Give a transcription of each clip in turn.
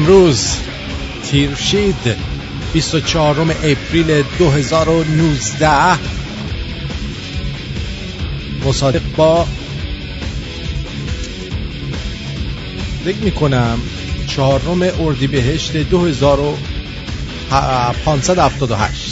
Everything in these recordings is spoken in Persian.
امروز تیرشید 24 اپریل 2019 مصادف با فکر می‌کنم چهارم اردیبهشت 2578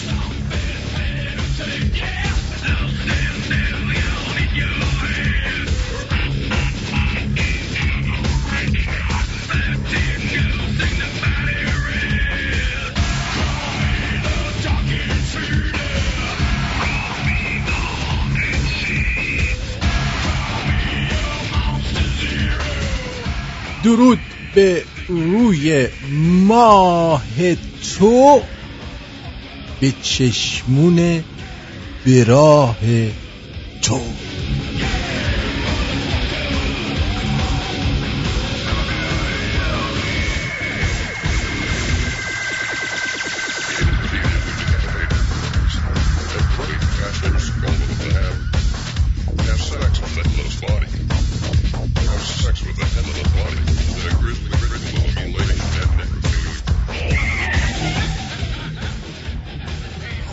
به روی ماه تو به چشمون براه تو.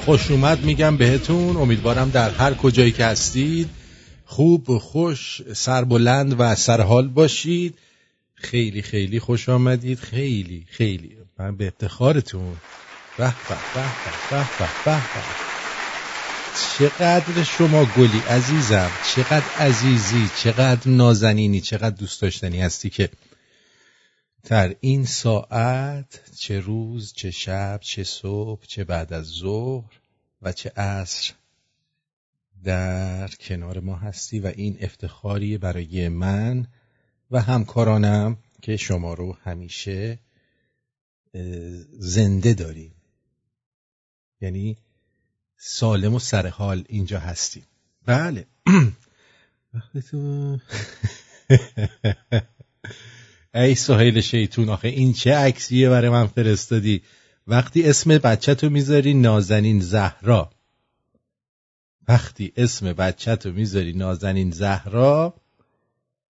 خوش اومد میگم بهتون. امیدوارم در هر کجایی که هستید خوب خوش سربلند و سرحال باشید. خیلی خیلی خوش آمدید. خیلی خیلی. من به افتخارتون. به به به به به. چقدر شما گلی عزیزم. چقدر عزیزی. چقدر نازنینی. چقدر دوست داشتنی هستی که در این ساعت چه روز چه شب چه صبح چه بعد از ظهر و چه عصر در کنار ما هستی و این افتخاری برای من و همکارانم که شما رو همیشه زنده داریم. یعنی سالم و سرحال اینجا هستیم. بله. وقتی تو ای سهیل شیطون آخه این چه عکسیه برای من فرستادی؟ وقتی اسم بچه تو می‌ذاری نازنین زهرا. وقتی اسم بچه تو می‌ذاری نازنین زهرا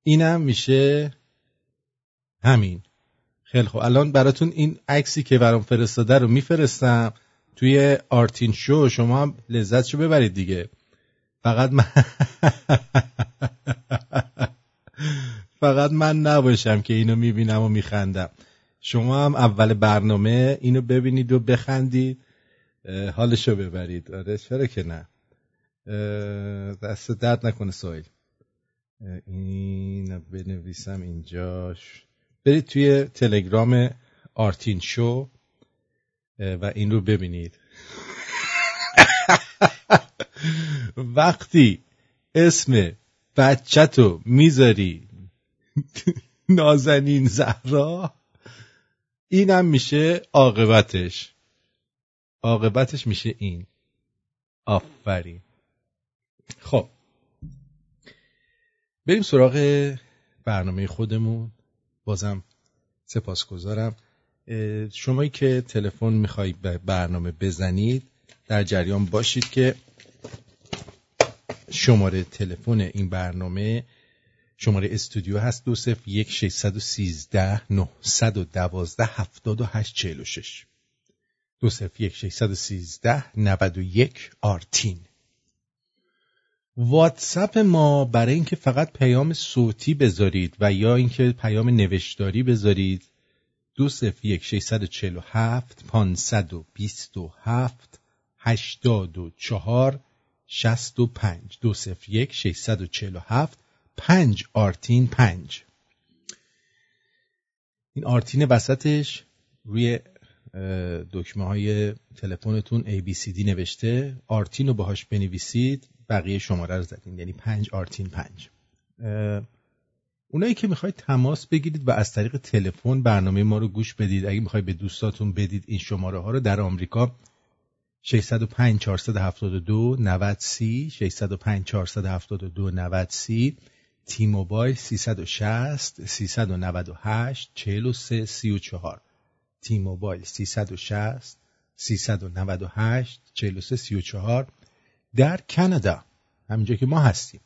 اینم میشه همین. خیلی خوب. الان براتون این عکسی که برام فرستاده رو میفرستم. توی آرتین شو شما هم لذتشو ببرید دیگه. فقط من فقط من نباشم که اینو می‌بینم و میخندم. شما هم اول برنامه اینو ببینید و بخندید. حالشو ببرید. آره چرا که نه. دست درد نکنه سایل این بنویسم اینجاش. برید توی تلگرام آرتین شو و این رو ببینید. وقتی اسم بچه تو می‌ذاری نازنین زهرا. اینم میشه عاقبتش. عاقبتش میشه این. آفرین. خب. بریم سراغ برنامه خودمون. بازم سپاسگزارم. شمایی که تلفن می‌خواید به برنامه بزنید در جریان باشید که شماره تلفن این برنامه شماره استودیو هست دو صفر یک ششصد و سیزده نهصد هفتاد و هشت چهل و شش. دو صفر یک ششصد و سیزده نود و یک آرتین. واتساپ ما برای اینکه فقط پیام صوتی بذارید و یا اینکه پیام نوشتاری بذارید دو صفر یک ششصد و چهل و هفت پانصد و بیست و هفت هشتاد و چهار شست و پنج. دو صفر یک ششصد و چهل و هفت پنج آرتین پنج. این آرتین وسطش روی دکمه های تلفنتون ABCD نوشته. آرتین رو باهاش بنویسید بقیه شماره رو زدین. یعنی پنج آرتین پنج. اونایی که می‌خواید تماس بگیرید و از طریق تلفن برنامه ما رو گوش بدید. اگه می‌خواید به دوستاتون بدید این شماره ها رو در آمریکا 605 472 90 30 605 472 90 30 تی موبایل 360 398 43 34 تی موبایل 360 398 43 34 در کانادا همینجا که ما هستیم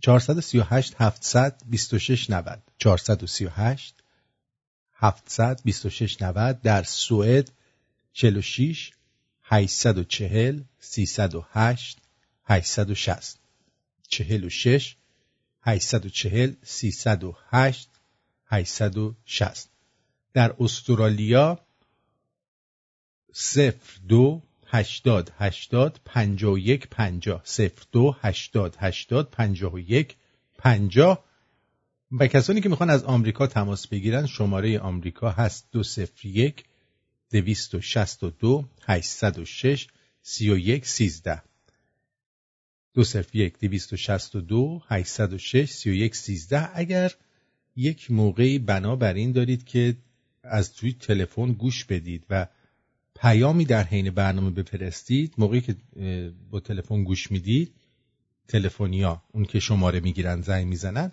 438 726 90 438 726 90 در سوئد 46 840 308 860 46 840 308 860 در استرالیا 02 80 80 51 50 02 80 80 51 50 و کسانی که می‌خوان از آمریکا تماس بگیرن شماره آمریکا هست 201 262 806 31 13 201 262 806 31 13 اگر یک موقعی بنا بر این دارید که از توی تلفن گوش بدید و پیامی در حین برنامه بفرستید موقعی که با تلفن گوش می‌دید تلفنیا اون که شماره می‌گیرن زنگ می‌زنن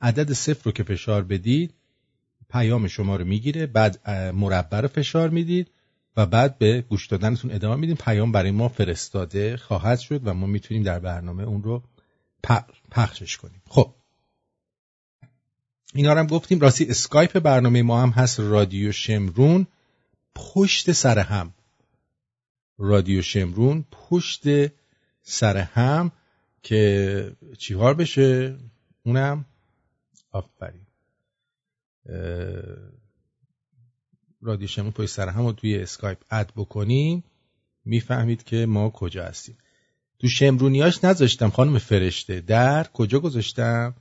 عدد صفر رو که فشار بدید پیام شما رو می‌گیره بعد مربع رو فشار می‌دید. و بعد به گوش دادنتون ادامه میدیم. پیام برای ما فرستاده خواهد شد و ما می‌تونیم در برنامه اون رو پخشش کنیم. خب. اینا رو هم گفتیم. راستی اسکایپ برنامه ما هم هست. رادیو شمرون پشت سر هم. رادیو شمرون پشت سر هم که چیکار بشه؟ اونم. آفرین. رادیو شمرون پشت سر هم رو توی اسکایپ اد بکنین. می‌فهمید که ما کجا هستیم. تو شمرونیاش نذاشتم خانم فرشته. در کجا گذاشتم؟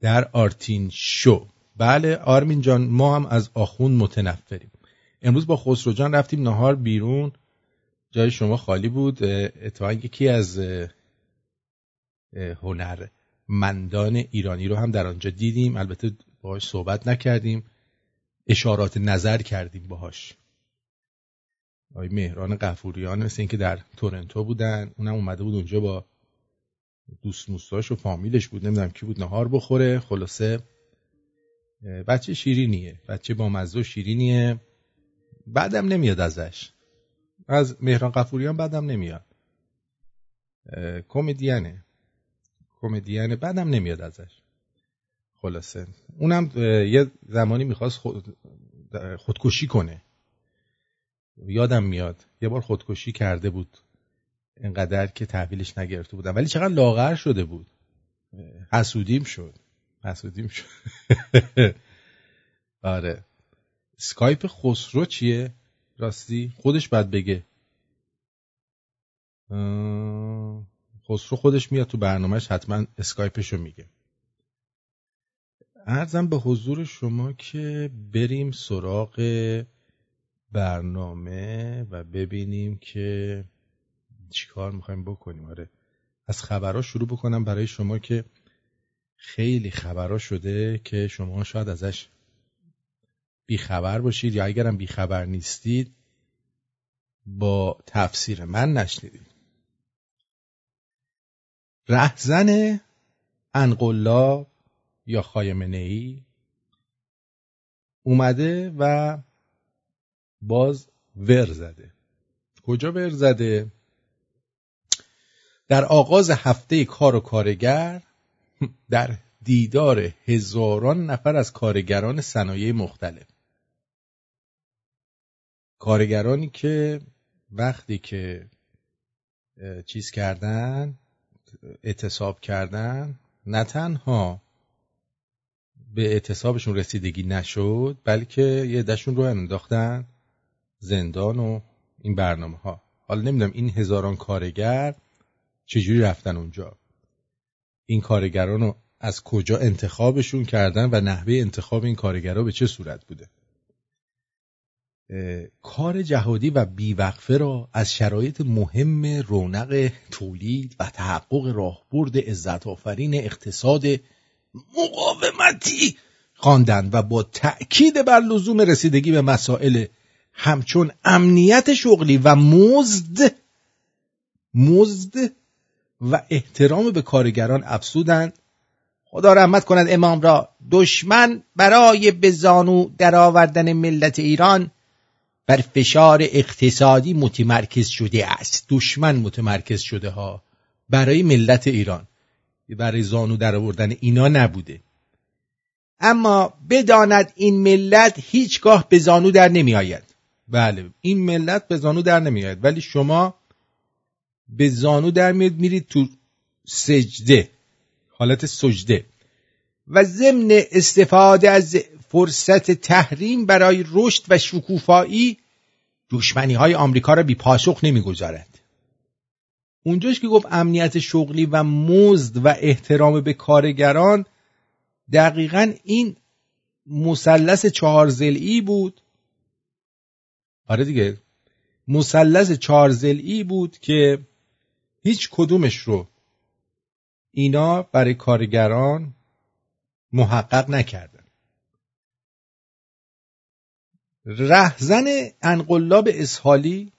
در آرتین شو. بله آرمین جان ما هم از آخون متنفریم. امروز با خسرو جان رفتیم نهار بیرون. جای شما خالی بود. اتفاقا یکی از هنرمندان ایرانی رو هم در آنجا دیدیم. البته باهاش صحبت نکردیم. اشارات نظر کردیم باهاش. آقای مهران قفوریان مثل اینکه در تورنتو بودن اونم اومده بود اونجا با دوست موستاش و فامیلش بود نمی‌دونم کی بود نهار بخوره خلاصه. بچه شیرینیه بچه با مزه شیرینیه. بعدم نمیاد ازش. از مهران قفوریان بعدم نمیاد. کمدینه. کمدینه بعدم نمیاد ازش. خلاصه. اونم یه زمانی می‌خواست خود خودکشی کنه. یادم میاد. یه بار خودکشی کرده بود. اینقدر که تحویلش نگرفته بودم. ولی چقدر لاغر شده بود. حسودیم شد. حسودیم شد. آره. سکایپ خسرو چیه؟ راستی خودش بعد بگه. خسرو خودش میاد تو برنامهش حتما اسکایپشو میگه. ارزم به حضور شما که بریم سراغ برنامه و ببینیم که چیکار می‌خوایم بکنیم. آره از خبرها شروع بکنم برای شما که خیلی خبرها شده که شما شاید ازش بیخبر باشید یا اگرم بیخبر نیستید با تفسیر من نشنیدید. رهزن انقلا یا خایمنه ای اومده و باز ور زده. کجا ور زده؟ در آغاز هفته کار و کارگر در دیدار هزاران نفر از کارگران صنایع مختلف. کارگرانی که وقتی که چیز کردن اعتصاب کردن نه تنها به اعتصابشون رسیدگی نشد بلکه یه دشون رو انداختن زندان و این برنامه ها حالا نمی‌دونم این هزاران کارگر چجوری رفتن اونجا. این کارگران رو از کجا انتخابشون کردن و نحوه انتخاب این کارگرها به چه صورت بوده؟ کار جهادی و بیوقفه را از شرایط مهم رونق تولید و تحقق راهبرد عزت آفرین اقتصاد مقاومتی. خواندند و با تأکید بر لزوم رسیدگی به مسائل همچون امنیت شغلی و مزد مزد و احترام به کارگران افسودند خدا رحمت کند امام را دشمن برای به زانو درآوردن ملت ایران بر فشار اقتصادی متمرکز شده است. دشمن متمرکز شده ها برای ملت ایران. برای زانو در آوردن اینا نبوده. اما بداند این ملت هیچگاه به زانو در نمی آید بله این ملت به زانو در نمی آید ولی شما به زانو در میاد میرید تو سجده حالت سجده. و ضمن استفاده از فرصت تحریم برای رشد و شکوفایی دشمنی های آمریکا را بی پاسخ نمی‌گذارد. اونجاش که گفت امنیت شغلی و مزد و احترام به کارگران دقیقا این مثلث چهار زلی بود. آره دیگه مثلث چهار زلی بود که هیچ کدومش رو اینا برای کارگران محقق نکردن. رهزن انقلاب اسحالی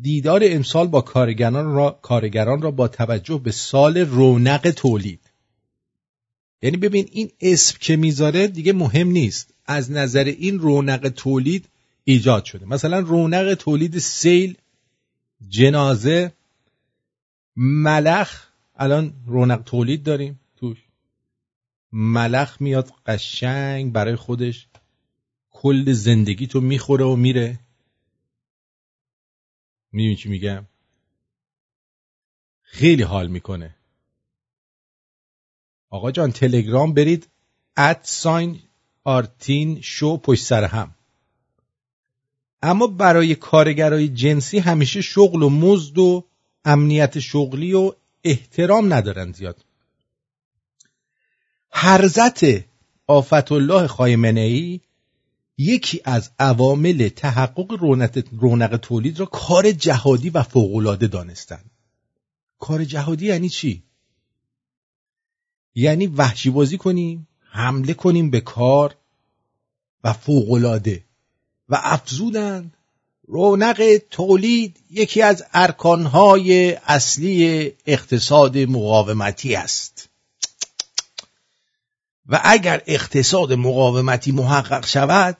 دیدار امسال با کارگران را, کارگران را با توجه به سال رونق تولید. یعنی ببین این اسم که می‌ذاره دیگه مهم نیست. از نظر این رونق تولید ایجاد شده. مثلا رونق تولید سیل جنازه ملخ. الان رونق تولید داریم توش. ملخ میاد قشنگ برای خودش. کل زندگی تو می‌خوره و میره. می‌دونی چی میگم؟ خیلی حال می‌کنه. آقا جان تلگرام برید. ات ساین آرتین شو پشت سر هم. اما برای کارگرای جنسی همیشه شغل و مزد و امنیت شغلی و احترام ندارن زیاد. حرزت آفت الله خایمنه ای یکی از عوامل تحقق رونق تولید را کار جهادی و فوقالعاده دانستند کار جهادی یعنی چی؟ یعنی وحشی بازی کنیم حمله کنیم به کار و فوقالعاده و افزودند رونق تولید یکی از ارکانهای اصلی اقتصاد مقاومتی است. و اگر اقتصاد مقاومتی محقق شود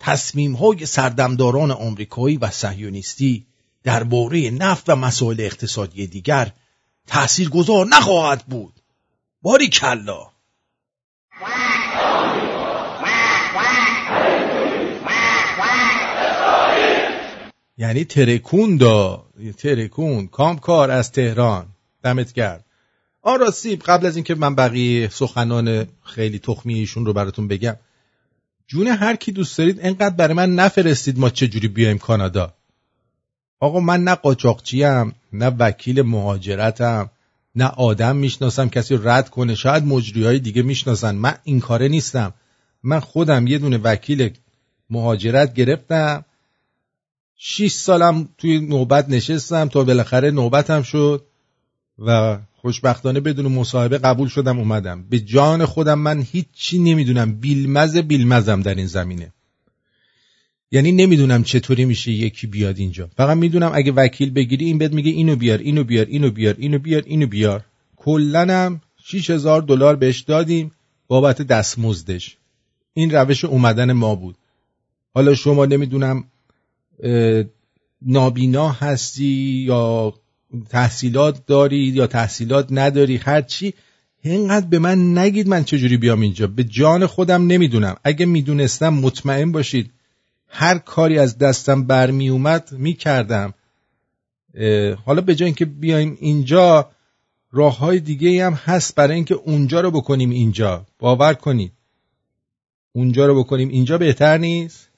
تصمیم های سردمداران آمریکایی و صهیونیستی درباره نفت و مسائل اقتصادی دیگر گذار نخواهد بود. باری کلا یعنی ترکون دا ترکون کامکار از تهران. دمت گرد آرا سیب قبل از اینکه من بقیه سخنان خیلی تخمی ایشون رو براتون بگم جون هر کی دوست دارید انقدر برای من نفرستید ما چجوری بیایم کانادا. آقا من نه قاچاقچیم نه وکیل مهاجرتم نه آدم می‌شناسم کسی رد کنه. شاید مجری های دیگه می‌شناسن. من این کاره نیستم. من خودم یه دونه وکیل مهاجرت گرفتم. شیش سالم توی نوبت نشستم تا بالاخره نوبتم شد و خوشبختانه بدون مصاحبه قبول شدم اومدم. به جان خودم من هیچی نمی‌دونم. بیلمز بیلمزم در این زمینه. یعنی نمی‌دونم چطوری میشه یکی بیاد اینجا. فقط می‌دونم اگه وکیل بگیری این بهت میگه اینو بیار اینو بیار اینو بیار اینو بیار اینو بیار. کلنم 6000 دلار بهش دادیم. بابت دستمزدش. این روش اومدن ما بود. حالا شما نمی‌دونم نابینا هستی یا تحصیلات داری یا تحصیلات نداری هرچی اینقدر به من نگید من چجوری بیام اینجا. به جان خودم نمی‌دونم. اگه می‌دونستم مطمئن باشید هر کاری از دستم برمی اومد می‌کردم حالا به جای اینکه بیایم اینجا راه های دیگه هم هست برای اینکه اونجا رو بکنیم اینجا. باور کنید. اونجا رو بکنیم اینجا بهتر نیست؟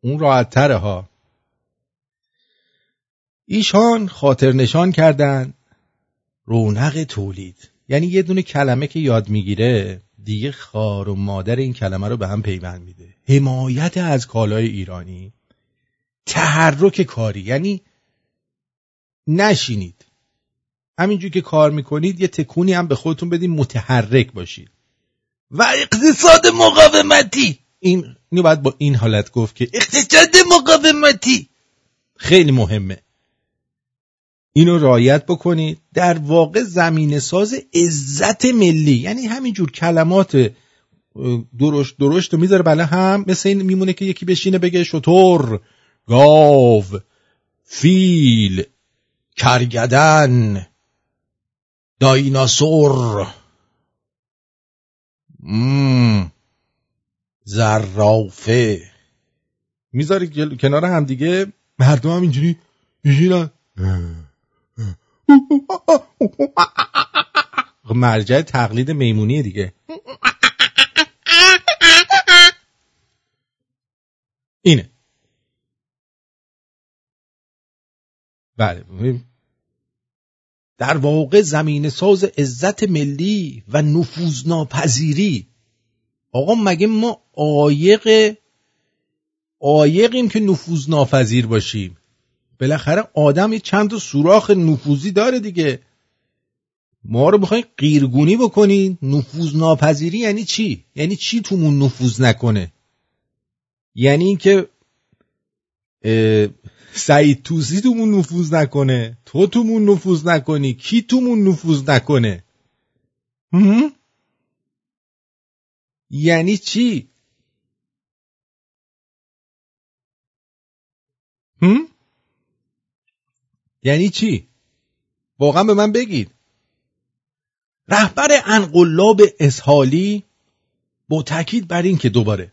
اون راحت ها. ایشان خاطر نشان کردن. رونق تولید. یعنی یه دونه کلمه که یاد می‌گیره دیگه خار و مادر این کلمه رو به هم پیوند میده. حمایت از کالای ایرانی. تحرک کاری. یعنی نشینید. همینجور که کار می‌کنید یه تکونی هم به خودتون بدین متحرک باشید. و اقتصاد مقاومتی. این اینو باید با این حالت گفت که اقتصاد مقاومتی. خیلی مهمه. اینو رایت بکنید. در واقع زمین ساز عزت ملی. یعنی همینجور کلمات درشت درشت رو می‌ذاره بله هم مثل این میمونه که یکی بشینه بگه شطور گاو فیل کرگدن دایناسور. زرافه. می‌ذاری کنار هم دیگه مردم هم اینجوری میشینن مرجع تقلید میمونی دیگه. اینه. بله. در واقع زمین ساز عزت ملی و نفوذناپذیری. آقا مگه ما آیق آیقیم که نفوذ ناپذیر باشیم؟ بالاخره آدم یه چند تا سوراخ نفوذی داره دیگه. ما رو بخواین قیرگونی بکنین. نفوذ ناپذیری یعنی چی؟ یعنی چی تومون نفوذ نکنه؟ یعنی اینکه سعید توسی تومون نفوذ نکنه؟ تو تومون نفوذ نکنی؟ کی تومون نفوذ نکنه؟ یعنی چی؟ هم؟ یعنی چی؟ واقعا به من بگید. رهبر انقلاب اسحالی با تاکید بر این که دوباره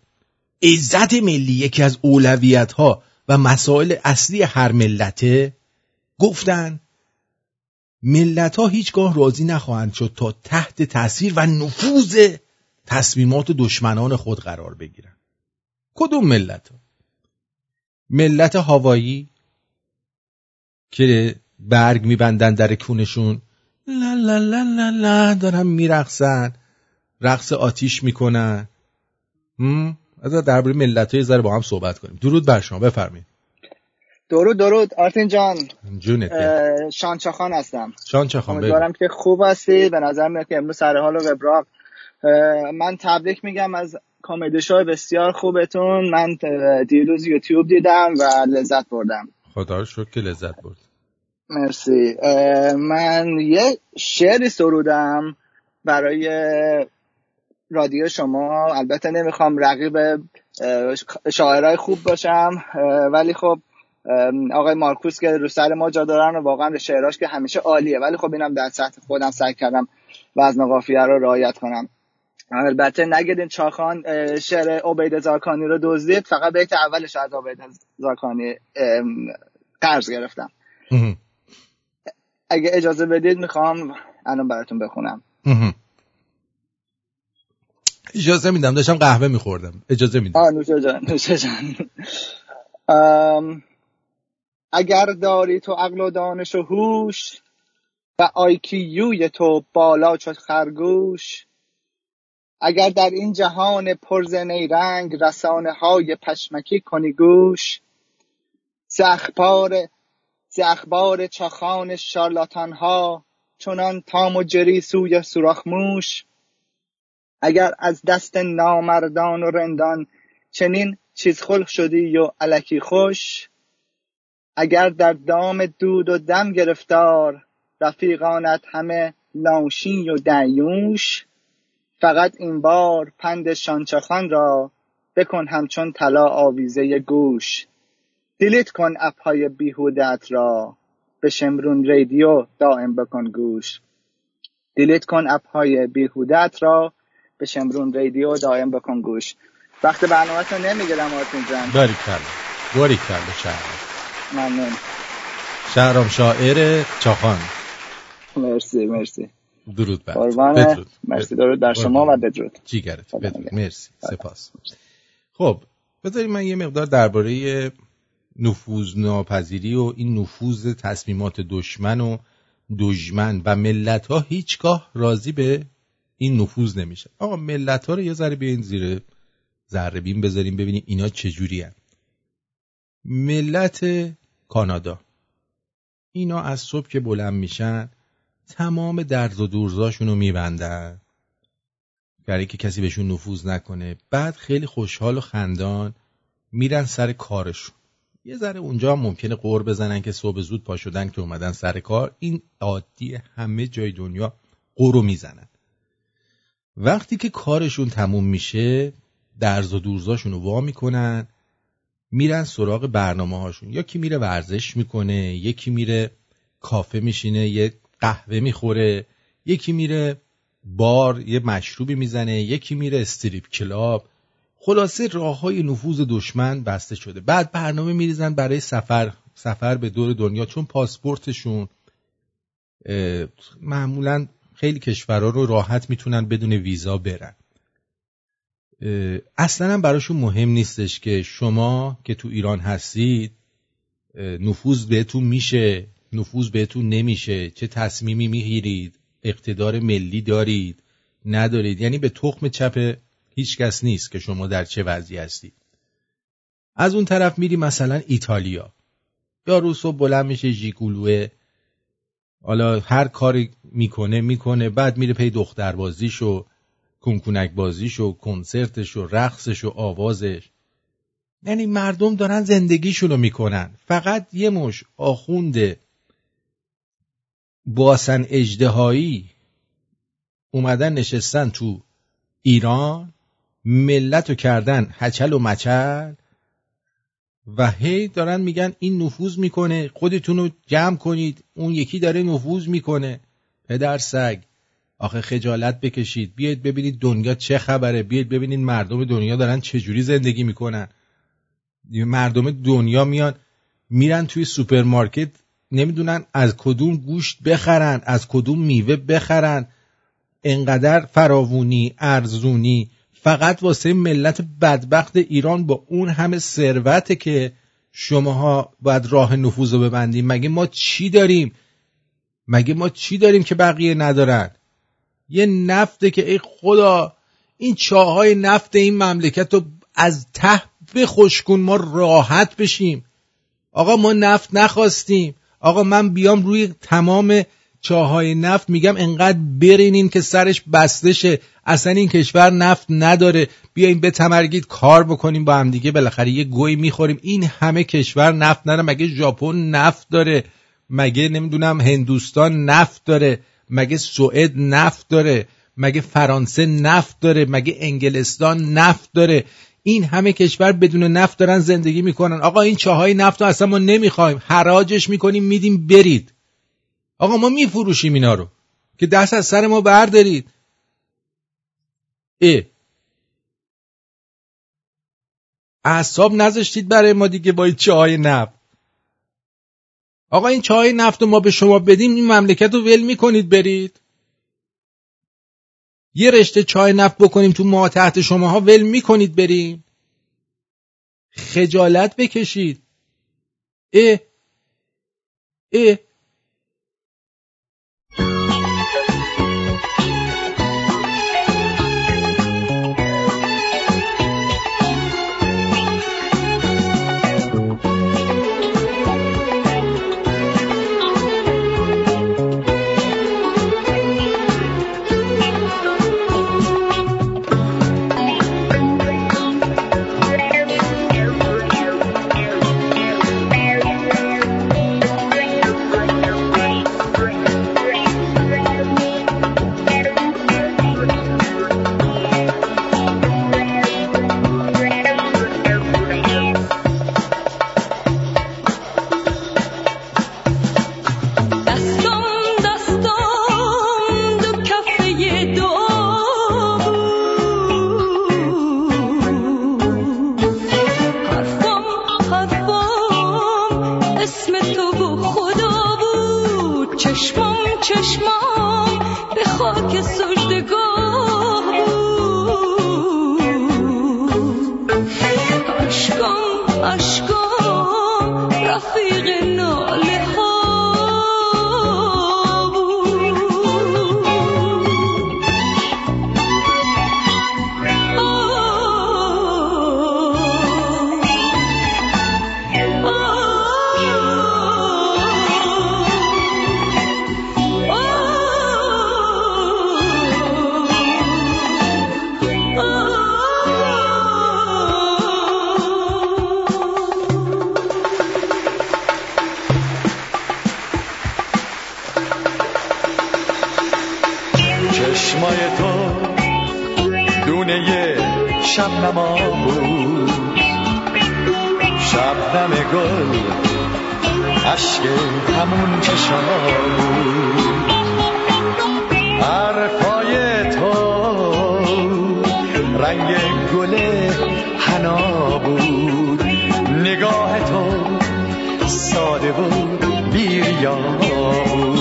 عزت ملی یکی از اولویت ها و مسائل اصلی هر ملته گفتن ملت ها هیچگاه راضی نخواهند شد تا تحت تاثیر و نفوذ تصمیمات دشمنان خود قرار بگیرن کدوم ملت ها؟ ملت هوایی که برگ میبندن در کونشون. لا لا لا لا لا دارن میرقصن. رقص آتیش می‌کنن. از درباره ملت های ذره با هم صحبت کنیم. درود بر شما بفرمایید. درود درود. آرتین جان. جونت. شانچخان هستم. شانچخان امیدوارم که خوب هستی. به نظر میاد که امروز سر حال و وبراق من تبریک میگم از کامدی شو بسیار خوبتون. من دیروز یوتیوب دیدم و لذت بردم. خدا رو شکر که لذت برد. مرسی. من یه شعری سرودم برای رادیو شما. البته نمی‌خوام رقیب شاعرای خوب باشم ولی خب آقای مارکوس که رو سر ما جا دارن و واقعا شعراش که همیشه عالیه. ولی خب اینم در سطح خودم سعی کردم وزن قافیه رو رعایت کنم. البته نگیدین چاخان شعر عبید زارکانی رو دزدید. فقط بیت اولش از عبید زارکانی قرض گرفتم. اگه اجازه بدید می‌خوام الان براتون بخونم. اجازه میدم داشتم قهوه میخوردم. اجازه میدم. آه نوشه جان نوشه جان. اگر داری تو عقل و دانش و هوش و آیکیوی تو بالا چو خرگوش اگر در این جهان پرز نیرنگ رسانه های پشمکی کنی گوش ز اخبار ز اخبار شارلاتان ها چنان تام و جری سوی سوراخ موش. اگر از دست نامردان و رندان چنین چیز خلق شدی و علکی خوش اگر در دام دود و دم گرفتار رفیقانت همه لاشی و دیوش فقط این بار پند شانچخان را بکن همچون طلا آویزه گوش. دیلیت کن اپهای بیهودت را. به شمرون ریدیو دائم بکن گوش. دیلیت کن اپهای بیهودت را. به شمرون ریدیو دائم بکن گوش. وقت برنامه تو نمی‌گیرم آرتین جان. باری کرده باری کرده شهر ممنون. شهرام شاعر چاخان. مرسی مرسی. درود بر. بدرود. مرسی. درود در شما و بدرود. جیگرت بدرود. مرسی. سپاس. خب بذارید من یه مقدار درباره نفوذ ناپذیری و این نفوذ تصمیمات دشمن و دشمن و ملت ها هیچگاه راضی به این نفوذ نمیشه. آقا ملت ها رو یه ذره بیاین زیر ذره بین بذاریم ببینیم اینا چجوری هن. ملت کانادا. اینا از صبح که بلند میشن تمام درز و دورزاشون رو میبندن. برای که کسی بهشون نفوذ نکنه. بعد خیلی خوشحال و خندان میرن سر کارشون. یه ذره اونجا ممکنه قور بزنن که صبح زود پا شدن که اومدن سر کار. این عادی همه جای دنیا قورو می‌زنن. وقتی که کارشون تموم میشه درز و دورزاشون رو وا می‌کنن میرن سراغ برنامه هاشون یکی میره ورزش می‌کنه یکی میره کافه میشینه یه قهوه می‌خوره یکی میره بار یه مشروبی می‌زنه یکی میره استریپ کلاب. خلاصه راه های نفوذ دشمن بسته شده. بعد برنامه میریزن برای سفر سفر به دور دنیا چون پاسپورتشون معمولا خیلی کشورها رو راحت می‌تونن بدون ویزا برن. اصلا براشون مهم نیستش که شما که تو ایران هستید نفوذ بهتون میشه. نفوذ بهتون نمیشه. چه تصمیمی می‌گیرید؟ اقتدار ملی دارید؟ ندارید؟ یعنی به تخم چپ هیچ کس نیست که شما در چه وضعی هستید. از اون طرف میری مثلا ایتالیا. یا روسو بلند میشه ژیگولوه. حالا هر کاری می‌کنه می‌کنه. بعد میره پی دختر بازیش و کنکونک بازیش و کنسرتش و رقصش و آوازش. یعنی مردم دارن زندگیشونو می‌کنن. فقط یه مش آخونده. باسن اجدهایی اومدن نشستن تو ایران ملت رو کردن هچل و مچل و هی دارن میگن این نفوذ می‌کنه خودتون رو جمع کنید اون یکی داره نفوذ می‌کنه. پدر سگ آخه خجالت بکشید بیاید ببینید دنیا چه خبره بیاید ببینید مردم دنیا دارن چجوری زندگی می‌کنن. مردم دنیا میان میرن توی سوپرمارکت نمی‌دونن از کدوم گوشت بخرن از کدوم میوه بخرن. انقدر فراوونی ارزونی. فقط واسه ملت بدبخت ایران با اون همه ثروته که شماها باید راه نفوذ رو ببندیم. مگه ما چی داریم؟ مگه ما چی داریم که بقیه ندارن؟ یه نفته که ای خدا این چاهای نفت این مملکت رو از ته بخشکن ما راحت بشیم. آقا ما نفت نخواستیم. آقا من بیام روی تمام چاهای نفت میگم انقدر برینین که سرش بسته شه. اصلا این کشور نفت نداره. بیاین به تمرگید کار بکنیم با هم دیگه بالاخره یه گوی می‌خوریم. این همه کشور نفت نداره. مگه ژاپن نفت داره؟ مگه نمی‌دونم هندوستان نفت داره؟ مگه سوئد نفت داره؟ مگه فرانسه نفت داره؟ مگه انگلستان نفت داره؟ این همه کشور بدون نفت دارن زندگی می‌کنن. آقا این چاهای نفت رو اصلا ما نمی‌خوایم. حراجش می‌کنیم میدیم برید. آقا ما میفروشیم اینا رو. که دست از سر ما بردارید. اه. اعصاب نذاشتید برای ما دیگه با این چای نفت. آقا این چای نفت رو ما به شما بدیم این مملکت رو ول می‌کنید برید. یه رشته چای نفت بکنیم تو ما تحت شماها ول می‌کنید بریم. خجالت بکشید. اه اه. Affäre شب نما بود شبنم گل عشق همون چشم بود. حرفای تو رنگ گل حنا بود. نگاه تو ساده بود بیریا به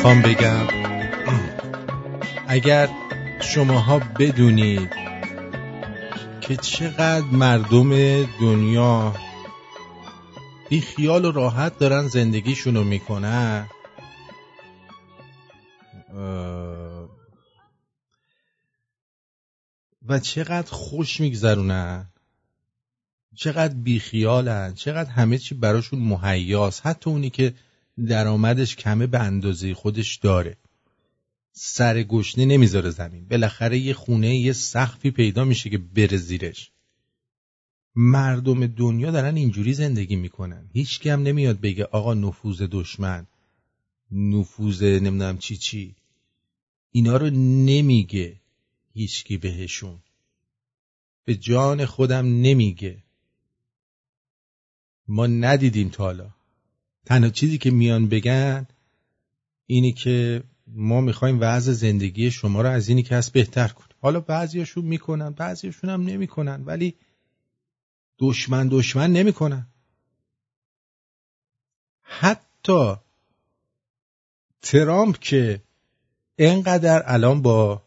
می‌خوام بگم اگر شماها بدونید که چقدر مردم دنیا بی خیال و راحت دارن زندگیشونو می‌کنن و چقدر خوش میگذرونن چقدر بیخیالن چقدر همه چی براشون مهیاست. حتی اونی که درآمدش کمه به اندازه خودش داره. سر گشنه نمی‌ذاره زمین. بالاخره یه خونه یه سقفی پیدا میشه که بره زیرش. مردم دنیا دارن اینجوری زندگی می‌کنن. هیچ هم نمیاد بگه آقا نفوذ دشمن. نفوذ نمی‌دونم چی چی. اینا رو نمیگه هیچکی بهشون. به جان خودم نمیگه. ما ندیدیم تا حالا. تنها چیزی که میان بگن اینی که ما می‌خوایم وضع زندگی شما رو از اینی که هست بهتر کنیم. حالا بعضیاشون می‌کنن بعضیاشون هم نمی‌کنن ولی دشمن دشمن نمی‌کنن. حتی ترامپ که انقدر الان با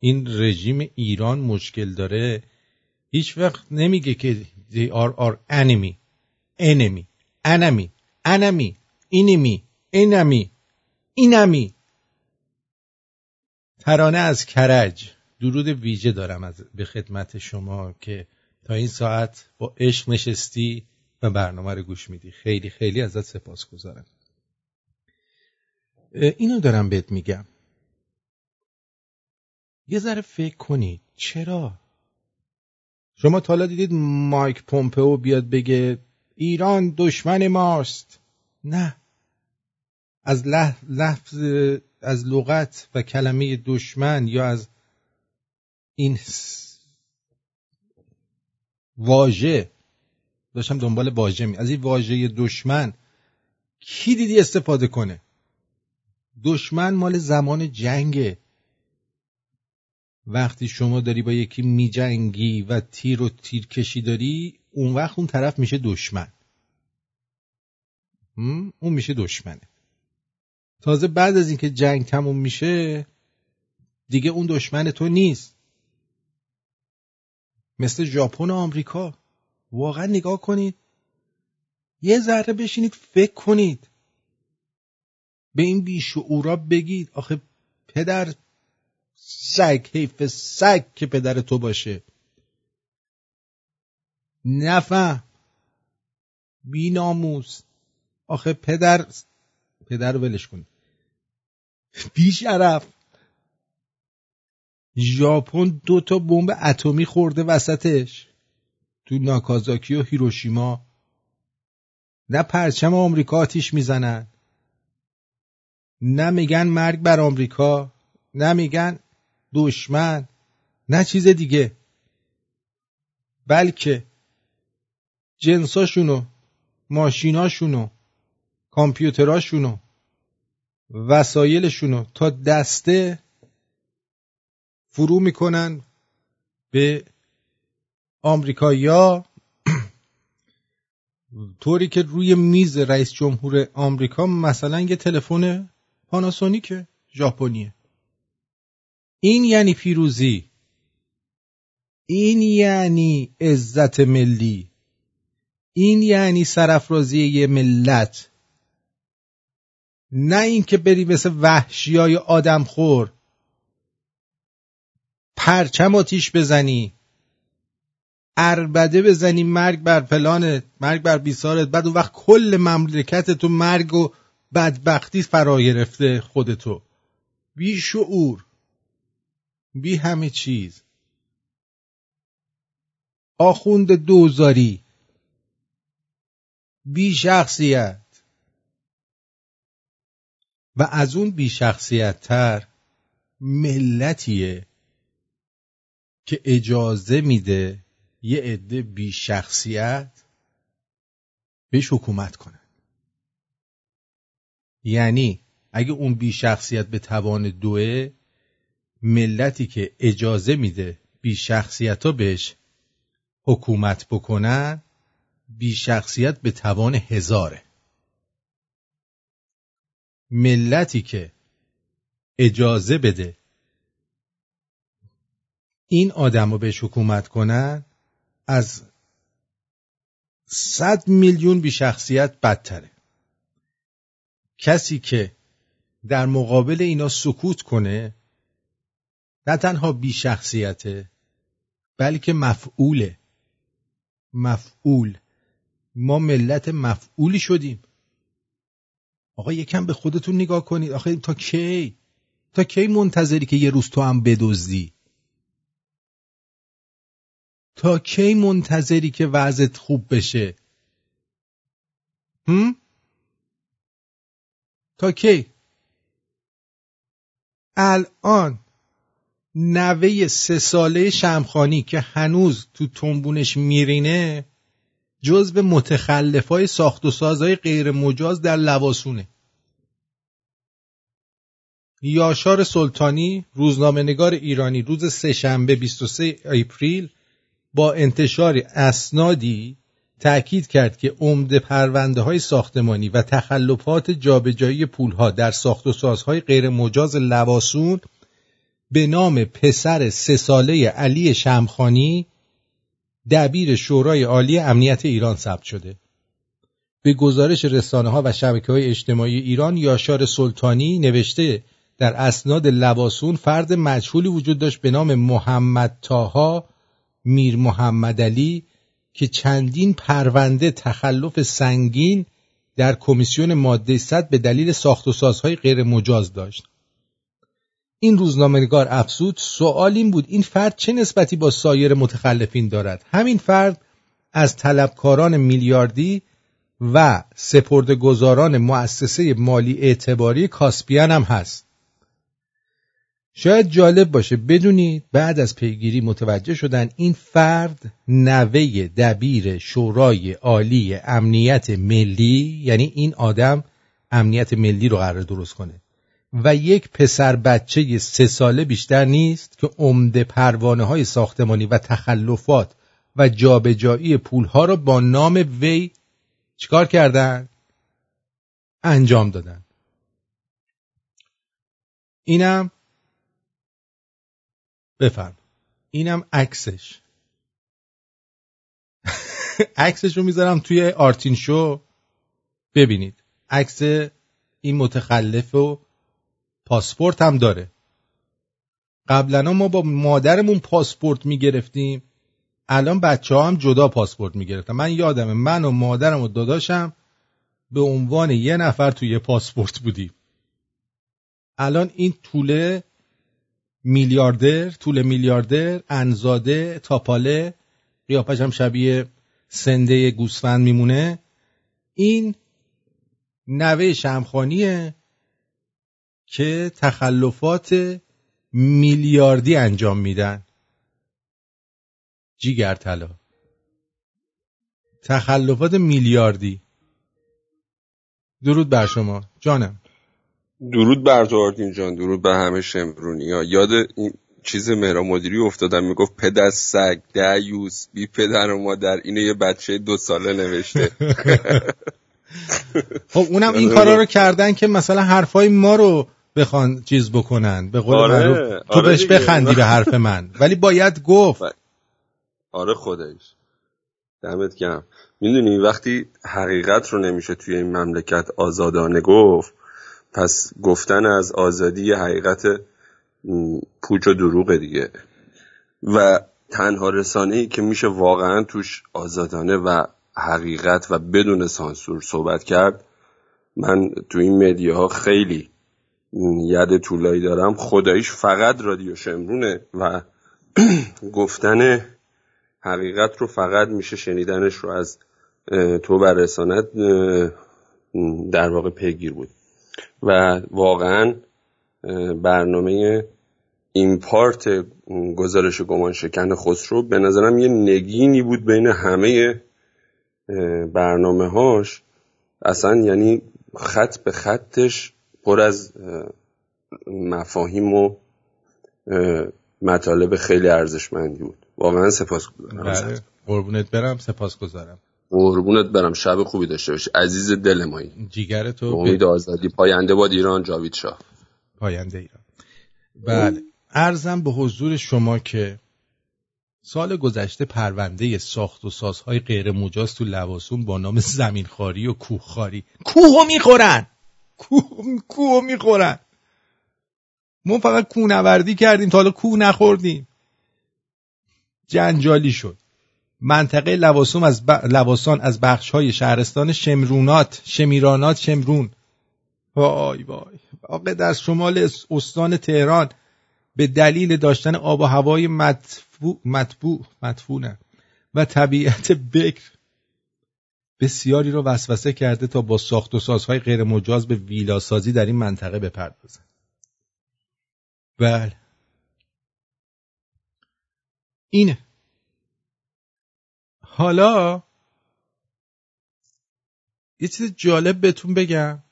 این رژیم ایران مشکل داره هیچ وقت نمیگه که they are our enemy. Enemy. Enemy. Enemy اینمی اینمی اینمی ترانه از کرج. درود ویژه دارم از به خدمت شما که تا این ساعت با عشق نشستی و برنامه رو گوش میدی. خیلی خیلی ازت سپاس گذارم. اینو دارم بهت میگم. یه ذره فکر کنید چرا؟ شما تا دیدید مایک پومپئو بیاد بگه ایران دشمن ماست. نه. از لفظ از لغت و کلمه دشمن یا از این واژه. داشتم دنبال واژه می از این واژه دشمن. کی دیدی استفاده کنه؟ دشمن مال زمان جنگه. وقتی شما داری با یکی میجنگی و تیر و تیر کشی داری اون وقت اون طرف میشه دشمن. اون میشه دشمنه. تازه بعد از اینکه جنگ تموم میشه دیگه اون دشمن تو نیست. مثل ژاپن و آمریکا. واقعا نگاه کنید. یه ذره بشینید فکر کنید. به این بیشعورا بگید. آخه پدر سگ حیف سگ که پدر تو باشه. نفهم بی ناموس آخه پدر پدر ولش کن بی شرف ژاپن دو تا بمب اتمی خورده وسطش. تو ناکازاکی و هیروشیما. نه پرچم آمریکا آتیش می‌زنن. نه میگن مرگ بر آمریکا. نه میگن دشمن. نه چیز دیگه. بلکه جنساشونو ماشیناشونو کامپیوتراشونو وسایلشونو تا دسته فرو می‌کنن به آمریکایا طوری که روی میز رئیس جمهور آمریکا مثلا یه تلفن پاناسونیک ژاپنیه. این یعنی پیروزی. این یعنی عزت ملی. این یعنی سرفرازی یه ملت. نه اینکه بری مثل وحشی های آدم خور. پرچم آتیش بزنی. اربده بزنی مرگ بر پلانت مرگ بر بیسارت. بعد اون وقت کل مملکت تو مرگ و بدبختی فرا گرفته خودتو. بی شعور. بی همه چیز. آخوند دوزاری. بی شخصیت و از اون بی شخصیت تر ملتیه که اجازه میده یه عده بی شخصیت بهش حکومت کنن. یعنی اگه اون بی شخصیت به توان دوه ملتی که اجازه میده بی شخصیت ها بهش حکومت بکنن بی شخصیت به توان هزاره. ملتی که اجازه بده این آدم رو بهش حکومت کنن از صد میلیون بی شخصیت بدتره. کسی که در مقابل اینا سکوت کنه نه تنها بی شخصیته بلکه مفعوله. مفعول. ما ملت مفعولی شدیم. آقا یکم به خودتون نگاه کنید. آخه تا کی؟ تا کی منتظری که یه روز تو هم بدزدی؟ تا کی منتظری که وضعت خوب بشه؟ هم؟ تا کی؟ الان نوه سه ساله شمخانی که هنوز تو تنبونش میرینه جز به متخلفای ساخت و سازهای غیر مجاز در لواسونه. یاشار سلطانی روزنامه نگار ایرانی روز سهشنبه 23 اپریل با انتشار اسنادی تأکید کرد که عمده پرونده های ساختمانی و تخلفات جابجایی پولها در ساخت و سازهای غیر مجاز لواسون به نام پسر سه ساله علی شمخانی دبیر شورای عالی امنیت ایران ثبت شده. به گزارش رسانه ها و شبکه های اجتماعی ایران یاشار سلطانی نوشته در اسناد لباسون فرد مجهولی وجود داشت به نام محمد تاها میر محمد علی که چندین پرونده تخلف سنگین در کمیسیون ماده 100 به دلیل ساخت و سازهای غیر مجاز داشت. این روزنامه‌نگار افسود سوال این بود این فرد چه نسبتی با سایر متخلفین دارد؟ همین فرد از طلبکاران میلیاردی و سپردگزاران مؤسسه مالی اعتباری کاسپیان هم هست. شاید جالب باشه بدونید بعد از پیگیری متوجه شدن این فرد نوه دبیر شورای عالی امنیت ملی یعنی این آدم امنیت ملی رو قرار درست کنه. و یک پسر بچه سه ساله بیشتر نیست که عمده پروانه های ساختمانی و تخلفات و جابجایی پولها را با نام وی چیکار کردن؟ انجام دادن. اینم بفرم. اینم عکسش. عکسش رو می‌ذارم توی آرتین شو. ببینید. عکس این متخلف و پاسپورت هم داره. قبلا ما با مادرمون پاسپورت می‌گرفتیم. الان بچه ها هم جدا پاسپورت می‌گرفتن. من یادمه من و مادرم و داداشم به عنوان یه نفر توی پاسپورت بودیم. الان این طوله میلیاردر طول میلیاردر انزاده تاپاله قیافش هم شبیه سنده گوسفند میمونه. این نوه شمخانیه. که تخلفات میلیاردی انجام میدن. جیگر طلا. تخلفات میلیاردی. درود بر شما. جانم. درود بر تو آرتین جان. درود بر همه شمرونی ها یاد این چیز مهرا مدیری افتادم. می‌گفت پدر سگ دیوس. بی پدر و مادر اینو یه بچه دو ساله نوشته. خب اونم این کارا رو کردن که مثلا حرفای ما رو بخوان چیز بکنن. به قول آره، معروف تو آره بهش دیگه. بخندی به حرف من. ولی باید گفت. آره خدایش دمت گرم. می‌دونی وقتی حقیقت رو نمیشه توی این مملکت آزادانه گفت پس گفتن از آزادی حقیقت پوچ و دروغ دیگه. و تنها رسانه ای که میشه واقعا توش آزادانه و حقیقت و بدون سانسور صحبت کرد من تو این مدیاها خیلی ید طولایی دارم خداییش فقط رادیو شمرونه و گفتن حقیقت رو فقط میشه شنیدنش رو از تو بر رسانت در واقع پیگیر بود. و واقعا برنامه این پارت گزارش گمان شکن خسرو به نظرم یه نگینی بود بین همه برنامه هاش اصلا یعنی خط به خطش پر از اه، مفاهیم و مطالب خیلی ارزشمندی بود. واقعا سپاس بله. قربونت برم سپاسگزارم قربونت برم. شب خوبی داشته باشی. عزیز دل مایی جیگر تو امید به آزادی. پاینده باد ایران جاوید شاه. پاینده ایران. بله. ارزم به حضور شما که سال گذشته پرونده ساخت و سازهای غیر مجاز تو لواسون با نام زمینخواری و کوهخواری. کوهو می‌خورن! کوه می‌خورن. ما فقط کوهنوردی کردیم تا حالا کوه نخوردیم. جنجالی شد. منطقه لواسون از ب... لواسان از بخش های شهرستان شمرونات شمیرانات شمرون. وای وای. واقع در شمال اس- استان تهران به دلیل داشتن آب و هوای مطبوع مطبوع مدفونه و طبیعت بکر بسیاری را وسوسه کرده تا با ساخت و سازهای غیر مجاز به ویلاسازی در این منطقه بپردازند بله. اینه. حالا یه چیز جالب بهتون بگم.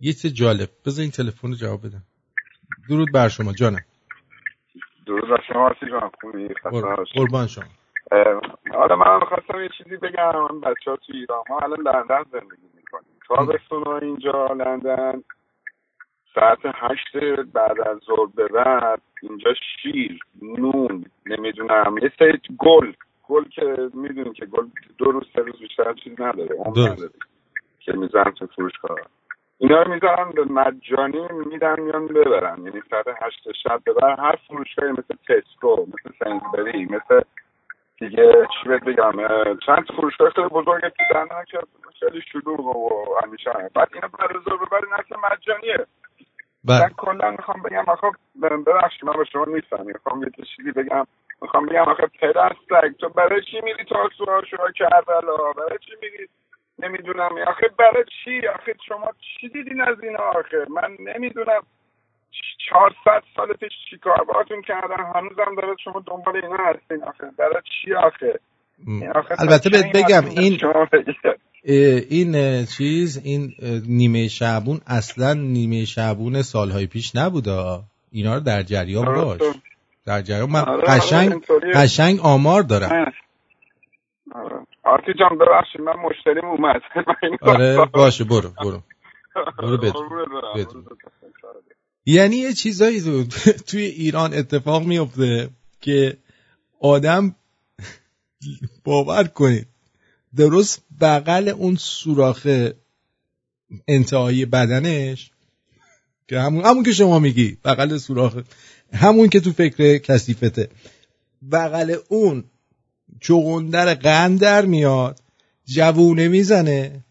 یه چیز جالب. بذار این تلفن رو جواب بدم. درود بر شما جانم. درود بر شما آسی جان خوبی. قربان شما. حالا من خواستم یه چیزی بگم. من بچه ها تو ایران ما الان لندن زندگی می‌کنیم. تابستون ها اینجا لندن. ساعت هشت بعد از ظهر به بعد اینجا شیر نون نمی‌دونم یه سری گل. گل که می‌دونی که گل دو روز سه روز بیشتر چیز نداره درست. نداره که میزن تو فروشگاه. اینا رو می‌ذارن به مجانی میدن میان ببرن. یعنی ساعت هشت شب ببرن هر فروشگاهی مثل تسکو مثل سنزبری مثل دیگه چی بهت بگم چند فروشگاه خیلی بزرگ تو که خیلی شلوغ و همیشه بعد اینا از ظهر ببرین اصلا مجانیه. من بله کلا می‌خوام بگم آخه ببخشید من با شما نیستم. می‌خوام یه چیزی بگم. می‌خوام بگم آخه سگ تو برای چی میری تا سوهاشورا کربلا؟ برای چی میری؟ نمی‌دونم. آخه برای چی؟ آخه شما چی دیدین از اینا؟ آخه من نمی‌دونم. چهارصد سال پیش چی کار باهاتون کردن هنوزم داره شما دنبال اینا هستین آخه. برای چی آخه؟ البته بهت بگم این؟ این چیز این نیمه شعبون اصلا نیمه شعبون سالهای پیش نبوده اینا رو در جریان باش. در جریان. من آره، آره، قشنگ. قشنگ آمار دارم. آره. آرتی جان ببخشید من مشتریم اومد. آره. باشه برو برو. برو بدون. یعنی یه چیزایی تو توی ایران اتفاق میفته که آدم باور کنید درست بغل اون سوراخ انتهایی بدنش که همون همون که شما میگی بغل سوراخ همون که تو فکر کثیفته. بغل اون چغندر قند در میاد جوونه می‌زنه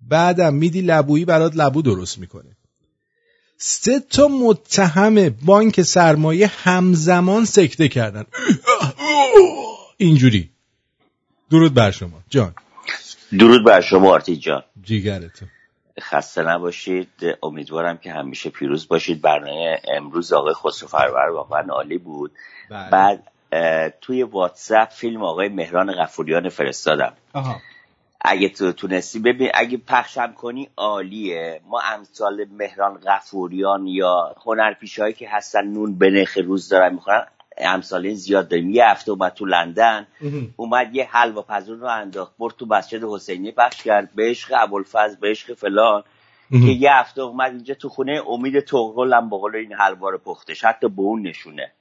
بعدم میدی لبویی برات لبو درست می‌کنه. سه تا متهم بانک سرمایه همزمان سکته کردن. اینجوری. درود بر شما. جان. درود بر شما آرتی جان. جیگرتو. خسته نباشید. امیدوارم که همیشه پیروز باشید. برنامه امروز آقای خسرو فرور واقعا عالی بود. بله. بعد توی واتساپ فیلم آقای مهران غفوریان فرستادم. آها. اگه تو تونستی ببین اگه پخشم کنی عالیه. ما امثال مهران غفوریان یا هنرپیشهایی که هستن نون به نرخ روز دارن می‌خورن امثال این زیاد داریم. یه هفته اومد تو لندن اومد یه حلوا پزون رو انداخت برد تو مسجد حسینی پخش کرد به عشق ابوالفضل به عشق فلان. که یه هفته اومد اینجا تو خونه امید توغل هم بقول این حلوا رو پختش حتی به اون نشونه.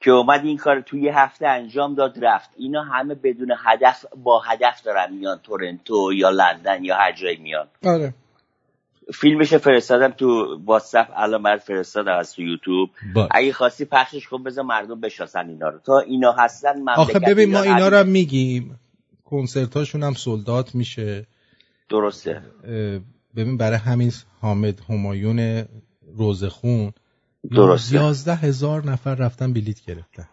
که اومد این کار تو یه هفته انجام داد رفت. اینا همه بدون هدف با هدف دارن میان تورنتو یا لندن یا هر جایی میان. آره. فیلمش فرستادم تو واتساپ الان برات فرستادم از تو یوتیوب. باش. اگه خواستی پخشش کن بذار مردم بشناسن اینا رو. تا اینا هستن مملکت آخه ببین ما اینا رو. هم میگیم. کنسرتاشون هم سولدات میشه. درسته. ببین برای همین حامد همایون روزخون درسته. یازده هزار نفر رفتن بلیت گرفتن.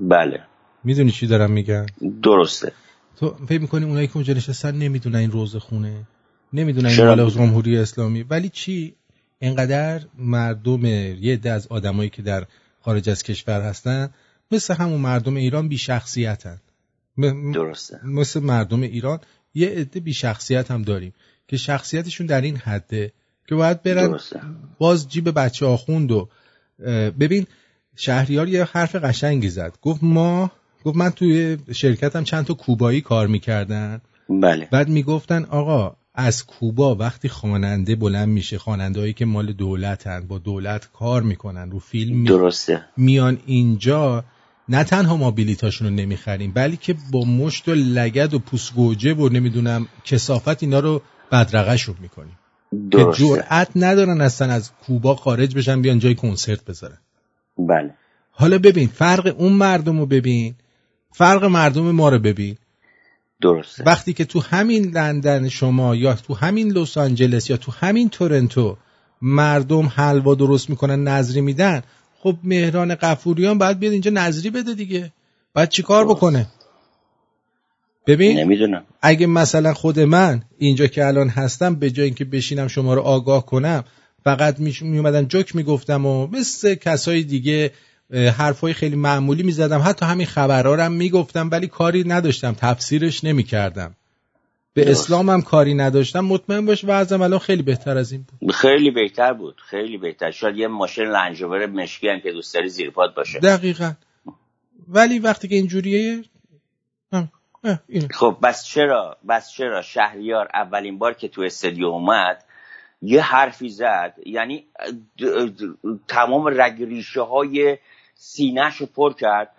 بله. می‌دونی چی دارم میگن درسته. تو فکر می‌کنی اونایی که اونجا نشستن نمی‌دونن این روزخونه نمی‌دونن این؟ مال جمهوری اسلامی؟ ولی چی؟ انقدر مردم یه عده از آدمایی که در خارج از کشور هستن مثل همون مردم ایران بی شخصیتن م- درسته. مثل مردم ایران یه عده بی شخصیت هم داریم که شخصیتشون در این حده که باید برن درسته. باز جیب بچه آخوند و ببین شهریار یه حرف قشنگی زد. گفت ما گفت من توی شرکتم چند تا کوبایی کار می‌کردن. بله. بعد می‌گفتن آقا از کوبا وقتی خواننده بلند میشه خواننده هایی که مال دولتن با دولت کار می‌کنن رو فیلم می... درسته. میان اینجا نه تنها ما بلیتاشون رو نمی‌خریم بلکه با مشت و لگد و پوسگوجه و نمی‌دونم کسافت اینا رو بدرقهشون می‌کنیم. که جرأت ندارن اصلا از کوبا خارج بشن بیان جای کنسرت بذارن. بله. حالا ببین فرق اون مردم رو ببین فرق مردم ما رو ببین. درسته. وقتی که تو همین لندن شما یا تو همین لس آنجلس یا تو همین تورنتو مردم حلوا درست می‌کنن نظری میدن خب مهران قفوریان باید بیاد اینجا نظری بده دیگه. باید چیکار بکنه؟ ببین نمی‌دونم. اگه مثلا خود من اینجا که الان هستم به جای اینکه بشینم شما رو آگاه کنم فقط می اومدم جوک می‌گفتم و مثل کسای دیگه حرفای خیلی معمولی می‌زدم. حتی همین خبرها رو هم می‌گفتم ولی کاری نداشتم. تفسیرش نمی‌کردم. به درست. اسلام هم کاری نداشتم. مطمئن باش وضعم الان خیلی بهتر از این بود. خیلی بهتر بود. خیلی بهتر. شاید یه ماشین لنجوور مشکی هم که دوست داری زیر باشه. دقیقا. ولی وقتی که اینجوریه خب بس چرا؟ بس چرا؟ شهریار اولین بار که تو استادیوم اومد یه حرفی زد. یعنی تمام رگ ریشه های سینهش رو پر کرد.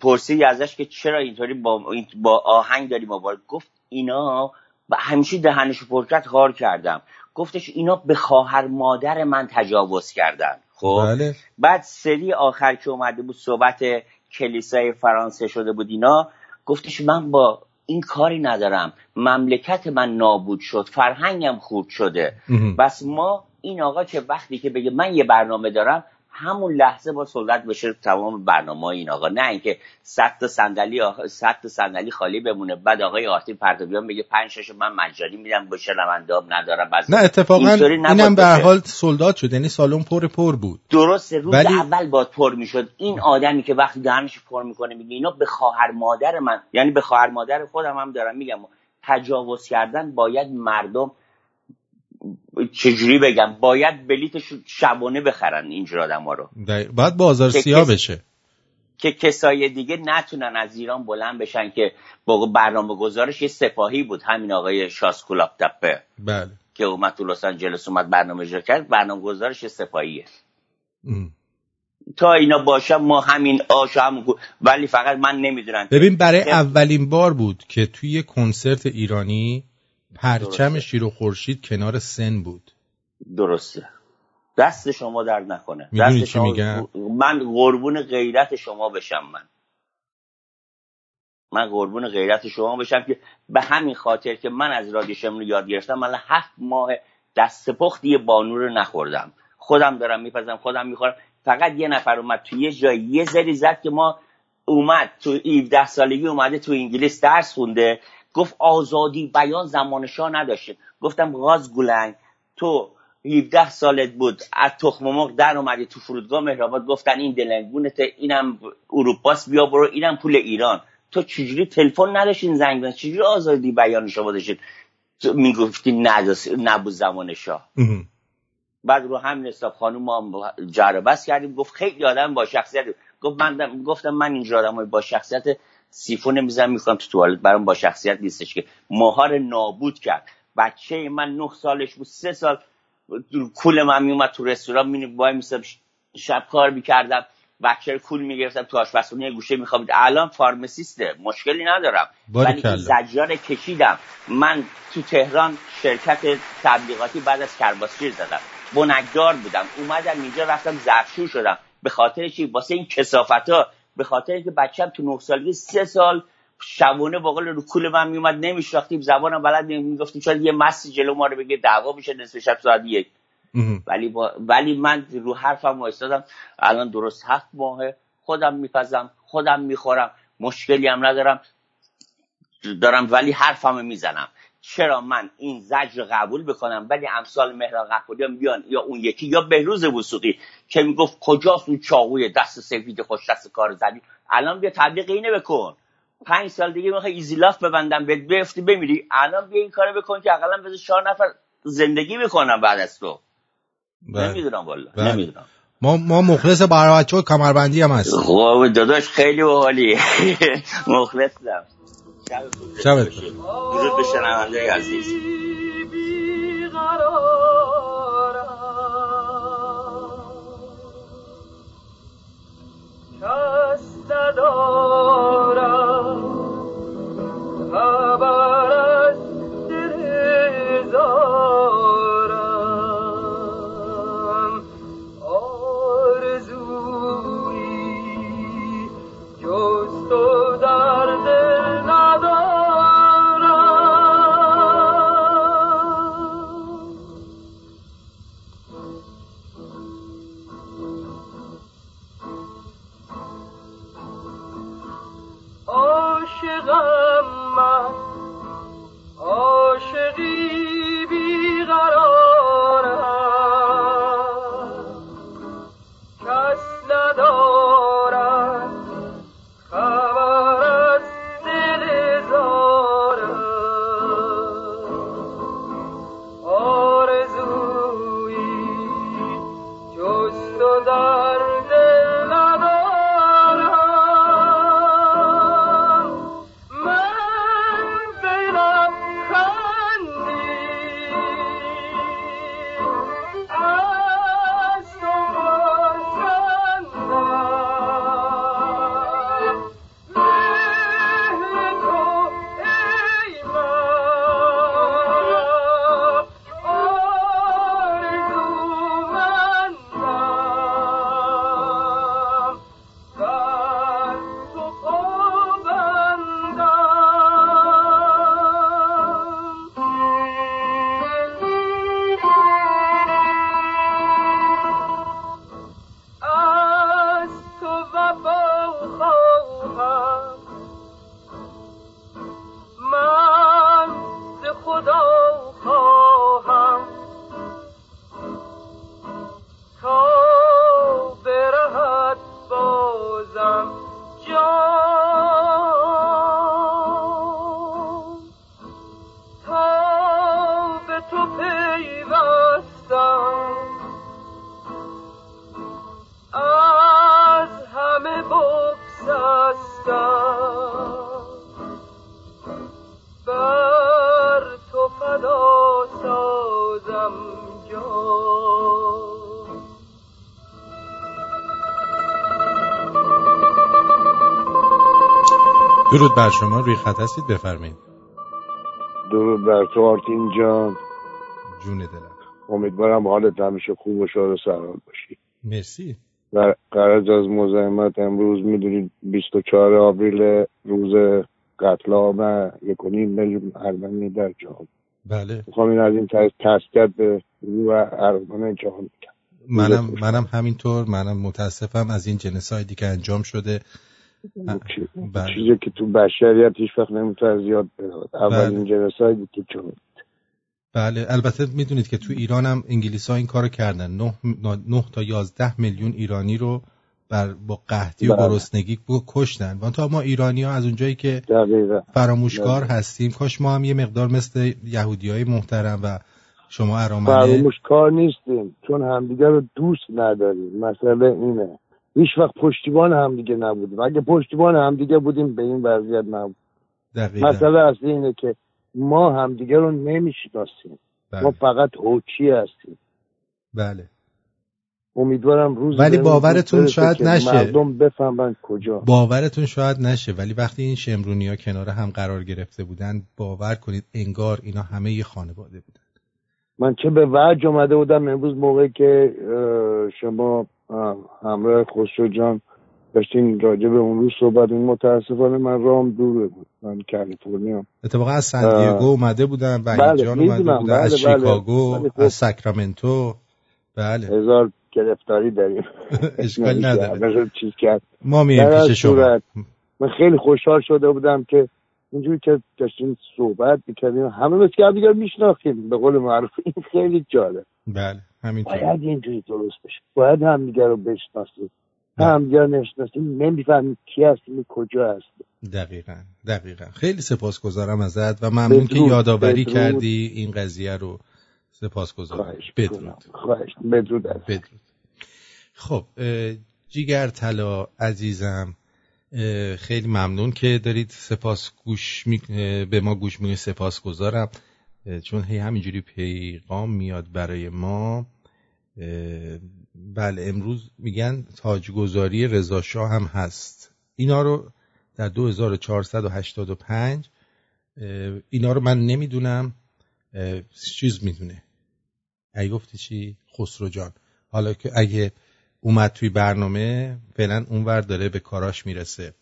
پرسید ازش که چرا اینطوری با, با آهنگ داری مبارک گفت اینا و همیشه دهنش پر کرد غار کردم. گفتش اینا به خواهر مادر من تجاوز کردن. خب؟ بله. بعد سری آخر که اومده بود صحبت کلیسای فرانسه شده بود اینا گفتش من با این کاری ندارم. مملکت من نابود شد. فرهنگم خورد شده. بس ما این آقا که وقتی که بگه من یه برنامه دارم همون لحظه با سلطت بشه تمام برنامه این آقا. نه اینکه صد تا صندلی آخ- صد تا صندلی خالی بمونه. بعد آقای آرتین پرتویان بگه پنج شش من مجانی میدم به شنوندهام ندارم. بس نه اتفاقا اینم به هر. حال سولدات شد یعنی سالن پر پر بود. درسته روز ولی- اول باد پر می‌شد. این آدمی که وقتی دهنش پر می‌کنه میگه اینا به خواهر مادر من یعنی به خواهر مادر خودم هم دارم میگم. تجاوز کردن باید مردم چجوری بگم؟ باید بلیت شبانه بخرن اینجور آدم ها رو. باید بازار سیاه بشه. که کسای دیگه نتونن از ایران بلند بشن که با برنامه گذارش یه سپاهی بود. همین آقای شاسکولاپ تپه. بله. که اومد تو لس آنجلس اومد برنامه اجرا کرد. برنامه گذارش یه سپاهیه. تا اینا باشم ما همین آش هم ولی فقط من نمی‌دونم ببین برای اولین بار بود که توی کنسرت ایرانی پرچم شیر و خورشید کنار سن بود. درسته. دست شما در نکنه. دست شما من قربون غیرت شما بشم من. من قربون غیرت شما بشم که به همین خاطر که من از رادیو شمرو یاد گرفتم من هفت ماه دست پختی بانو رو نخوردم. خودم دارم میپزم خودم می‌خورم. فقط یه نفر اومد تو یه جای یه زری زد که ما اومد تو 17 سالگی اومده تو انگلیس درس خونده. گفت آزادی بیان زمان شاه نداشته. گفتم غاز گلنگ تو 17 سالت بود از تخم مرغ در اومدی تو فرودگاه مهرآباد گفتن این دلنگونت اینم اروپاس بیا برو اینم پول ایران. تو چجوری تلفن نداشتین زنگ بزن چجوری آزادی بیان شما داشتین می‌گفتی نبود زمان شاه. بعد رو همین حساب خانم ما جربس کردیم گفت خیلی آدم با شخصیت گفت من گفتم من اینجا آدم با شخصیت سیفون می‌زنم می‌کنم تو توالت برام با شخصیت نیستش که ماهار نابود کرد. بچه من نه سالش بود سه سال کول من میومد تو رستوران می وای شب کار می‌کردم بچه رو کول می‌گرفتم تو آشپزخونه گوشه میخوابید. الان فارماسیسته مشکلی ندارم. ولی زجار کشیدم. من تو تهران شرکت تبلیغاتی بعد از کرباسچی زدم. بنگدار بودم. اومدم اینجا رفتم زرشور شدم. به خاطر چی؟ واسه این کسافت ها به خاطر که بچم تو نه سالگی سه سال شبونه باقل رو کول من میومد نمیشناختیم زبانم بلد می‌گفتیم شاید یه مسی جلو ما رو بگه دعوا میشه نصف شب ساعت یک. ولی با... ولی من رو حرفم وایستادم الان درست هفت ماهه خودم میپزم خودم می‌خورم مشکلی هم ندارم دارم ولی حرفم می‌زنم. چرا من این زجر قبول بکنم ولی امثال مهران قفوریان بیان یا اون یکی یا بهروز وسوقی که می‌گفت کجاست اون چاقوی دست سفید خوش دست کار زدی؟ الان بیا تبلیغ اینه بکن. پنج سال دیگه می‌خوای ایزی لاف ببندم بهت بیفتی بمیری. الان بیا این کارو بکن که اقلا بذار چهار نفر زندگی بکنم بعد از تو. بله. نمی‌دونم والا بله. نمی‌دونم. ما ما مخلص برای کمربندی هم هست خب داداش خیلی حالی مخلصم. شبت درود به شنونده عزیز. کس ندارم خدا درود بر شما روی خط هستید بفرمایید. درود بر تو آرتین جان. جون دلم. امیدوارم حالت همیشه خوب و شاد و سرحال باشی. مرسی. در قرض از مزاحمت امروز می‌دونید 24 آوریل روز قتل عام یک و نیم ارمنی در جهان. بله. می‌خوام این از این طرز تسکیت به و ارمان جهان می‌کنم منم منم همینطور منم متاسفم از این جنسایدی که انجام شده. بله. چیزی که تو بشریت هیچ وقت نمی‌تونه زیاد بهاد اولین جنسایدی که چون بله البته می‌دونید که تو ایران هم انگلیس ها این کارو کردن. 9, 9 تا 11 میلیون ایرانی رو بر با قحطی و بله. گرسنگی کشتن. و تا ما ایرانی ها از اونجایی که دقیقا. فراموشکار بله. هستیم کاش ما هم یه مقدار مثل یهودی های محترم و شما ارامنه فراموش کار نیستیم. چون همدیگه رو دوست نداریم. مسئله اینه. هیچ وقت پشتیبان همدیگه نبودیم. اگه پشتیبان همدیگه بودیم به این وضعیت نبود. دقیقا. مسئله اصلی اینه که ما همدیگه رو نمی‌شناسیم. ما بله. فقط هوچی هستیم. بله. امیدوارم روز ولی باورتون شاید نشه. مردم بفهمن کجا. باورتون شاید نشه ولی وقتی این شمرونی ها کنار هم قرار گرفته بودن باور کنید انگار اینا همه یه خانواده بودن. من چه به وجه اومده بودم امروز موقعی که شما همراه خسرو جان داشتین راجع به اون روز صحبت این متاسفانه من رام دوره بود. من کالیفرنیا. اتفاقا از سن دیگو اومده بودن و بله، اینجان اومده بودن. از بله، بله. شیکاگو خب- از ساکرامنتو. بله. هزار گرفتاری داریم. اشکال نداره. چیز کرد. ما میایم پیش شما. من خیلی خوشحال شده بودم که اینجوری که داشتین صحبت می‌کردیم. همه مثل که همدیگر میشناختیم. به قول معروف این خیلی جالب. بله. همینطور باید اینجوری درست بشه. باید همدیگر رو بشناسیم. بله. همدیگر نشناسیم. نمی‌فهمیم کی هستیم کجا هستیم. دقیقا دقیقا. خیلی سپاسگزارم ازت و ممنون که یادآوری. کردی این قضیه رو. سپاسگزارم. بدرود. خواهش. بدرود بدرود. خب جیگر طلا عزیزم خیلی ممنون که دارید سپاس گوش می... به ما گوش می‌کنید سپاس گذارم چون هی همینجوری پیغام میاد برای ما بله امروز میگن تاجگذاری رضا شاه هم هست. اینا رو در 2485 اه، اینا رو من نمی‌دونم چیز می‌دونه. اگه گفتی چی؟ خسرو جان. حالا که اگه اومد توی برنامه فعلا اونور داره به کاراش می‌رسه.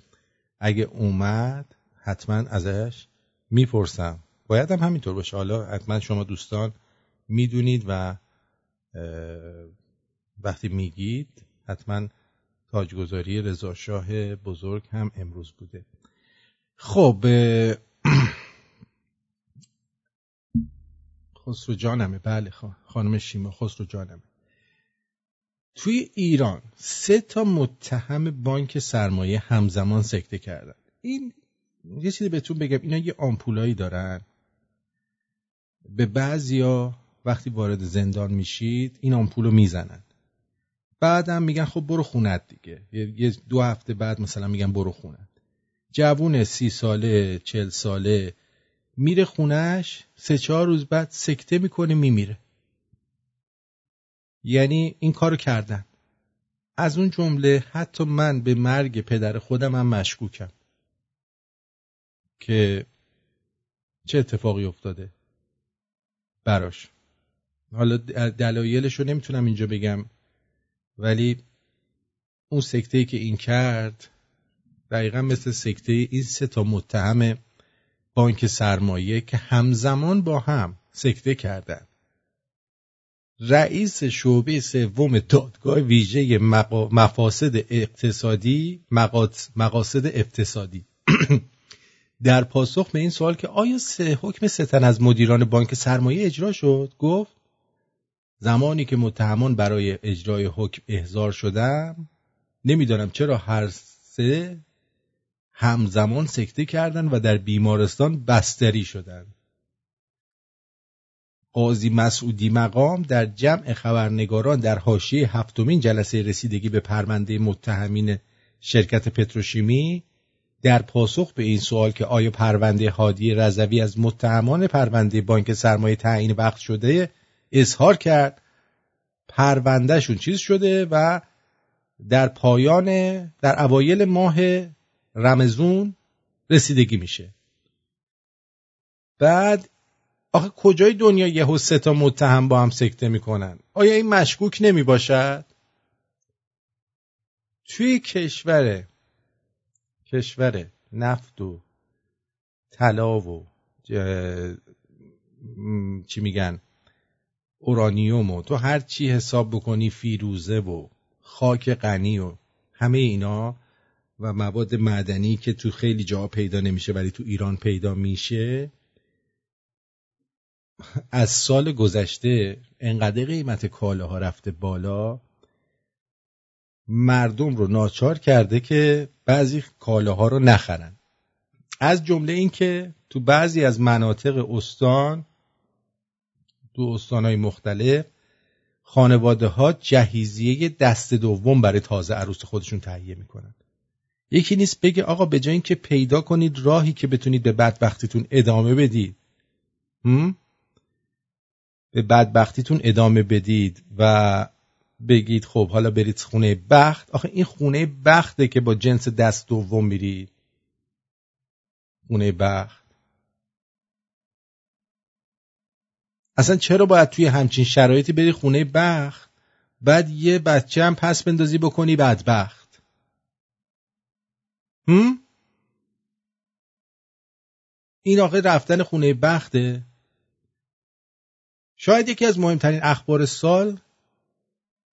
اگه اومد حتما ازش می‌پرسم. باید هم همینطور باشه. حالا حتما شما دوستان می‌دونید و وقتی میگید حتما تاجگذاری رضا شاه بزرگ هم امروز بوده. خب خسرو جانمه. بله خا- خانم شیما خسرو جانمه. توی ایران سه تا متهم بانک سرمایه همزمان سکته کردن. این یه چیزی بهتون بگم. اینا یه آمپولایی دارن. به بعضیا وقتی وارد زندان میشید این آمپول رو می‌زنن. بعدم میگن خب برو خونت دیگه. یه یه دو هفته بعد مثلا میگن برو خونت. جوون سی ساله چل ساله میره خونش سه چهار روز بعد سکته می‌کنه میمیره. یعنی این کارو کردن. از اون جمله حتی من به مرگ پدر خودم هم مشکوکم. که چه اتفاقی افتاده؟ براش حالا دلایلش رو نمی‌تونم اینجا بگم ولی اون سکته که این کرد دقیقا مثل سکته این سه تا متهم بانک سرمایه که همزمان با هم سکته کردند رئیس شعبه سوم دادگاه ویژه. مفاسد اقتصادی. مقاصد اقتصادی در پاسخ به این سوال که آیا سه حکم ستن از مدیران بانک سرمایه اجرا شد؟ گفت زمانی که متهمان برای اجرای حکم احضار شدم نمی‌دانم چرا هر سه همزمان سکته کردند و در بیمارستان بستری شدند. قاضی مسعودی مقام در جمع خبرنگاران در حاشیه هفتمین جلسه رسیدگی به پرونده متهمین شرکت پتروشیمی در پاسخ به این سوال که آیا پرونده هادی رضوی از متهمان پرونده بانک سرمایه تعیین وقت شده اظهار کرد پروندهشون چیز شده و در پایان در اوایل ماه رمزون رسیدگی میشه. بعد آخه کجای دنیا یه سه تا متهم با هم سکته می‌کنن؟ آیا این مشکوک نمی باشد توی کشور کشور نفت و طلا و چی میگن اورانیوم و تو هر چی حساب بکنی فیروزه و خاک غنی و همه اینا و مواد معدنی که تو خیلی جاها پیدا نمیشه ولی تو ایران پیدا میشه از سال گذشته انقدر قیمت کالاها رفته بالا مردم رو ناچار کرده که بعضی کالاها رو نخرن. از جمله این که تو بعضی از مناطق استان تو استانهای مختلف خانواده ها جهیزیه دست دوم برای تازه عروس خودشون تهیه می‌کنن. یکی نیست بگه آقا به جای اینکه پیدا کنید راهی که بتونید به بدبختیتون ادامه بدید. هم؟ به بدبختیتون ادامه بدید و بگید خب حالا برید خونه بخت. آخه این خونه بخته که با جنس دست دوم میرید خونه بخت. اصلا چرا باید توی همچین شرایطی بری خونه بخت؟ بعد یه بچه هم پس بندازی بکنی بدبخت هم؟ این آقای رفتن خونه بخته. شاید یکی از مهمترین اخبار سال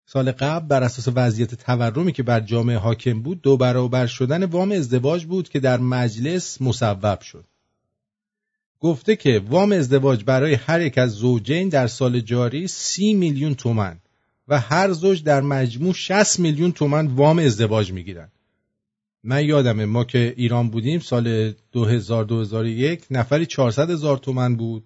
سال قبل بر اساس وضعیت تورمی که بر جامعه حاکم بود دو برابر شدن وام ازدواج بود که در مجلس مصوب شد. گفته که وام ازدواج برای هر یک از زوجین در سال جاری سی میلیون تومن و هر زوج در مجموع 60 میلیون تومن وام ازدواج می‌گیرن من یادمه ما که ایران بودیم سال 2000-2001 نفری 400 هزار تومن بود.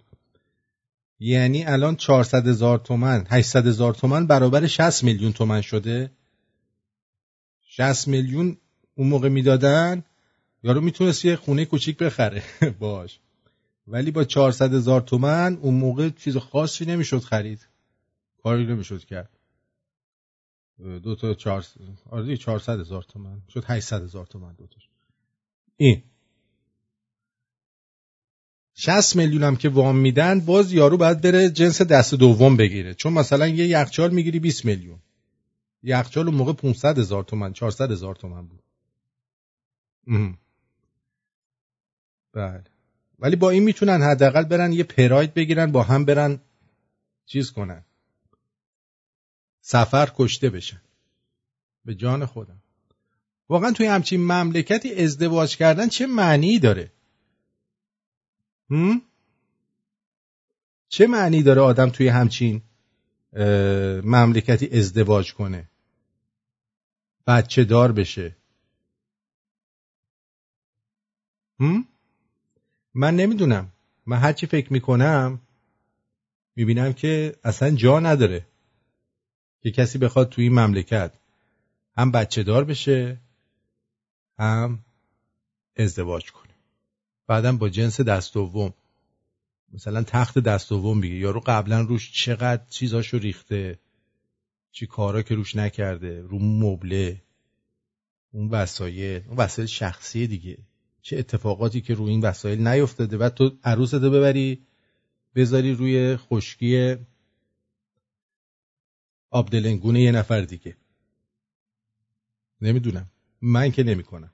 یعنی الان 400 هزار تومن 800 هزار تومن برابر 60 میلیون تومن شده. 60 میلیون اون موقع می‌دادن یارو می‌تونست یه خونه کوچیک بخره. باش. ولی با 400 هزار تومن اون موقع چیز خاصی نمی‌شد خرید. کاری نمی‌شد کرد. دو تا 400 آره 400 هزار تومن. شد 800 هزار تومن دو تاش. این. 60 میلیون هم که وام میدن باز یارو باید بره جنس دست دوم بگیره. چون مثلا یه یخچال می‌گیری 20 میلیون. یخچال اون موقع 500 هزار تومن 400 هزار تومن بود. بله. ولی با این می‌تونن حداقل برن یه پراید بگیرن با هم برن چیز کنن. سفر کشته بشن. به جان خودم. واقعا توی همچین مملکتی ازدواج کردن چه معنی داره؟ هم؟ چه معنی داره آدم توی همچین مملکتی ازدواج کنه بچه دار بشه هم؟ من نمی‌دونم من هرچی فکر می‌کنم می‌بینم که اصلا جا نداره که کسی بخواد توی این مملکت هم بچه دار بشه هم ازدواج کنه بعدم با جنس دست دوم. مثلا تخت دست دوم بگه یارو قبلا روش چقدر چیزاشو ریخته. چی کارا که روش نکرده. رو مبله. اون وسایل. اون وسایل شخصی دیگه. چه اتفاقاتی که روی این وسایل نیفتاده. و تو عروستو ببری. بذاری روی خشکی آبدلنگونه یه نفر دیگه. نمی‌دونم. من که نمی‌کنم.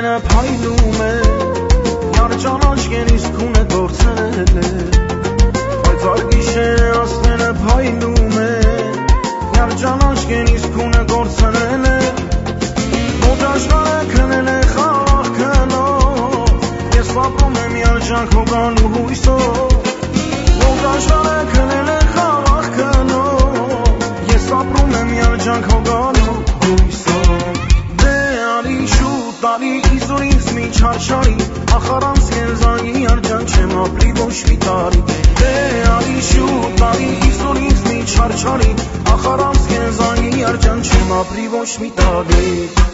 Ամենը փայլում է Յարջան աչքեն իսկ ունե գործել է Բայց արգիշե ասնենը փայլում է Յարջան աչքեն իսկ ունե գործել է Մոտ աշխարհը քնել է խաղ քնով Ես ապրում եմ յարջան քո բան ու հույսով Մոտ աշխարհը քնել է խաղ քնով Ես ապրում եմ յարջան քո բան ու հույսով Դե արի շուտ արի չարչարի ախարանց կենզանի արջան չեմ ապրի ոչ մի տարի դե արի շուտ բարի իսոր ինձ մի չարչարի ախարանց կենզանի արջան չեմ ապրի ոչ մի տարի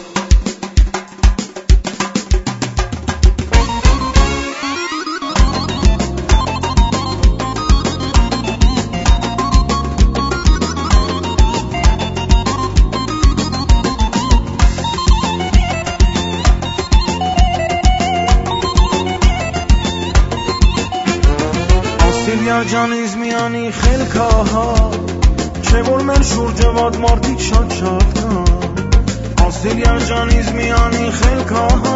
ավարտ մարդիկ շատ շատ կան Աստիրյան ժանից միանի խելք ահա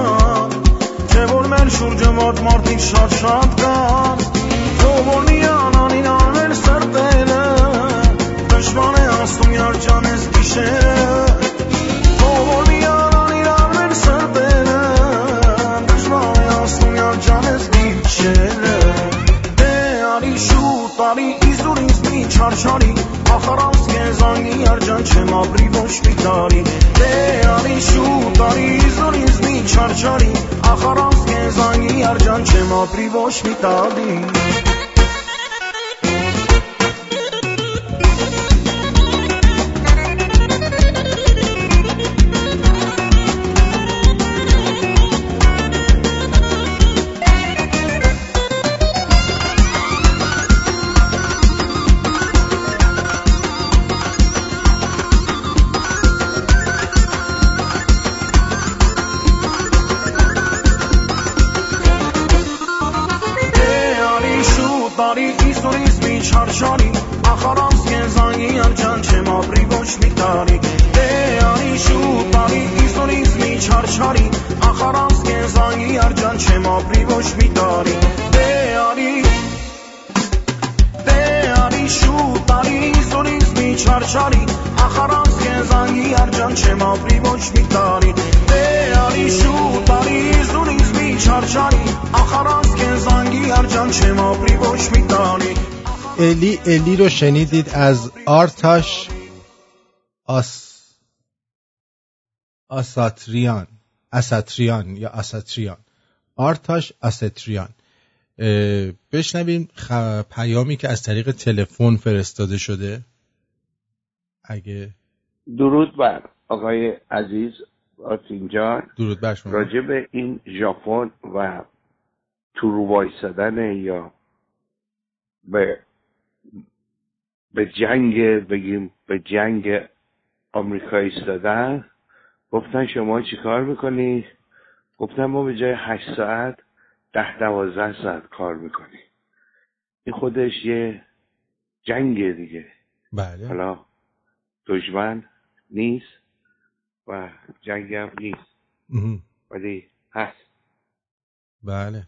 Չէ որ մեր շուրջը մարդ մարդիկ շատ շատ կան Թողորնի անանին անել սրտերը Դժվան է աստում երջանես գիշերը Թողորնի անանին անել սրտերը Դժվան է աստում երջանես գիշերը Դե արի շուտ արի իզուր ինձ մի չարշարի چه ما بری باش بیداری. به آری شو داری زوری زمی چار چاری. آخر آز گزانگی هر جان چه ما بری باش بیداری. ایزوریز می چارچاری آخرام سکن جان چه مابری بوش میتاری دیاری شو تاری ایزوریز می چارچاری. آخرام سکن جان چه مابری بوش میتاری الی الی رو شنیدید از آرتاش آس آساتریان. اساتریان یا اساتریان آرتاش آساتریان. بشنویم خ... پیامی که از طریق تلفن فرستاده شده. اگه درود بر آقای عزیز آتینجان درود بر شما. راجع به این ژاپن و تو وایسادن یا به به جنگ بگیم به جنگ آمریکا ایستادن گفتن شما چی کار می‌کنی؟ گفتن ما به جای هشت ساعت ده دوازده ساعت کار می‌کنی این خودش یه جنگ دیگه. بله. حالا دشمن نیست و جنگ هم نیست. ولی هست. بله.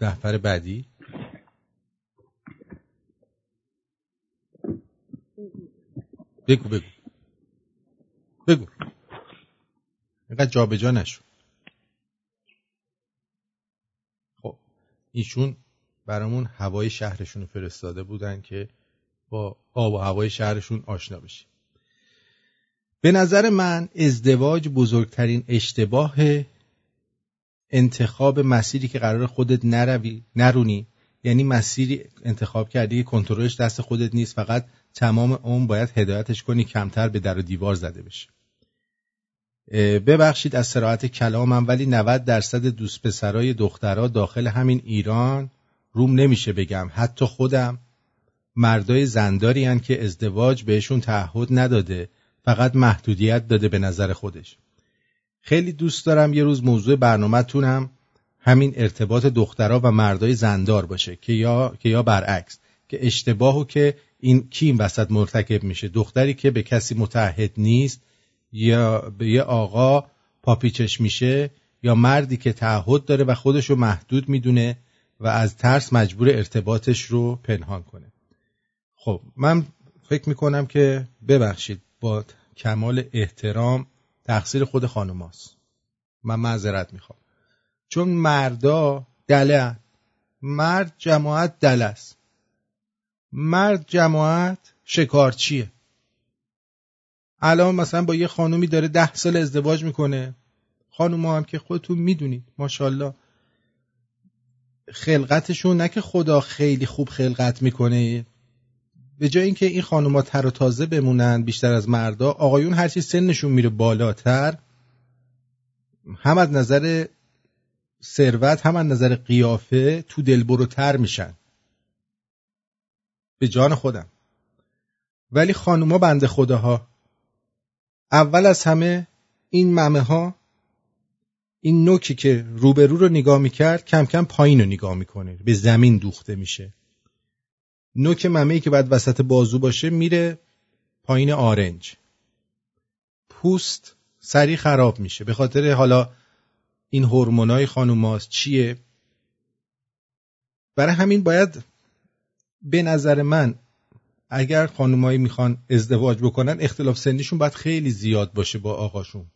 نفر بعدی؟ بگو بگو. بگو. اینقدر جابجا نشو. خب ایشون برامون هوای شهرشون فرستاده بودن که با آب و هوای شهرشون آشنا بشیم. به نظر من ازدواج بزرگترین اشتباه انتخاب مسیری که قرار خودت نروی نرونی. یعنی مسیری انتخاب کردی که کنترلش دست خودت نیست فقط تمام اون باید هدایتش کنی کمتر به در و دیوار زده بشه. ببخشید از سراحت کلامم ولی 90 درصد دوست پسرای دخترها داخل همین ایران روم نمیشه بگم. حتی خودم مردای زنداری هن که ازدواج بهشون تعهد نداده فقط محدودیت داده به نظر خودش. خیلی دوست دارم یه روز موضوع برنامه تونم همین ارتباط دخترها و مردای زندار باشه که یا که یا برعکس که اشتباهو که این کی این وسط مرتکب میشه. دختری که به کسی متحد نیست یا به یه آقا پاپیچش میشه یا مردی که تعهد داره و خودش رو محدود می‌دونه و از ترس مجبور ارتباطش رو پنهان کنه. خب من فکر می‌کنم که ببخشید با کمال احترام تقصیر خود خانماست. من معذرت می‌خوام. چون مردا دله مرد جماعت دل است مرد جماعت شکارچیه. الان مثلا با یه خانومی داره ده سال ازدواج می‌کنه. خانوم هم که خودتون می‌دونید ماشاءالله. خلقتشون نه که خدا خیلی خوب خلقت می‌کنه به جای اینکه این خانوما تر و تازه بمونن بیشتر از مردا آقایون هرچی سنشون میره بالاتر. هم از نظر ثروت هم از نظر قیافه تو دلبروتر میشن. به جان خودم. ولی خانوما بنده خداها اول از همه این ممه ها این نوکی که روبرو رو نگاه می‌کرد کم کم پایین رو نگاه می‌کنه به زمین دوخته میشه. نوک ممه که بعد وسط بازو باشه میره پایین آرنج. پوست سریع خراب میشه. به خاطر حالا این هورمونای خانوماست چیه؟ برای همین باید به نظر من اگر خانومایی می‌خوان ازدواج بکنن اختلاف سنیشون باید خیلی زیاد باشه با آقاشون.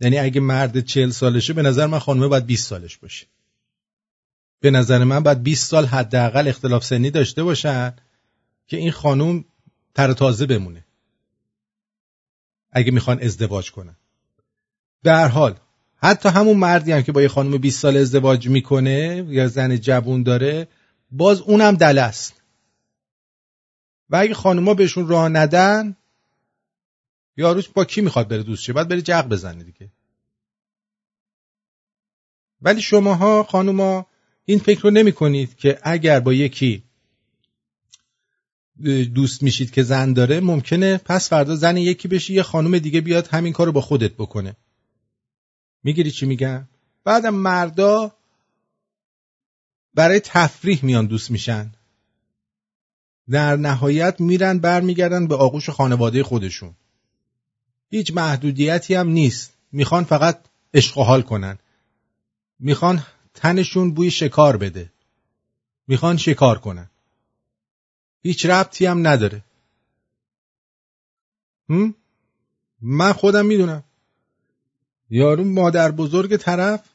یعنی اگه مرد چل سالشه به نظر من خانومه باید 20 سالش باشه. به نظر من باید 20 سال حداقل اختلاف سنی داشته باشن که این خانوم تر تازه بمونه. اگه می‌خوان ازدواج کنن. هر حال حتی همون مردی هم که با یه خانم 20 سال ازدواج می‌کنه یا زن جوون داره باز اونم دل است. و اگه خانوما بهشون راه ندن یاروش با کی می‌خواد بره دوست شه؟ باید بره جق بزنه دیگه. ولی شماها خانوما این فکر رو نمی کنید که اگر با یکی دوست میشید که زن داره ممکنه پس فردا زن یکی بشی یه خانم دیگه بیاد همین کارو با خودت بکنه. می‌گیری چی میگم؟ بعدم مردا برای تفریح میان دوست میشن. در نهایت میرن برمیگردن به آغوش خانواده خودشون. هیچ محدودیتی هم نیست. می‌خوان فقط عشق و حال کنن. می‌خوان تنشون بوی شکار بده. می‌خوان شکار کنن. هیچ ربطی هم نداره. هم؟ من خودم می‌دونم. یارو مادر بزرگ طرف.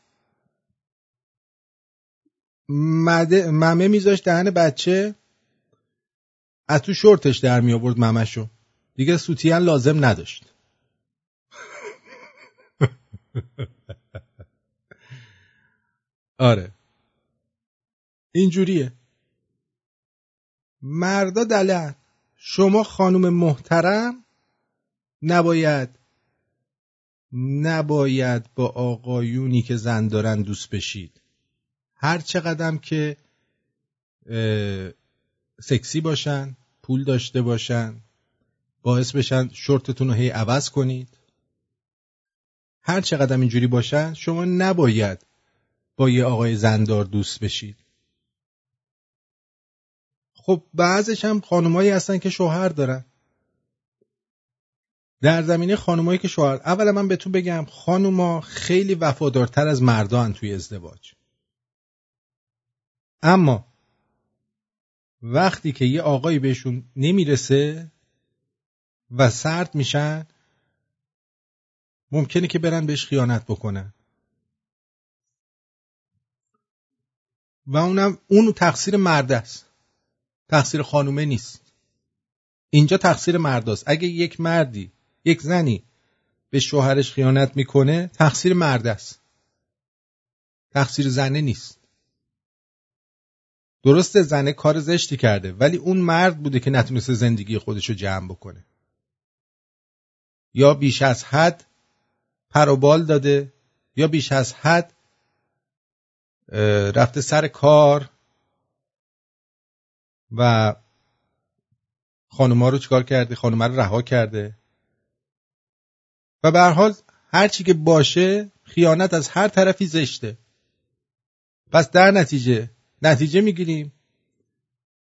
مده ممه میذاش دهن بچه. از تو شورتش در می آورد ممشو دیگه سوتیان لازم نداشت. آره. اینجوریه. مردا دلن. شما خانم محترم نباید نباید با آقایونی که زن دارن دوست بشید. هر چقدر که سکسی باشن پول داشته باشن باعث بشن شورتتون رو هی عوض کنید. هر چقدر اینجوری باشن شما نباید با یه آقای زندار دوست بشید. خب بعضش هم خانمایی هستن که شوهر دارن. در زمینه خانمایی که شوهر اولا من بهتون بگم خانوما خیلی وفادارتر از مردان توی ازدواج. اما وقتی که یه آقایی بهشون نمی‌رسه و سرد میشن ممکنه که برن بهش خیانت بکنن. و اونم اون تقصیر مرد است. تقصیر خانومه نیست. اینجا تقصیر مرد است. اگه یک مردی یک زنی به شوهرش خیانت می‌کنه تقصیر مرد است. تقصیر زنه نیست. درسته زنه کار زشتی کرده ولی اون مرد بوده که نتونسته زندگی خودشو جمع بکنه. یا بیش از حد پروبال داده یا بیش از حد رفته سر کار و خانوما رو چیکار کرده؟ خانوما رو رها کرده. و به هر حال هر چی که باشه خیانت از هر طرفی زشته. پس در نتیجه نتیجه می‌گیریم.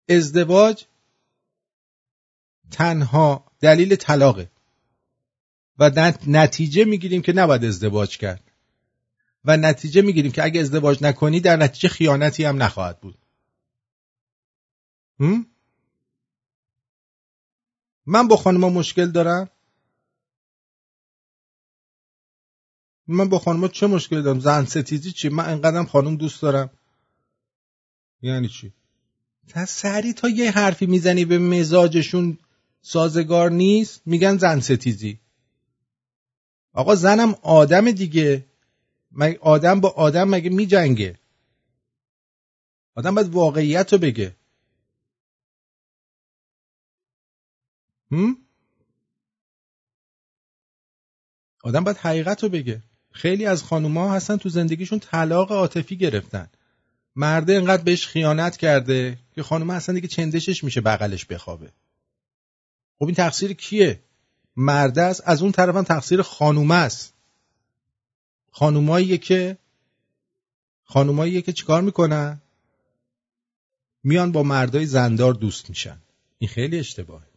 ازدواج تنها دلیل طلاقه. و نتیجه می‌گیریم که نباید ازدواج کرد. و نتیجه می‌گیریم که اگه ازدواج نکنی در نتیجه خیانتی هم نخواهد بود؟ من با خانما مشکل دارم؟ من با خانما چه مشکل دارم؟ زن ستیزی چی؟ من انقدرم خانم دوست دارم. یعنی چی؟ سری تا یه حرفی می‌زنی به مزاجشون سازگار نیست؟ میگن زن ستیزی. آقا زنم آدم دیگه. مگه آدم با آدم مگه می جنگه؟ آدم باید واقعیت رو بگه. هم؟ آدم باید حقیقت رو بگه. خیلی از خانوما هستن تو زندگیشون طلاق عاطفی گرفتن. مرده انقدر بهش خیانت کرده که خانوم اصلا دیگه چندشش میشه بغلش بخوابه. خب این تقصیر کیه؟ مرده است از اون طرف هم تقصیر خانومه است. خانوماییه که خانوماییه که چیکار می‌کنن؟ میان با مردای زندار دوست میشن. این خیلی اشتباهه.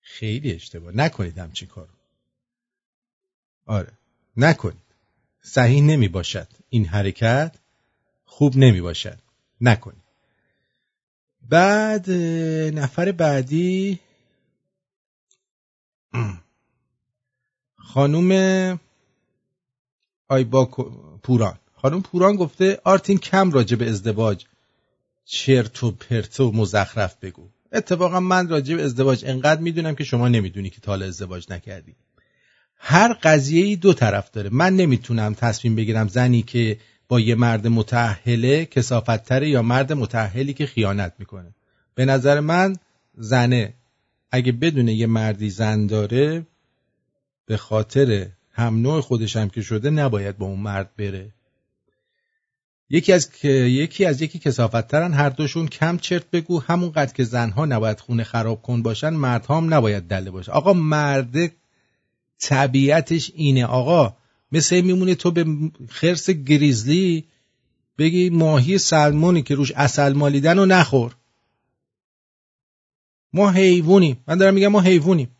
خیلی اشتباه. نکنید همچین کارو. آره. نکنید. صحیح نمی باشد این حرکت خوب نمی باشد نکنید. بعد نفر بعدی. خانوم آیبا پوران. خانوم پوران گفته آرتین کم راجع به ازدواج چرت و پرت و مزخرف بگو. اتفاقا من راجع به ازدواج انقدر می‌دونم که شما نمی‌دونی که تا ازدواج نکردی. هر قضیه دو طرف داره. من نمی‌تونم تصمیم بگیرم زنی که با یه مرد متحله کسافتتره یا مرد متحلی که خیانت می‌کنه. به نظر من زنه. اگه بدونه یه مردی زن داره به خاطر هم نوع خودش هم که شده نباید با اون مرد بره. یکی از یکی از یکی کسافتترن هر دوشون کم چرت بگو همونقدر که زنها نباید خونه خراب کن باشن مردها هم نباید دله باشه. آقا مرد طبیعتش اینه. آقا مثل میمونه تو به خرس گریزلی بگی ماهی سلمونی که روش اصل مالیدن و نخور. ما حیوونیم من دارم میگم ما حیوونیم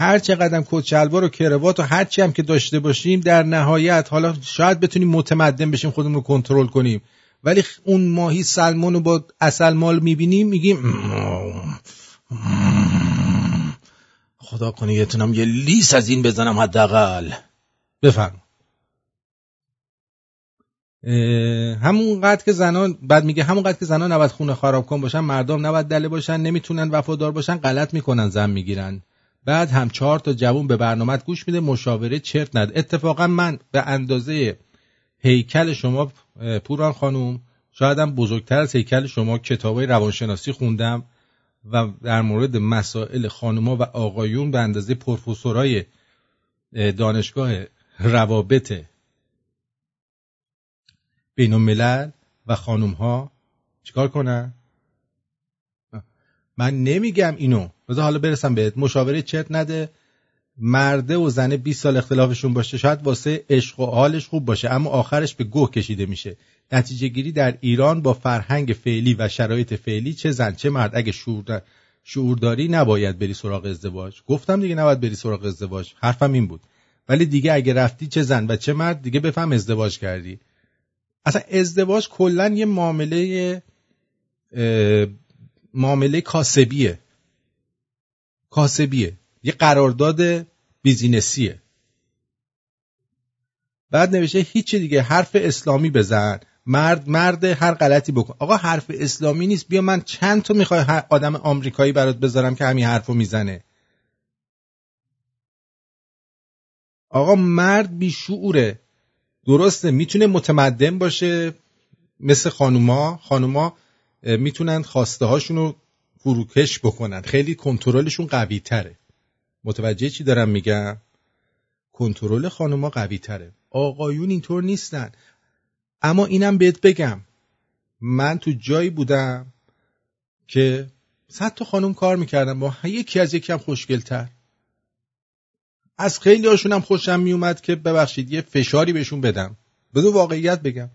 هر چقدر کت شلوار و کروات و هر چی هم که داشته باشیم در نهایت حالا شاید بتونیم متمدن بشیم خودمون رو کنترل کنیم. ولی اون ماهی سلمون رو با اصل مال می‌بینیم میگیم خدا کنه یتونم یه لیس از این بزنم حداقل. بفهم همونقدر که زنان بعد میگه همونقدر که زنان نباید خونه خراب کن باشن مردم نباید دله باشن نمی‌تونن وفادار باشن غلط می‌کنن زن می‌گیرن. بعد هم چهار تا جوون به برنامه گوش میده مشاوره چرت نده اتفاقا من به اندازه هیکل شما پوران خانوم شایدم بزرگتر از هیکل شما کتابای روانشناسی خوندم و در مورد مسائل خانوما و آقایون به اندازه پروفسورای دانشگاه روابط بین الملل و خانوم ها چیکار کنن؟ من نمیگم اینو. بذار حالا برسم بهت. مشاوره چرت نده. مرده و زنه 20 سال اختلافشون باشه. شاید واسه عشق و حالش خوب باشه اما آخرش به گوه کشیده میشه. نتیجه گیری در ایران با فرهنگ فعلی و شرایط فعلی چه زن چه مرد. اگه شعور شعورداری نباید بری سراغ ازدواج. گفتم دیگه نباید بری سراغ ازدواج. حرفم این بود. ولی دیگه اگه رفتی چه زن و چه مرد دیگه بفهم ازدواج کردی. اصلا ازدواج کلا یه معامله معامله کاسبیه. کاسبیه. یه قرارداد بیزینسیه. بعد نوشته هیچی دیگه. حرف اسلامی بزن. مرد مرد هر غلطی بکن. آقا حرف اسلامی نیست. بیا من چند تا می‌خوای آدم آمریکایی برات بذارم که همین حرفو می‌زنه. آقا مرد بیشعوره. درسته. می‌تونه متمدن باشه. مثل خانوما. خانوما می‌تونن خواسته هاشون رو فروکش بکنن. خیلی کنترلشون قوی تره متوجه چی دارم میگم؟ کنترل خانوما قوی تره آقایون اینطور نیستن. اما اینم بهت بگم. من تو جایی بودم که صد تا خانم کار می‌کردم با یکی از یکی هم خوشگلتر. از خیلی هاشون هم خوشم میومد که ببخشید یه فشاری بهشون بدم. بدون واقعیت بگم.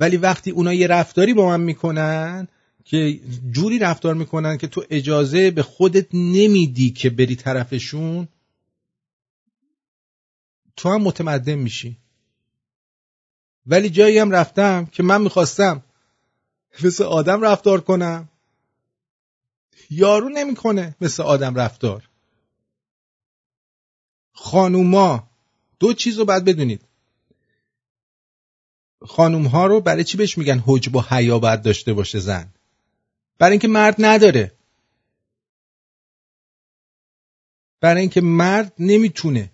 ولی وقتی اونا یه رفتاری با من می‌کنن که جوری رفتار می‌کنن که تو اجازه به خودت نمیدی که بری طرفشون تو هم متمدن میشی. ولی جایی هم رفتم که من می‌خواستم مثل آدم رفتار کنم. یارو نمی‌کنه مثل آدم رفتار. خانوما دو چیز رو باید بدونید. خانوم ها رو برای چی بهش میگن حجب و حیا باید داشته باشه زن؟ برای اینکه مرد نداره. برای اینکه مرد نمی‌تونه.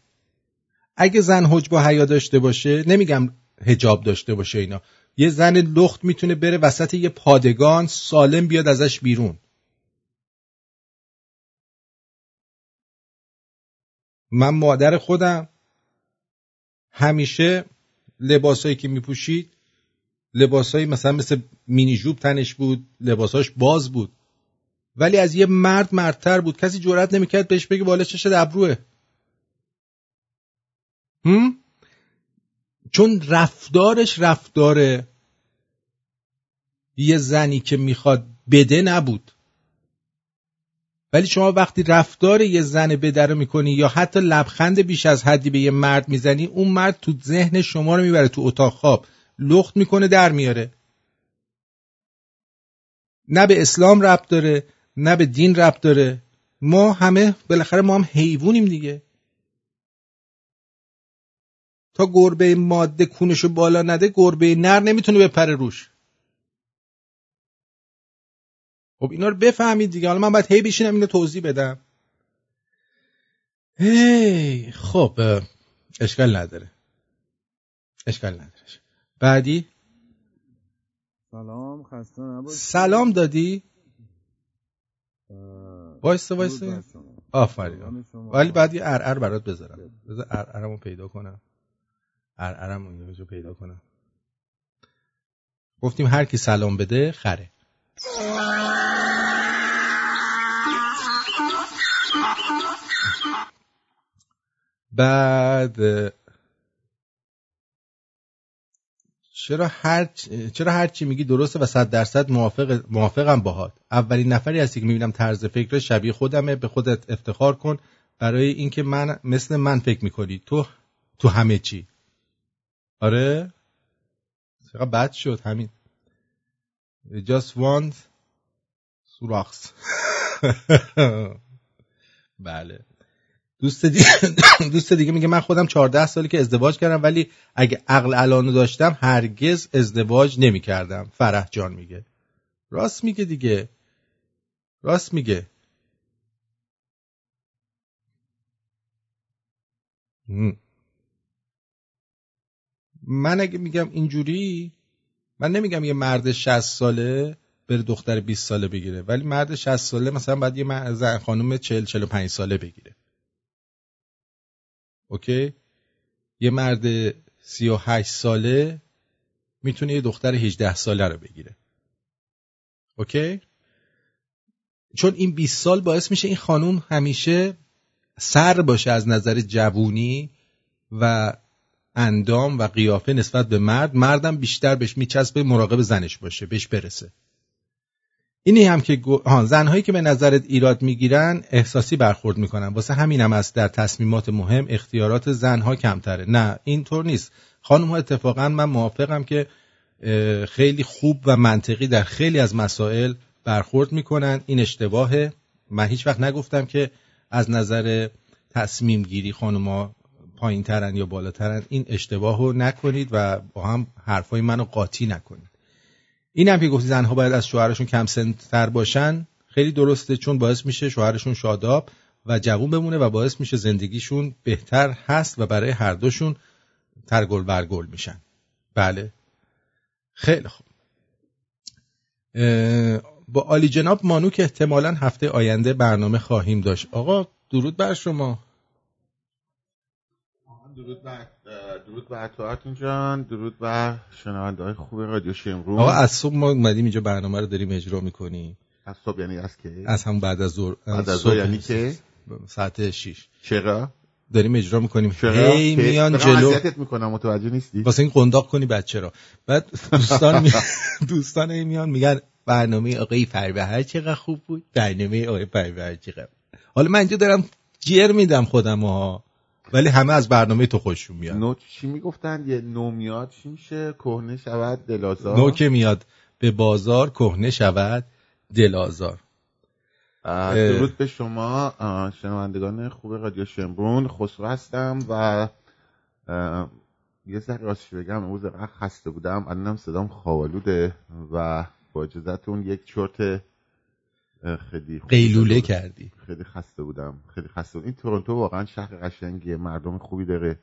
اگه زن حجب و حیا داشته باشه نمیگم هجاب داشته باشه اینا. یه زن لخت می‌تونه بره وسط یه پادگان سالم بیاد ازش بیرون. من مادر خودم همیشه لباسایی که میپوشید لباسایی مثلا مثل مینی جوب تنش بود لباساش باز بود. ولی از یه مرد مردتر بود. کسی جرئت نمی‌کرد بهش بگه بالا چشه ابروه. هم؟ چون رفتارش رفتار یه زنی که می‌خواد بده نبود. ولی شما وقتی رفتار یه زن بده رو می‌کنی یا حتی لبخند بیش از حدی به یه مرد می‌زنی اون مرد تو ذهن شما رو می‌بره تو اتاق. خواب لخت می‌کنه در میاره. نه به اسلام ربط داره نه به دین ربط داره. ما همه بالاخره ما هم حیوونیم دیگه. تا گربه ماده کونشو بالا نده گربه نر نمی‌تونه بپره روش. خب اینا رو بفهمید دیگه. حالا من باید هی بشینم اینو توضیح بدم. هی خب اشکال نداره. اشکال نداره. بعدی؟ سلام خسته نباشید. سلام دادی؟ وایسته وایسته آفرین ولی بعد یه ار برات بذارم. بذار ارعرمو پیدا کنم. ارعرمو اینجا پیدا کنم. گفتیم هر کی سلام بده خره. بعد چرا هر چرا هر چی میگی درسته و صد درصد موافق موافقم باهات؟ اولین نفری هستی که می‌بینم طرز فکر شبیه خودمه به خودت افتخار کن. برای اینکه من مثل من فکر می‌کنی. تو تو همه چی. آره؟ چقدر بد شد همین. Just want سوراخس بله. دوست دیگه, دوست دیگه میگه من خودم 14 سالی که ازدواج کردم ولی اگه عقل الانو داشتم هرگز ازدواج نمی‌کردم. فرح جان میگه. راست میگه دیگه. راست میگه. من اگه میگم اینجوری من نمیگم یه مرد 60 ساله بره دختر 20 ساله بگیره ولی مرد 60 ساله مثلا باید یه زن خانم 40 45 ساله بگیره. اوکی؟ یه مرد 38 ساله می‌تونه یه دختر 18 ساله رو بگیره. اوکی؟ چون این 20 سال باعث میشه این خانوم همیشه سر باشه از نظر جوونی و اندام و قیافه نسبت به مرد مردم بیشتر بهش میچسبه مراقب زنش باشه بهش برسه. اینی هم که زنهایی که به نظرت ایراد می‌گیرن احساسی برخورد می‌کنن. واسه همین هم است در تصمیمات مهم اختیارات زنها کمتره. نه اینطور نیست. خانم ها اتفاقا من موافقم که خیلی خوب و منطقی در خیلی از مسائل برخورد می‌کنن. این اشتباهه. من هیچ وقت نگفتم که از نظر تصمیم گیری ها پایین ترن یا بالاترن این اشتباه رو نکنید و با هم حرفای منو قاطی نکنید. این هم که گفتی زنها باید از شوهرشون کم سنتر باشن خیلی درسته چون باعث میشه شوهرشون شاداب و جوون بمونه و باعث میشه زندگیشون بهتر هست و برای هر دوشون ترگل برگل میشن. بله. خیلی خوب. با آلی جناب مانو که احتمالا هفته آینده برنامه خواهیم داشت. آقا درود بر شما. درود بر درود بر تو جان درود بر شنونده های خوب رادیو شمرون. آقا از صبح ما اومدیم اینجا برنامه رو داریم اجرا می‌کنیم. از صبح یعنی از که از هم بعد از ظهر بعد از ظهر یعنی که ساعت 6 چرا؟ داریم اجرا می‌کنیم. هی میان جلو. اذیتت می‌کنم متوجه نیستی؟ واسه این قنداق کنی بچه را بعد دوستان می... دوستان هی میان میگن برنامه آقای فربهر چقدر خوب بود. برنامه آقای فربهر چقدر حالا من اینجا دارم جر میدم خودم ها. ولی همه از برنامه تو خوششون میاد نو چی می‌گفتن؟ یه نو میاد چی میشه؟ کهنه شود دلازار. نو که میاد به بازار کهنه شود دلازار. درود به شما. شنوندگان خوب رادیو شمرون خسرو هستم و یه ذره راستش بگم امروز خسته بودم. الانم صدام خوابالوده و با اجازتون یک چرت خیلی قیلوله کردی. خیلی خسته بودم. خیلی خسته بودم این تورنتو واقعا شهر قشنگیه. مردم خوبی داره.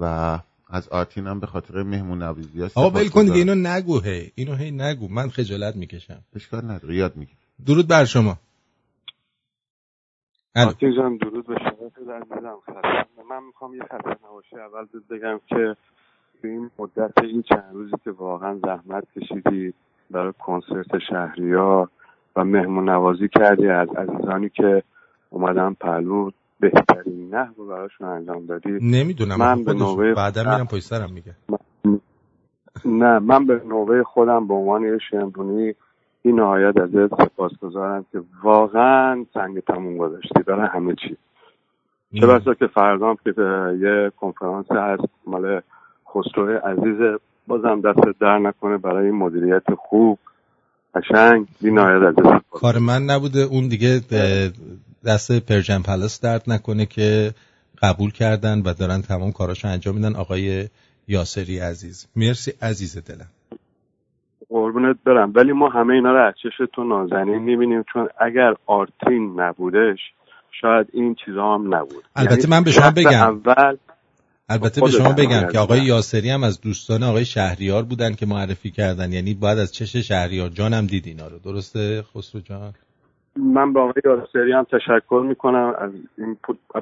و از آرتین هم به خاطر مهمون نویزی آقا ول کن دیگه اینو نگو هی. اینو هی نگو. من خجالت می‌کشم. اشکال نداره. یاد میگی درود بر شما. آرتین جان درود به شما. عزیزم. من می‌خوام یه خسته نباشی. اول بگم که تو این مدت این چند روزی که واقعا زحمت کشیدی برای کنسرت شهریار و مهمون نوازی کردی از عزیزانی که اومدن پهلو بهترین نه رو براشون انجام دادی. نمی‌دونم. من به نوبه بعدا میرم پشت سرم میگه. نه من به نوبه خودم به عنوان یه شمرونی این نهایت ازت سپاسگزارم که واقعا سنگ تموم گذاشتی. برای همه چی. چه بسا که فردام که یه کنفرانس هست مال خسرو عزیز بازم دست در نکنه برای مدیریت خوب. قشنگ. بی‌نهایت از کار من نبوده. اون دیگه دست Persian Plus درد نکنه که قبول کردن و دارن تمام کاراشو انجام میدن. آقای یاسری عزیز. مرسی عزیز دلم. قربونت برم. ولی ما همه اینا رو از چش تو نازنین می‌بینیم. چون اگر آرتین نبودش شاید این چیزا هم نبود. البته یعنی من به شما بگم. اول البته به شما بگم که آقای یاسری هم از دوستان آقای شهریار بودن که معرفی کردن. یعنی باید از چش شهریار جان هم دید اینا رو. درسته خسرو جان؟ من با آقای یاسری هم تشکر می‌کنم از این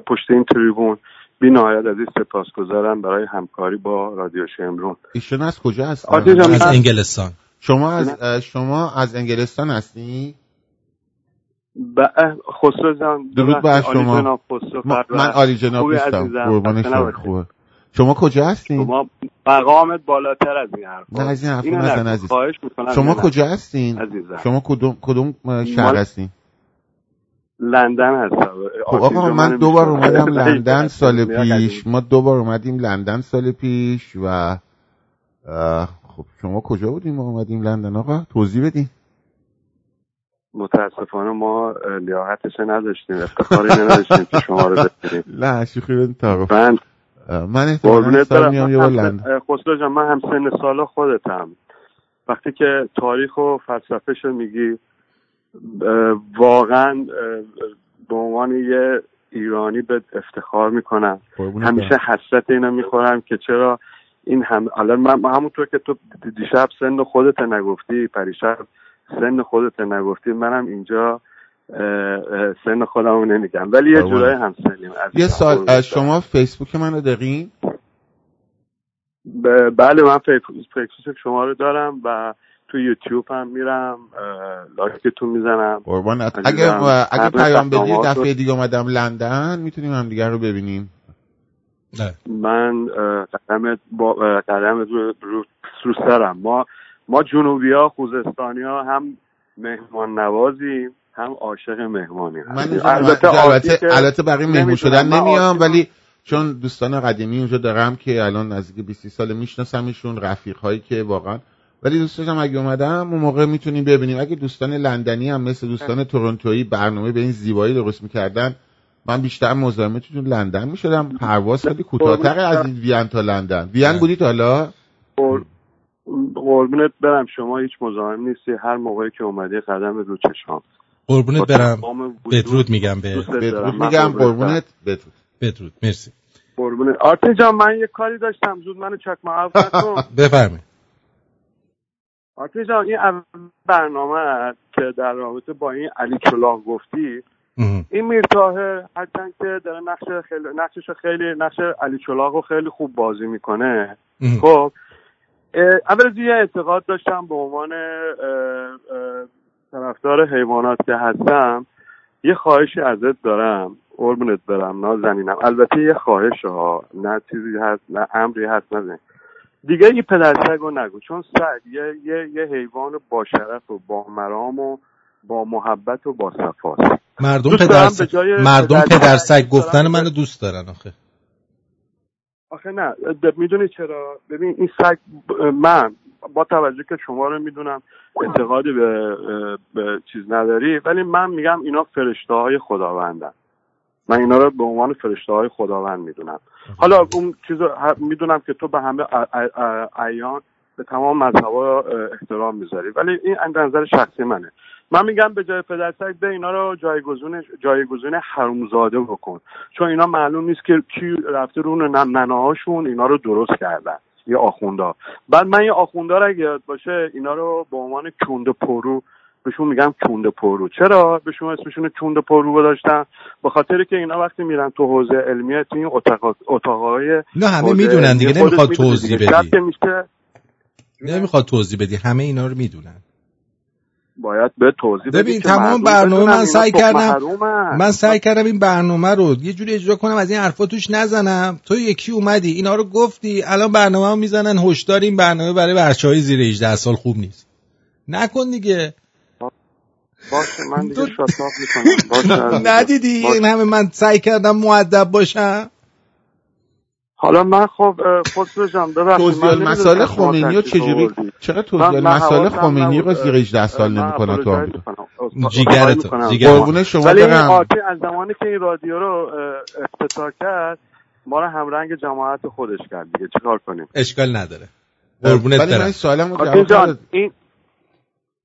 پشت این تریبون. بی نهایت از این سپاسگزارم برای همکاری با رادیو شمرون. ایشون از کجا هست؟ از انگلستان. شما از شما از انگلستان هستی؟ خسرو جان درود بر شما. من عالی جناب نیستم قربان شما. خوبه. شما کجا هستین؟ شما مقامت بالاتر از این حرف نه از این حرف نزن عزیز. شما کجا هستین؟ عزیزم. شما کدوم کدوم شهر هستین؟ لندن هستم. خب آقا من دو بار اومدم لندن سال پیش. ما دو بار اومدیم لندن سال پیش و خب شما کجا بودیم ما اومدیم لندن؟ آقا توضیح بدین. متاسفانه ما لیاقتش نداشتیم. افتخاری نداشتیم که شما رو ببینیم. نه شوخی بدین تعارف من احتمالاً میام یه لندن؟ خسرو جان من هم سن سال خودتم. وقتی که تاریخ و فلسفه شو میگی واقعا به عنوان یه ایرانی به افتخار می‌کنم. همیشه حسرت اینو می‌خورم که چرا این هم الان من همونطور که تو دیشب سن خودت نگفتی پریشب سن خودت نگفتی منم اینجا سن خودم رو نمیگم. ولی یه جورای هم سنیم یه سال شما فیسبوک منو دارین؟ بله من فیسبوک شما رو دارم و تو یوتیوب هم میرم لایکتون می‌زنم. قربانت اگه اگه پیام بدی دفعه دیگه اومدم لندن می‌تونیم هم دیگر رو ببینیم. نه. من قدم با قدم رو, رو, رو سرم ما ما جنوبی ها خوزستانی ها هم مهمان نوازیم هم عاشق مهمانی من البته البته, البته برای مهمون شدن نمیام ولی چون دوستان قدیمی اونجا دارم که الان نزدیک 20 سال میشناسمشون رفیق هایی که واقعا. ولی دوست داشتم اگه اومدم اون موقع می‌تونیم ببینیم. اگه دوستان لندنی هم مثل دوستان تورنتویی برنامه به این زیبایی درست می‌کردن من بیشتر مزاحمتون لندن می‌شدم. پرواز خیلی کوتاه‌تر از این وین تا لندن. وین بودید حالا؟ قربونت برم. شما هیچ مزاحم نیستی. هر موقعی که اومدی قدم رو چشام. قربونت برم. بدرود میگم به بدرود. میگم قربونت بدرود. بدرود. مرسی. قربونت. آرتی جان من یه کاری داشتم. زود منو چکمه عفو کن بفرمایید. آرتی جان این برنامه که در رابطه با این علی کلاغ گفتی. این میرتاهه هرچند که داره نقش خیلی نقشش خیلی نقش علی چلاق رو خیلی خوب بازی می‌کنه. خب اول از یه اعتقاد داشتم به عنوان طرفدار حیوانات که هستم یه خواهشی ازت دارم. قربونت برم نازنینم. البته یه خواهش ها نه چیزی هست نه امری هست نه دیگه این پدرسگ رو نگو. چون سگ یه, یه, یه حیوان با شرف و با مرام و با محبت و با صفاست مردم پدر مردم پدر سگ گفتن منو دوست دارن آخه. آخه نه می‌دونی چرا؟ ببین این سگ من با توجه که شما رو می‌دونم اعتقادی به, به چیز نداری ولی من میگم اینا فرشته های خداوندن. من اینا رو به عنوان فرشته های خداوند می‌دونم. حالا اون چیز می‌دونم که تو به همه ایان به تمام مذهب احترام می‌ذاری ولی این نظر شخصی منه. من میگم به جای پدرسگ به اینا رو جایگزین جایگزین حرومزاده بکن. چون اینا معلوم نیست که کی رفته رو ننهاشون اینا رو درست کردن. یه آخوندا بعد من یه آخوندا اگه یاد باشه اینا رو به عنوان کند پرو بهشون میگم کند پرو. چرا؟ بهشون اسمشون کند پرو گذاشتن. به خاطر که اینا وقتی میرن تو حوزه علمیه تو این اتاق اتاقای نه همه می‌دونن دیگه نمی‌خواد توضیح بدی. نمی‌خواد توضیح بدی همه اینا رو می‌دونن. باید به توضیح ببین تمام برنامه من سعی کردم من سعی کردم این برنامه رو یه جوری اجرا کنم از این حرفا توش نزنم. تو یکی اومدی اینا رو گفتی الان برنامه هم می‌زنن هشدار این برنامه برای بچه های زیر 18 سال خوب نیست. نکن دیگه. باشه من دیگه می‌کنم. ندیدی؟ این همه من سعی کردم معدب باشم. حالا من خب خسرو جان ببخشید توضیح مسائل خمینی رو چجوری چرا توضیح مسائل خمینی رو زیر 18 سال نمی‌کنه تو آمریکا جیگرت قربون شما. ولی این آتی از زمانی که این رادیو رو افتتاح کرد ما رو همرنگ جماعت خودش کرد دیگه. چیکار کنیم؟ اشکال نداره. قربونت ولی من سوالمو جواب جان این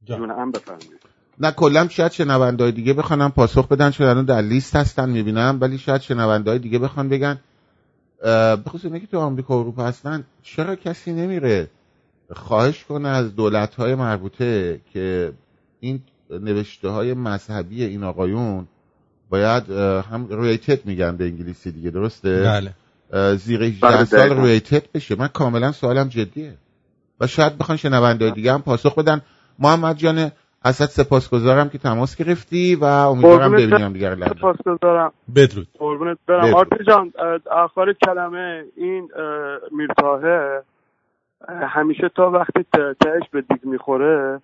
جون هم بفرمایید. نه کلا شاید شنوندهای دیگه بخوانم پاسخ بدن چون الان در لیست هستن می‌بینم. ولی شاید شنوندهای دیگه بخوان بگن. بخصوص اینه که تو آمریکا و اروپا هستن چرا کسی نمیره خواهش کنه از دولت های مربوطه که این نوشته های مذهبی این آقایون باید هم ریتد میگن به انگلیسی دیگه درسته؟ بله. زیر 18 سال ریتد بشه. من کاملا سوالم جدیه. و شاید بخوان شنونده دیگه هم پاسخ بدن. محمد جان ازت سپاسگزارم که تماس گرفتی و امیدوارم ببینیم دیگر لحظه. سپاسگزارم. بدرود. قربونت برم. آرتی جان آخر کلمه این میرتاهه همیشه تا وقتی تهش به دیگ می‌خوره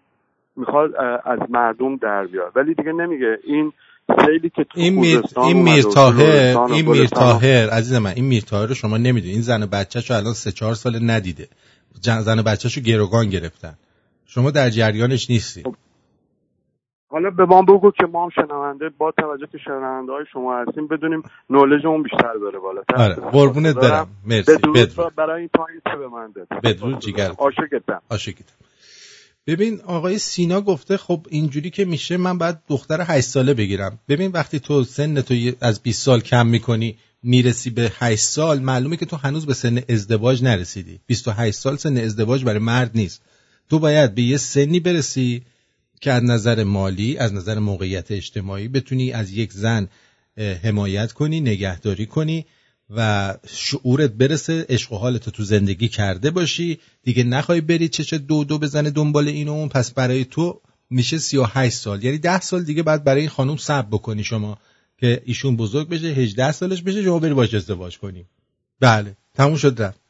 می‌خواد از مردم در بیاد. ولی دیگه نمیگه. این سیلی که تو این میر این میرتاهر این میرتاهر عزیز من این میرتاهر رو شما نمی‌دونید. این زن و بچه‌شو الان سه چهار سال ندیده. زن و بچه‌شو گروگان گرفتن. شما در جریانش نیستی. حالا به ما بگو که ما هم شنونده با توجه که شنونده های شما هستیم بدونیم اون بیشتر بره بالا آره قربونت برم. مرسی. بدرود برای این تایم که به من داد. بدرود جیگر. عاشقتم. عاشقتم. ببین آقای سینا گفته خب اینجوری که میشه من باید دختر 8 ساله بگیرم. ببین وقتی تو سن تو از 20 سال کم می‌کنی می‌رسی به 8 سال معلومه که تو هنوز به سن ازدواج نرسیدی. 28 سال سن ازدواج برای مرد نیست. تو باید به یه سنی برسی که از نظر مالی از نظر موقعیت اجتماعی بتونی از یک زن حمایت کنی نگهداری کنی و شعورت برسه عشق و حالت تو زندگی کرده باشی. دیگه نخوای بری چه دو دو بزنه دنبال این اون. پس برای تو میشه 38 سال. یعنی ده سال دیگه بعد برای این خانم صبر بکنی شما که ایشون بزرگ بشه 18 سالش بشه شما بری باش ازدواج کنی. بله تموم شد رفت.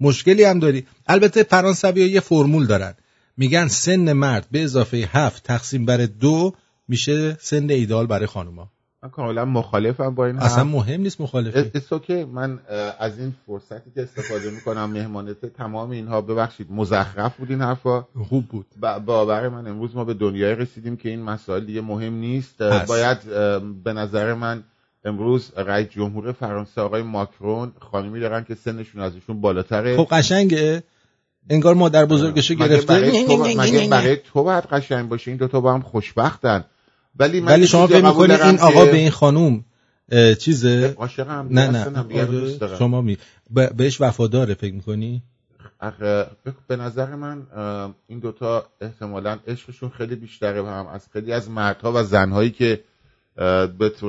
مشکلی هم داری. البته فرانسوی یه فرمول دارن. میگن سن مرد به اضافه هفت تقسیم بر دو میشه سن ایدال برای خانوما. من کاملا مخالفم با این اصلا مهم نیست مخالفی. که من از این فرصتی که استفاده می‌کنم مهمانت تمام اینها ببخشید مزخرف بود این حرفا. خوب بود. باور من امروز ما به دنیای رسیدیم که این مسائل دیگه مهم نیست. باید به نظر من امروز رئیس جمهور فرانسه آقای ماکرون خانمی دارن که سنشون ازشون بالاتره. خب قشنگه. انگار مادر بزرگشو گرفته. مگه برای تو باید قشنگ باشه این دوتا با هم خوشبختن. ولی من ولی شما فکر می‌کنی این آقا به این خانوم چیزه؟ عاشقم نه نه. شما می بهش وفاداره فکر می‌کنی؟ به نظر من این دوتا احتمالا عشقشون خیلی بیشتره هم از خیلی از مردها و زنهایی که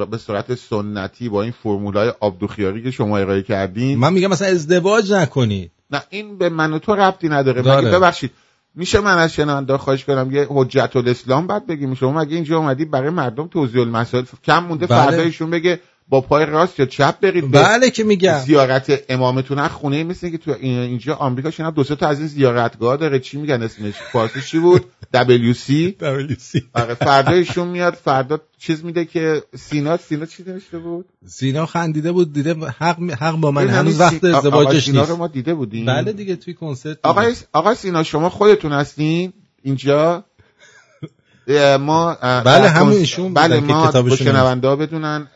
به صورت سنتی با این فرمول های آبدوخیاری که شما ارائه کردین. من میگم مثلا ازدواج نکنید. نه این به من و تو ربطی نداره. مگه ببخشید. میشه من از شنونده خواهش کنم یه حجت الاسلام بعد بگیم؟ شما مگه اینجا اومدی برای مردم توضیح المسائل؟ کم مونده بله. فردایشون بگه با پای راست یا چپ برید بله که میگم. زیارت امامتون. از خونه مثل که تو اینجا آمریکا شنا دو تا از این زیارتگاه داره. چی میگن اسمش؟ فارسی چی بود؟ WC WC آره فردایشون میاد فردا چیز میده که سینا سینا چی نوشته بود؟ سینا خندیده بود دیده حق حق با من هنوز وقت ازدواجش نیست رو ما دیده بودیم. بله دیگه توی کنسرت آقا آقا سینا شما خودتون هستین اینجا؟ ما بله همون ایشون بله ما شنونده ها بدونن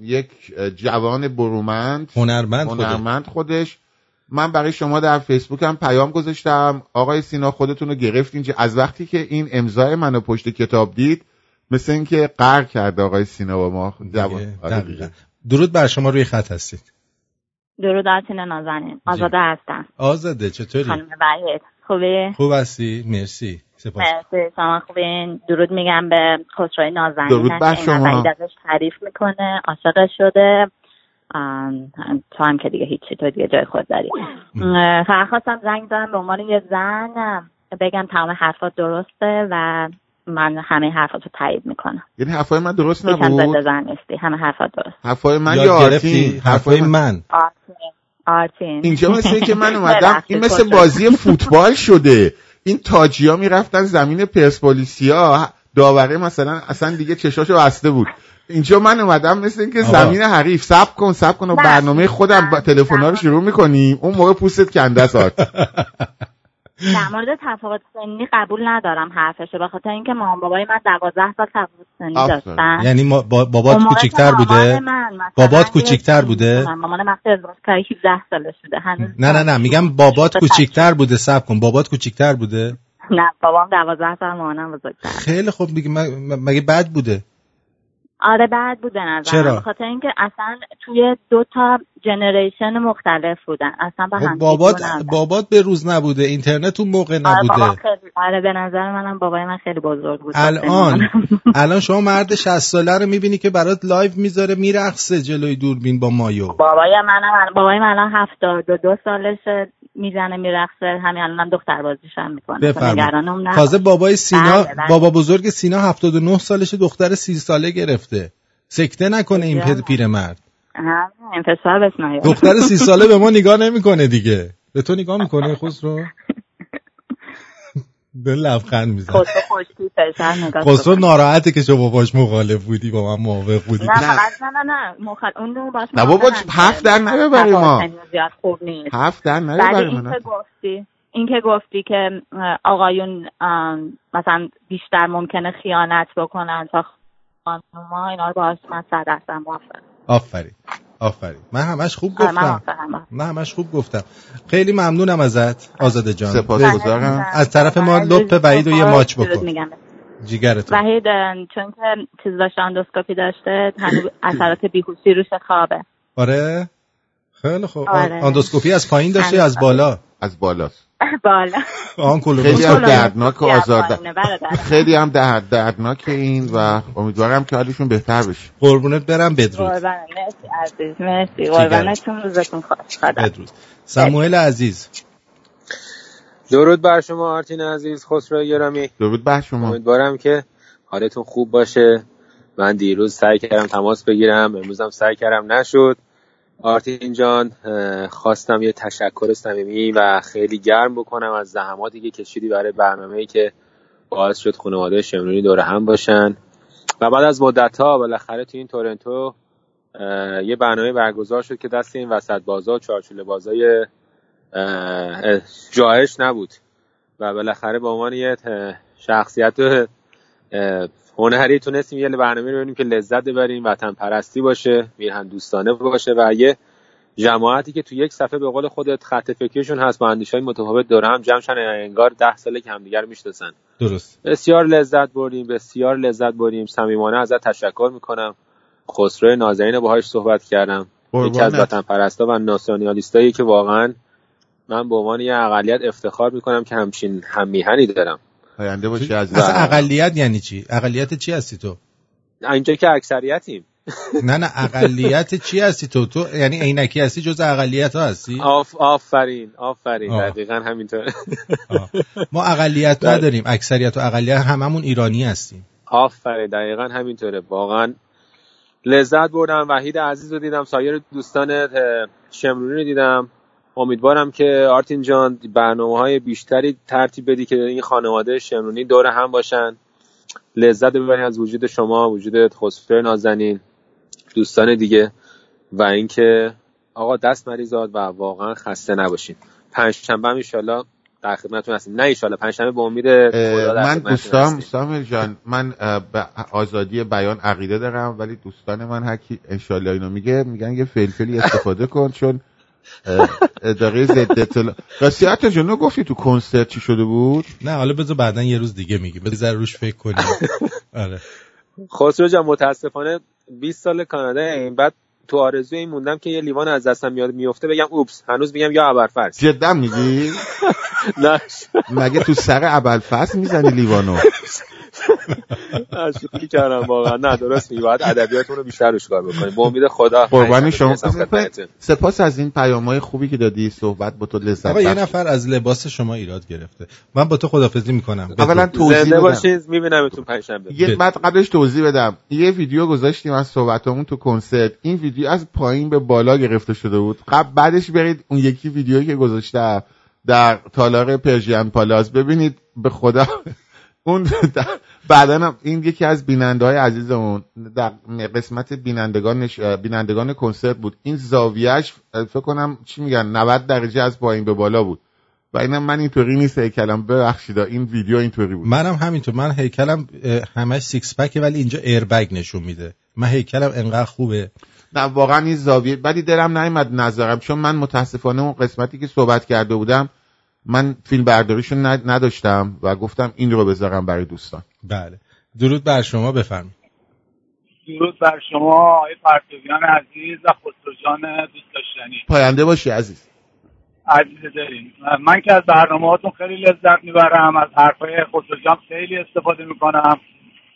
یک جوان برومند هنرمند, هنرمند خودش. من برای شما در فیسبوک هم پیام گذاشتم. آقای سینا خودتون رو گرفت اینجا. از وقتی که این امضای منو پشت کتاب دید مثل اینکه قهر کرده آقای سینا با ما. آره. درود بر شما روی خط هستید. درود آرتین نازنین. آزاده هستم. آزاده چطوری؟ خانم خوبی؟ خوب هستی. مرسی. سپاس. مرسی شما خوبین درود میگم به خسروی نازنین. درود بر که شما. ازش تعریف می‌کنه. عاشقش شده. تو هم که دیگه هیچی تو دیگه جای خود داری. فقط خواستم زنگ زدم به عنوان یه زن بگم تمام حرفات درسته و من همه حرفاتو تایید می‌کنم. یعنی حرفای من درست نبود؟ زن نیستی. همه حرفات درست. حرفای من یا آرتین؟ حرفای من؟ آرتین. آرتین. اینجا مثل که من اومدم این مثل؟ بازی فوتبال شده. این تاجیا می‌رفتن زمین پرسپولیسیا داوره مثلا اصلا دیگه چشاشو بسته بود اینجا من اومدم مثل اینکه. زمین حریف سب کن سب کن و برنامه خودم با تلفن‌ها رو شروع می‌کنیم اون موقع پوستت کنده آرتین. در مورد تفاوت سنی قبول ندارم حرفشو به خاطر اینکه مامان بابای من دوازده سال تفاوت سنی. داشتن. یعنی ما با- بابات کوچیکتر بوده؟ بابات کوچیکتر بوده؟ مامان من ازدواج کرد 17 سالش بوده. هنوز نه نه نه میگم بابات کوچیکتر بوده سب کن. بابات کوچیکتر بوده؟ نه بابام دوازده سال مامانم بزرگتر. خیلی خوب دیگه م- م- مگه بد بوده؟ آره بعد چرا؟ به خاطر اینکه اصلا توی دو تا generation مختلف بودن. اصلا با خب هم بابات. بابات به روز نبوده. اینترنت اون موقع آره نبوده. خیلی آره به نظر منم بابای من خیلی بزرگ بود. الان الان شما مرد 60 ساله رو می‌بینی که برات live می‌ذاره میرقصه جلوی دوربین با مایو. بابای منم بابای من الان هفتاد و دو سالشه. می‌زنه میرقصه همین الانم دختر بازیش هم می‌کنه. بفرمایید. تازه بابای سینا بله، بله. بابا بزرگ سینا 79 سالشه دختر 30 ساله گرفته. سکته نکنه این پیرمرد. همین نیاد دختر سی ساله به ما نگاه نمی‌کنه دیگه. به تو نگاه می‌کنه خسرو؟ به لبخند میزن خسرو خوشتی نگاه خسرو ناراحته که شما باش مخالف بودی با من موافق بودی. نه فقط نه نه نه. مخال... اون رو باش نه بابا که در نیار برای ما. زیاد خوب نیست. حرف در نیار ولی برای این من که گفتی این که گفتی که آقایون مثلا بیشتر ممکنه خیانت بکنن تا خانوما اینا رو باش من صد درصد موافقم. آفرین. آفرین. من همش خوب آره، گفتم. من همش خوب گفتم. خیلی ممنونم ازت آزاده جان. سپاسگزارم. از طرف ما لپ وحید و یه ماچ بکن. میگم. جیگرتون. وحید چون که چیز داشته اندوسکوپی داشته هنوز اثرات بیهوشی روش خوابه. آره. خیلی خوب. آره. آندوسکوپی از پایین داشته یا از بالا. از بالاست. بالا. آن خیلی هم دردناک و آزار. خیلی هم درد دردناک این و امیدوارم که حالشون بهتر بشه. قربونت برم بدرود. مرسی عزیز مرسی. قربانتون روزتون خوش. خدا. بدرود. سموئل عزیز. درود بر شما آرتین عزیز خسرو گرامی. درود بر شما. امیدوارم که حالتون خوب باشه. من دیروز سعی کردم تماس بگیرم امروزم سعی کردم نشد. آرتین جان خواستم یه تشکر صمیمی و خیلی گرم بکنم از زحماتی که کشیدی برای برنامه‌ای که باعث شد خانواده شمرونی دور هم باشن. و بعد از مدت ها بالاخره تو این تورنتو یه برنامه برگزار شد که دست این وسط بازا و چارچوله بازای اه، جاهش نبود. و بالاخره به عنوان یه شخصیت هنری تونستیم یه برنامه رو ببینیم که لذت ببریم وطن پرستی باشه میهن دوستانه باشه و یه جماعتی که تو یک صفحه به قول خودت خط فکریشون هست با اندیشهای متفاوت دور هم جمع شن انگار ده ساله که همدیگر می‌شناسن. درست. بسیار لذت بردیم بسیار لذت بردیم. صمیمانه ازت تشکر می‌کنم. خسرو نازنین رو باهاش صحبت کردم. یکی از. وطن پرستا و ناسیونالیستایی که واقعا من به عنوان یه اقلیت افتخار می‌کنم که همچین هم میهنی دارم. پاینده باشی از اصلا اقلیت یعنی چی؟ اقلیت چی هستی تو؟ اینجا که اکثریتیم. نه نه اقلیت چی هستی تو؟ تو یعنی عینکی هستی جز اقلیت ها هستی؟ آف آفرین آفرین آه. دقیقا همینطور. ما اقلیت بله. نداریم اکثریت و اقلیت هممون ایرانی هستیم. آفرین دقیقا همینطوره. واقعا لذت بردم وحید عزیز رو دیدم سایر دوستان شمرونی رو دیدم. امیدوارم که آرتین جان برنامه های بیشتری ترتیب بدی که این خانواده شمرونی دور هم باشن. لذت ببریم از وجود شما وجود خسرو نازنین دوستان دیگه. و اینکه آقا دست مریضات و واقعا خسته نباشین. پنجشنبه هم ایشالله در خدمتتون هستیم. نه ایشالله پنجشنبه به امید من هستیم. سامر جان من به آزادی بیان عقیده دارم ولی دوستان من هرکی انشالله اینو میگه میگن یه فلفلی استفاده کن چون اداره ضد اطلاع. راستی حتی جانو گفتی تو کنسرت چی شده بود؟ نه حالا بذار بعدا یه روز دیگه میگی بذار روش فکر کنی آره. خسرو جان متاسفانه 20 سال کانادا این بعد تو آرزو این موندم که یه لیوان از دستم میاد میفته بگم اوپس. هنوز میگم یا ابرفرز جدا میگی؟ نه. مگه تو سر ابوالفضل می‌زنی لیوانو؟ شوخی کردم واقعا. نه درست میگی. باید ادبیاتمون رو بیشتر روش کار بکنیم. به امید خدا قربانی شما. خدمتتون. سپاس از این پیام‌های خوبی که دادی صحبت با تو لذت آقا یه. نفر از لباس شما ایراد گرفته. من با تو خدافزی می‌کنم. اولا توضیح زنده بدم. باشید میبینمتون پنجشنبه. یه بعد قبلش توضیح بدم. یه ویدیو گذاشتیم از صحبتامون تو کنسرت. این ویدیو از پایین به بالا گرفته شده بود. قبل بعدش برید اون یکی ویدیویی که گذاشتم در تالار پرژین پالاس ببینید. به خدا. اون بعدا این یکی از بیننده های عزیزمون در قسمت بینندگان بینندگان کنسرت بود. این زاویهش فکر کنم چی میگن؟ 90 درجه از پایین به بالا بود. و اینم من اینطوری نیست هیکلم. ببخشید این ویدیو اینطوری بود. منم همینطور. من هیکلم همش six pack ه ولی اینجا ایربگ نشون میده. من هیکلم انقدر خوبه. نه واقعا این زاویه ولی دلم نیومد نظرم چون من متاسفانه اون قسمتی که صحبت کرده بودم من فیلم برداریشو ند- نداشتم و گفتم این رو بذارم برای دوستان. بله. درود بر شما بفرمایید. درود بر شما آقای پرتویان عزیز و خسرو جان دوست داشتنی. پاینده باشی عزیز. عزیز دارین من که از برنامه هاتون خیلی لذت می‌برم از حرفای خسرو جان خیلی استفاده می‌کنم.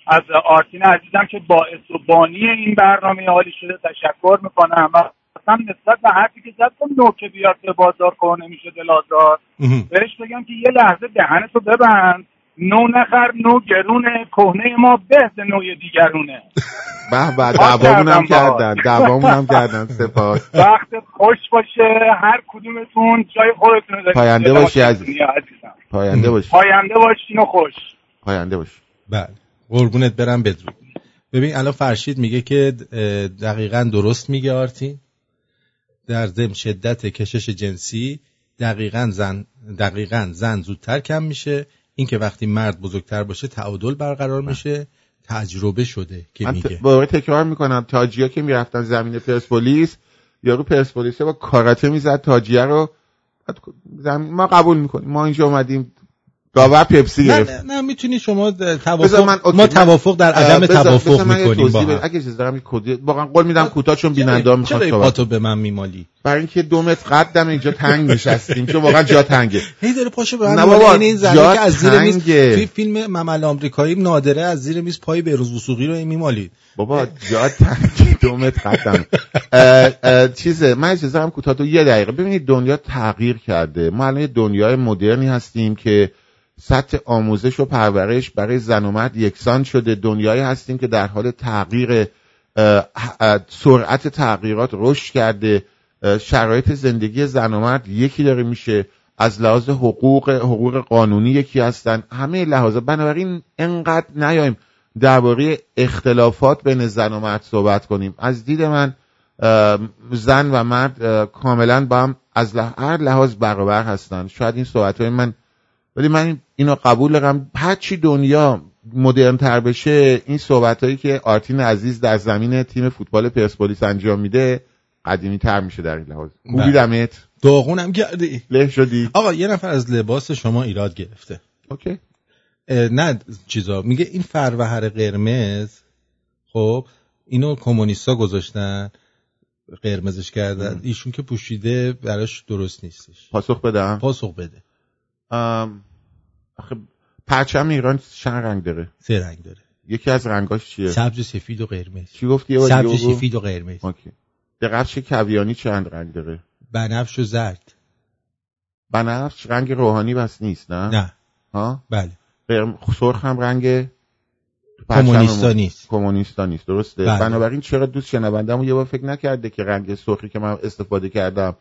از آرتین عزیزم که باعث و بانی این برنامه عالی شده تشکر می‌کنم. و اصلا نسبت به حرفی که زد که نوکه بیاد به بازار کنه نمیشه دلازار بهش بگم که یه لحظه دهنتو ببند. نو نخر نو گرونه. کهنه ما به نوع دیگرونه. به به دعوامون هم کردن دعوامون هم کردن سپاس. وقت خوش باشه. هر کدومتون جای خودتون رو دارید. پاینده باشی عزیز. پاینده باشی. پاینده باشین و خوش. پاینده باشی. بله. قربونت برم بدرود. ببین الان فرشید میگه که دقیقا درست میگه آرتین در ضمن شدت کشش جنسی دقیقا زن دقیقا زن زودتر کم میشه. اینکه وقتی مرد بزرگتر باشه تعادل برقرار میشه. تجربه شده که من میگه. باور تکرار می‌کنم تاجیا که می‌رفتن زمین پرسپولیس یارو پرسپولیس با کاراته می‌زد تاجیه رو بعد زمین ما قبول می‌کنیم. ما اینجا اومدیم داور پپسی گرفت نه, نه می‌تونی شما توافق من- ما توافق در عدم توافق می‌کنیم با هم. اگه اجازه دارم کدی واقعا قول میدم کوتاه چون بیننده ها می‌خوان چرا پاتو به من میمالی برای اینکه دو متر قدم اینجا تنگ نشستیم چون واقعا جا تنگه هی داره پاشو به من. بابا، این این زنه که از زیر میز. توی فیلم ممل آمریکایی نادره از زیر میز پای بهروز وسوقی رو میمالید بابا جا تنگ دو متر قدم چیزه من اجازه دارم کوتاه تو یه دقیقه ببینید دنیا تغییر کرده ما الان دنیای مدرنی هستیم که سطح آموزش و پرورش برای زن و مرد یکسان شده. دنیایی هستیم که در حال تغییر سرعت تغییرات رشد کرده. شرایط زندگی زن و مرد یکی داره میشه. از لحاظ حقوق حقوق قانونی یکی هستن. همه لحاظا بنابراین انقدر نیایم درباره اختلافات بین زن و مرد صحبت کنیم. از دید من زن و مرد کاملا با هم از هر لحاظ برابر هستن. شاید این صحبت های من ولی من اینو قبول دارم. هرچی دنیا مدرن تر بشه این صحبت هایی که آرتین عزیز در زمین تیم فوتبال پرسپولیس انجام میده قدیمی تر میشه در این لحاظ. بله. خوبی دمت؟ داغونم کردی. له شدی. آقا یه نفر از لباس شما ایراد گرفته. اوکی. نه چیزا. میگه این فروهر قرمز خب اینو کمونیستا گذاشتن قرمزش کردن. ایشون که پوشیده براش درست نیستش. پاسخ بدم؟ پاسخ بده. آخه پرچم ایران چند رنگ داره؟ سه رنگ داره. یکی از رنگاش چیه؟ سبز و سفید و قرمز. چی گفتی سبز؟ و سفید و قرمز. اوکی. درفش کویانی چند رنگ داره؟ بنفش و زرد. بنفش رنگ روحانی بس نیست نه؟ نه. ها؟ بله. قرم... سرخ هم رنگ کمونیستا نیست. کمونیستا نیست. درسته. بله. بنابراین چرا دوست شنوندم یه بار فکر نکرده که رنگ سرخی که من استفاده کردم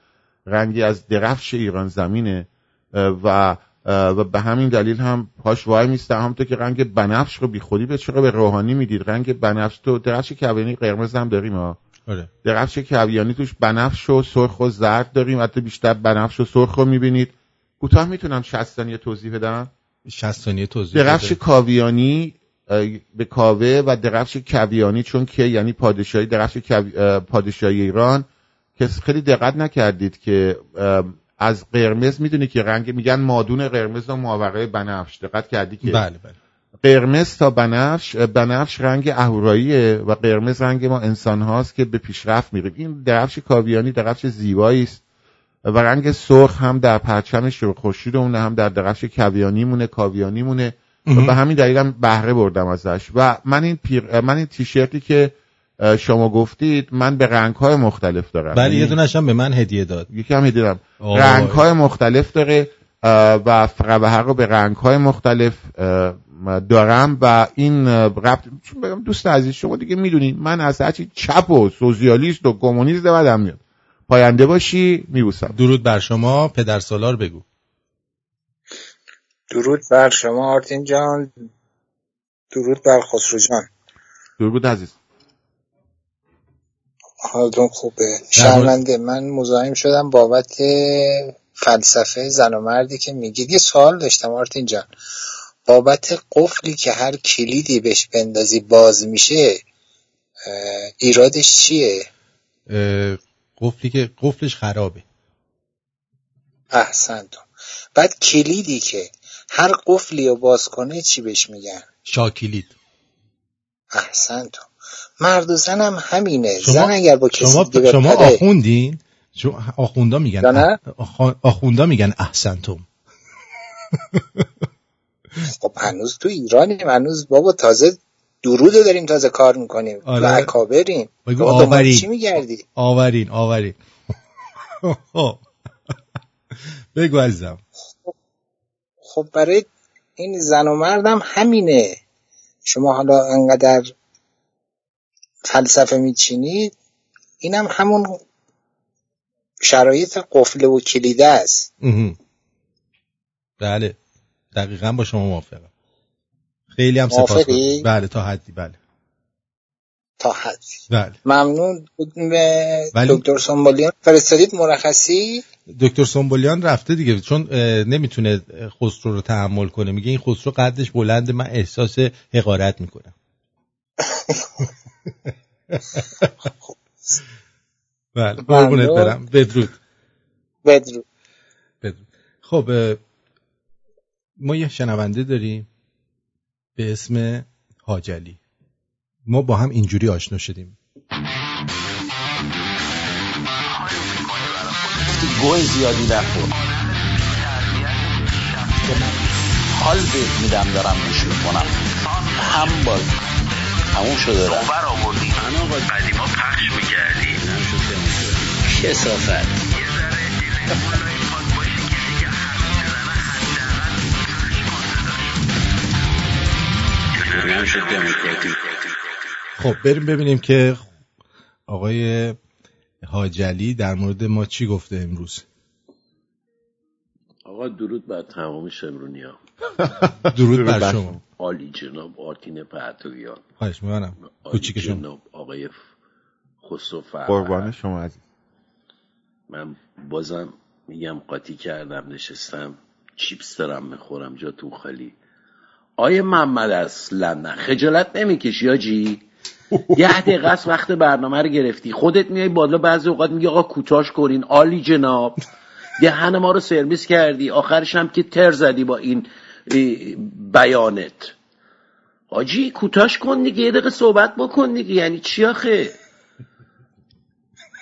رنگی از درفش ایران زمینه؟ و و به همین دلیل هم پاش وای میسته. همونطور که رنگ بنفش رو بی خودی به چرا به روحانی می‌دید؟ رنگ بنفش تو درفش کویانی قرمز هم داریم ها آره. درفش کویانی توش بنفش و سرخ و زرد داریم. حتی بیشتر بنفش و سرخ رو می‌بینید. کوتاه می‌تونم 60 ثانیه توضیح بدم؟ 60 ثانیه توضیح درفش. کاویانی به کاوه و درفش کویانی چون که یعنی پادشاهی درفش پادشاهی ایران. که خیلی دقت نکردید که از قرمز می‌دونی که رنگ میگن مادون قرمز و ماورای بنفش. دقت کردی که؟ بله بله. قرمز تا بنفش بنفش رنگ اهوراییه و قرمز رنگ ما انسان هاست که به پیشرفت میریم این درفش کاویانی درفش زیبایی است و رنگ سرخ هم در پرچم شروع خورشیدمونه هم در درفش کاویانی مونه کاویانی مونه و به همین دلیل هم بهره بردم ازش. و من این, پیر... من این تیشرتی که شما گفتید من به رنگ های مختلف دارم. بله یه یعنی دونش هم به من هدیه داد. یکی هم هدیه دارم. رنگ های مختلف داره و فقط رو به رنگ های مختلف دارم و این ربط چون بگم دوست عزیز شما دیگه می‌دونید من از هرچی چپ و سوسیالیست و کمونیست بدم میاد. پاینده باشی میبوسم. درود بر شما پدر سالار بگو. درود بر شما آرتین جان. درود بر خسرو جان. درود عزیز. حالتون خوبه. شرمنده. من مزاحم شدم بابت فلسفه زن و مردی که میگید. یه سوال داشتم آرتین جان. بابت قفلی که هر کلیدی بهش بندازی باز میشه ایرادش چیه؟ قفلی که قفلش خرابه. احسنتون بعد کلیدی که هر قفلی رو باز کنه چی بهش میگن؟ شاکلید. احسنتون مرد و زن هم همینه. شما زن اگر با کسی شما, دیگه شما آخوندین؟ شما آخوندا میگن نه؟ آخ- آخوندا میگن احسنتم. خب هنوز تو ایرانیم. هنوز بابا تازه درود رو داریم تازه کار می‌کنیم. آره. و اکابریم. بگو آورین. چی میگردی؟ آورین آورین. بگو عزیزم. خب برای این زن و مردم همینه. شما حالا انقدر فلسفه میچینید اینم همون شرایط قفله و کلیده است. بله. دقیقا با شما موافقم. خیلی هم سپاس؟ بله تا حدی بله. تا حد. بله. ممنون. به ولی- دکتر سنبالیان فرستادید؟ مرخصی؟ دکتر سنبولیان رفته دیگه. چون نمی‌تونه خسرو رو تحمل کنه. میگه این خسرو قدش بلنده من احساس حقارت می‌کنم. بله قربونت ممنون. برم. بدرود. بدرود. بدرود. خب ما یه شنونده داریم به اسم حاجلی. ما با هم اینجوری آشنا شدیم. گوه زیادی نخور. حال بهت میدم دارم گوش می‌کنم. هم باز تموم شده رفت. باور آوردی؟ من آقا قدیما پخش می‌کردی. کسافت. نمیشه دموکراتیک خب بریم ببینیم که آقای حاجلی در مورد ما چی گفته امروز. آقا درود بر تمام شمرونی ها درود بر شما. عالی جناب آرتین پهتویان خواهش کوچیکشون جناب آقای خسرو قربان شما عزیز. من بازم میگم قاطی کردم نشستم چیپس دارم می‌خورم جاتون خالی. آیه محمد از لندن خجالت نمی‌کشی آجی؟ یه دقیقه است وقت برنامه رو گرفتی. خودت میای بالا بعضی اوقات میگی آقا کوتاش کنین. عالی جناب. دهن ما رو سرویس کردی. آخرش هم که تر زدی با این بیانت. آجی کوتاش کن دیگه یه دقیقه صحبت بکن دیگه. یعنی چی آخه؟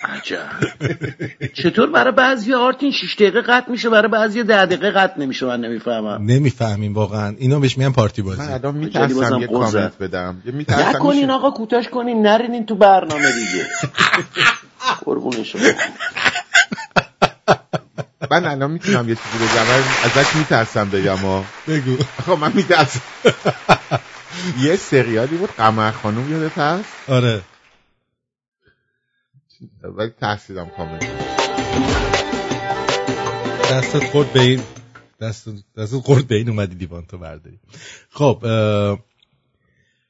عجب. چطور برای بعضی آرتین 6 دقیقه قطع میشه برای بعضی 10 دقیقه قطع نمیشه؟ من نمی‌فهمم. نمی‌فهمیم واقعا. اینا بهش میگن پارتی بازی. من الان میترسم یه. کامنت بدم. یه میترسم نکنین آقا کوتاش کنین. نرینین تو برنامه دیگه. قربون شما. من الان می‌تونم یه چیزی بگم من ازش میترسم بگم ها. بگو. آقا من میترسم. یه سریالی بود قمر خانوم یادت هست؟ آره. ولی ترسیدم کامل. دستت خورد به این دست دستت خورد به این اومدی دیوان تو برداری. خب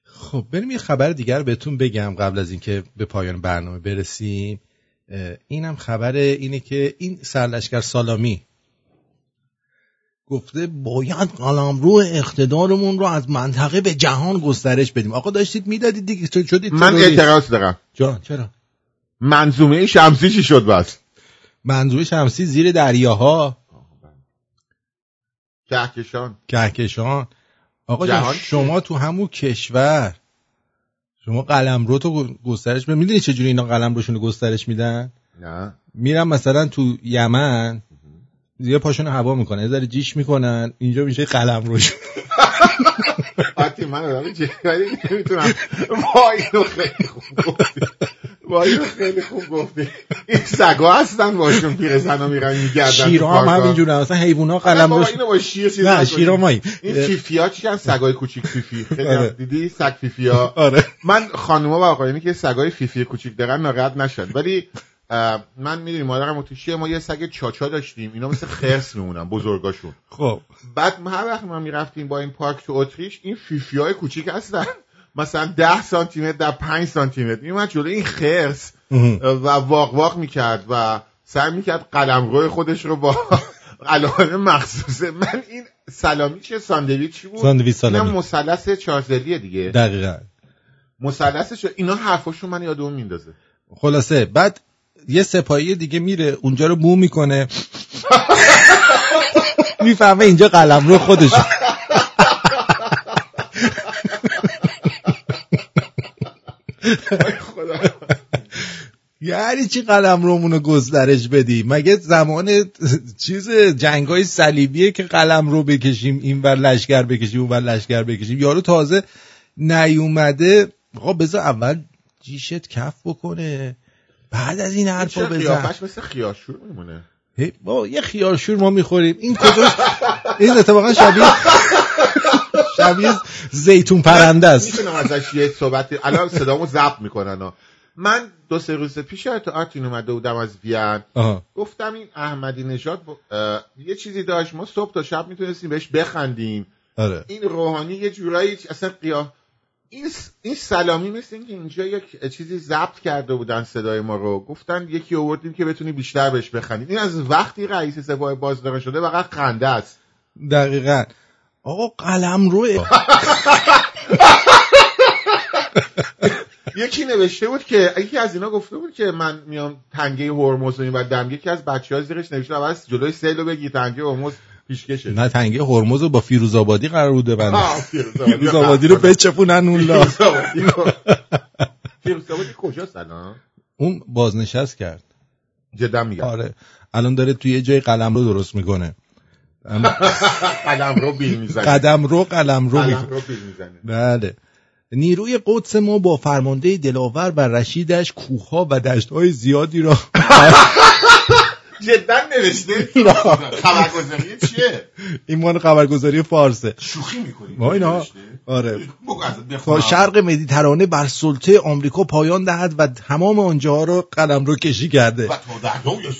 خب بریم یه خبر دیگر بهتون بگم قبل از اینکه به پایان برنامه برسیم. اینم خبر اینه که این سرلشکر سالامی گفته باید قلمرو اقتدارمون رو از منطقه به جهان گسترش بدیم. آقا داشتید می‌دادید دیگه شدید من. اعتراض دارم. جان چرا؟ منظومه شمسی چی شد بس؟ منظور شمسی زیر دریاها. کهکشان. کهکشان. آقا جهان شما تو همون کشور شما قلم رو تو گسترش به می‌دونی چجوری اینا قلم روشون رو گسترش میدن؟ نه. میرن مثلا تو یمن یه پاشون رو هوا می‌کنن. یه ذره جیش می‌کنن. اینجا میشه قلم روش آتی من جهانی نمی‌تونم. وای اینو خیلی خوب گفتی وای اینو خیلی خوب گفتی. این سگا هستن باشون پیرزنا میرن میگردن شیرها هم همینجوره مثلا حیونا قلم روش اینو با شیر چیز نه. شیرها مایی این فیفی ها چی هست سگای کوچیک فیفی. خیلی آره. هم دیدی؟ سگ فیفی ها. آره. من خانوما و آقایانی که سگای فیفی کوچیک دارن ناراحت نشد ولی من می‌دونی مادرم اتریشیه ما یه سگ چاچا داشتیم. اینا مثل خرس میمونن بزرگاشون. خب. بعد هر وقت ما می‌رفتیم با این پارک تو اتریش این فیفی های کوچیک هستن. مثلا ده سانتی متر در پنج سانتی متر میومد جلوی این خرس و واق واق می‌کرد و سعی می‌کرد قلمرو خودش رو با علائم مخصوصه. من این سلامی چیه ساندویچ چی بود؟ ساندویچ سلامی. اینم مثلث چارزدیه دیگه. دقیقا. مثلثش اینا حرفاشو من یادم میندازه. خلاصه. بعد یه سپاهی دیگه میره اونجا رو بو می‌کنه. می‌فهمه اینجا قلم رو خودش یعنی چی قلم رومونو گسترش بدی؟ مگه زمان چیز جنگ های صلیبیه که قلم رو بکشیم این ور لشگر بکشیم اون ور لشگر بکشیم؟ یارو تازه نیومده آقا بذار اول جیشت کف بکنه. بعد از این حرفا بزن. مثل خیارشور میمونه. هی، با یه خیارشور ما می‌خوریم. این کجاست این اتفاقا شبیه شبیه زیتون پرنده است. می‌تونم ازش یه صحبت الان صدامو ضبط می‌کنن. من دو سه روز پیش تو آرتین اومده بودم از وین. گفتم این احمدی نژاد یه چیزی داشت. ما صبح تا شب می‌تونستیم بهش بخندیم. آره. این روحانی یه جورایی اصلا قیاه این این سلامی مثل اینکه اینجا یک چیزی ضبط کرده بودن صدای ما رو. گفتن یکی آوردیم که بتونی بیشتر بهش بخندیم این از وقتی رئیس سپاه بازداران شده فقط خنده است. دقیقا. آقا قلم روه یکی نوشته بود که یکی از اینا گفته بود که من میام تنگه هرمز رو میبردم یکی از بچه ها زیرش نوشته اول جلوی سیل رو بگی تنگه هرمز پیشکشه. نه تنگه هرمز رو با فیروز آبادی قرار بوده بنده. فیروزآبادی. فیروز آبادی. رو بچپونن اون لا. فیروزآبادی رو- فیروزآبادی کجاست الان؟ اون بازنشست کرد. جدا میگم. آره. الان داره توی یه جای قلم رو درست می‌کنه. قدم رو بیل می‌زنه قدم رو قلم رو قلم می‌زنه بله. نیروی قدس ما با فرمانده دلاور و رشیدش کوهها و دشتهای زیادی را جدا نوشته. خبرگزاری چیه؟ این مال خبرگزاری فارسه شوخی می‌کنی. ما اینا آره. تا بخونم. شرق مدیترانه بر سلطه آمریکا پایان دهد و تمام آنجاها رو قلم رو کشی کرده. و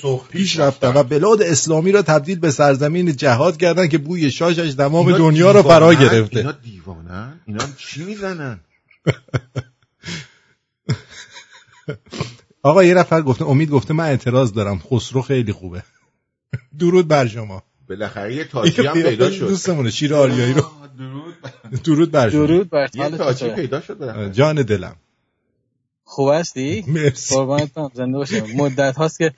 تا پیش رفتن. و بلاد اسلامی را تبدیل به سرزمین جهاد کردن که بوی شاشش تمام دنیا را فرا؟ گرفته. اینا دیوانن؟ اینا چی می‌زنن؟ آقا یه نفر گفته امید گفته من اعتراض دارم. خسرو خیلی خوبه. درود بر شما. بالاخره یه تاجی هم پیدا شد. دوستمونه شیر آریایی رو. درود درود بر شما. درود بر یه تاجی؟ پیدا شد. جان دلم. خوب هستی؟ مرسی. قربانتم زنده باشم. مدت هاست که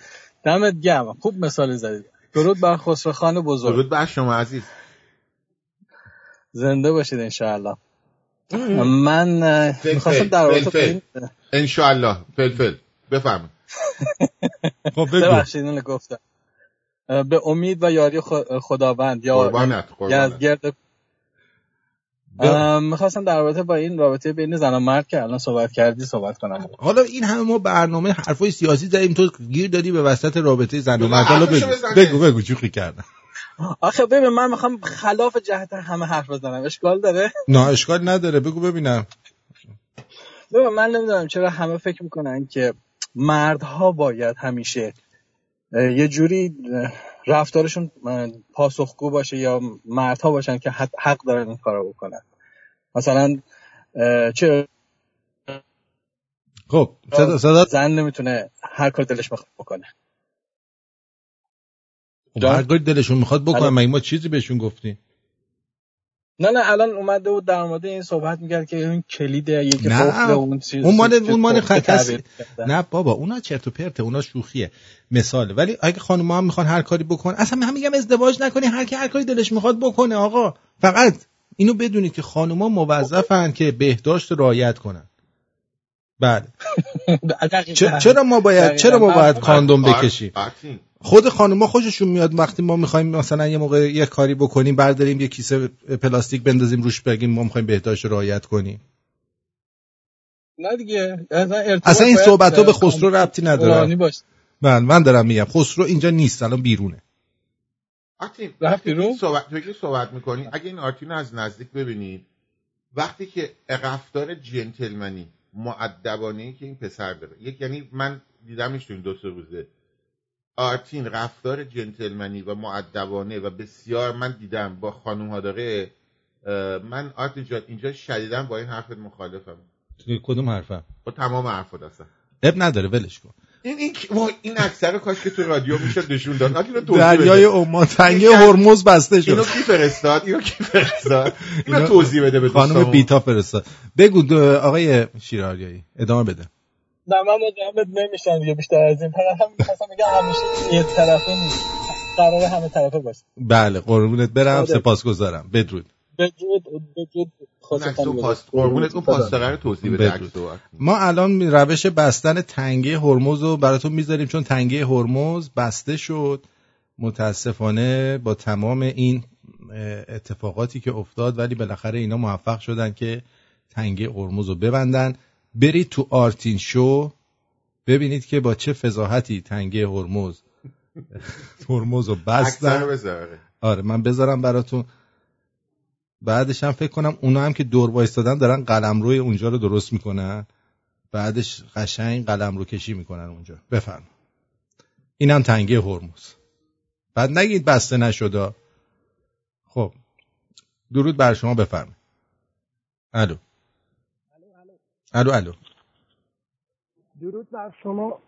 دمت گرم. خوب مثال زدید. درود بر خسروخان بزرگ. درود بر شما عزیز. زنده باشید انشاءالله. من می‌خواستم در رابطه با فلفل. بفرمایید. خب بگو. ببخشید اینو گفتم. به امید و یاری خداوند یا قربانت قربانت. گرد می‌خواستم در رابطه با این رابطه بین زن و مرد که الان صحبت کردی صحبت کنم. حالا این همه ما برنامه حرفای سیاسی زدیم تو گیر دادی به وسط رابطه زن و مرد. حالا بگو. بگو بگو چوخی کردم. آخه ببین من می‌خوام خلاف جهت همه حرف بزنم. اشکال داره؟ نه اشکال نداره. بگو ببینم. ببین من نمی‌دونم چرا همه فکر می‌کنن که مردها باید همیشه یه جوری رفتارشون پاسخگو باشه یا مردها باشن که حق دارن این کارو بکنن. مثلا چه؟ خب صدا صدا زن نمی‌تونه هر کار دلش بخواد بکنه. خب هر کاری دلشون می‌خواد الان- مگه ما چیزی بهشون گفتیم؟ نه نه الان اومده بود در مورد این صحبت می‌کرد که این کلید یک قفل اون چیز اون مال اون مال. نه بابا اونا چرت و پرته اونا شوخیه. مثاله ولی اگه خانم هم می‌خوان هر کاری بکن اصلا من میگم ازدواج نکنی هر کی هر کاری دلش می‌خواد بکنه آقا. فقط اینو بدونید که خانوما موظفن که بهداشت رعایت کنن. بله. چرا ما باید چرا ما باید کاندوم بکشیم؟ خود خانوما خوششون میاد وقتی ما می‌خوایم مثلا یه موقع یه کاری بکنیم برداریم یه کیسه پلاستیک بندازیم روش بگیم ما می‌خوایم بهداشت رعایت کنیم. نه دیگه اصلا, این صحبت ها به خسرو ربطی نداره. من من دارم میگم خسرو اینجا نیست الان بیرونه. آرتین وقتی بیرون؟ صحبت صحبت می‌کنی اگه این آرتین رو از نزدیک ببینید وقتی که رفتار جنتلمنی معدبانه که این پسر داره یک یعنی من دیدمش تو این دو سه روزه آرتین رفتار جنتلمنی و معدبانه و بسیار من دیدم با خانوم ها داره من آرتین جان اینجا شدیدم با این حرفت مخالفم. کدوم حرفم؟ با تمام حرفت هستم اب نداره ولش کن. این این این اکثر کاش که تو رادیو می‌شد نشون داد. دریای. عمان تنگه هرمز بسته اینو شد کی فرستاد؟ اینو کی فرستاد؟ اینو توضیح بده به خانم. بیتا فرستاد. بگو آقای شیراریایی ادامه بده. نه من مزاحمت نمیشم دیگه بیشتر از این. فقط هم می‌خواستم بگم همیشه یه طرفه نیست. قرار همه طرفه باشه. بله قربونت برم. آره. سپاسگزارم. بدرود. بدرود بدرود. قربونت. اون پاسداره رو توضیح بده. ما الان روش بستن تنگه هرمز رو براتون می‌ذاریم چون تنگه هرمز بسته شد. متاسفانه با تمام این اتفاقاتی که افتاد ولی بالاخره اینا موفق شدن که تنگه هرمز رو ببندن. برید تو آرتین شو ببینید که با چه فضاحتی تنگه هرمز هرمز رو بستن. آره من بذارم براتون. بعدش هم فکر کنم اونا هم که دور وایستادن دارن قلم روی اونجا رو درست می‌کنن. بعدش قشنگ قلم رو کشی می‌کنن اونجا. بفرم اینم تنگه هرمز. بعد نگید بسته نشده خب درود بر شما بفرم الو. الو الو. درود بر شما.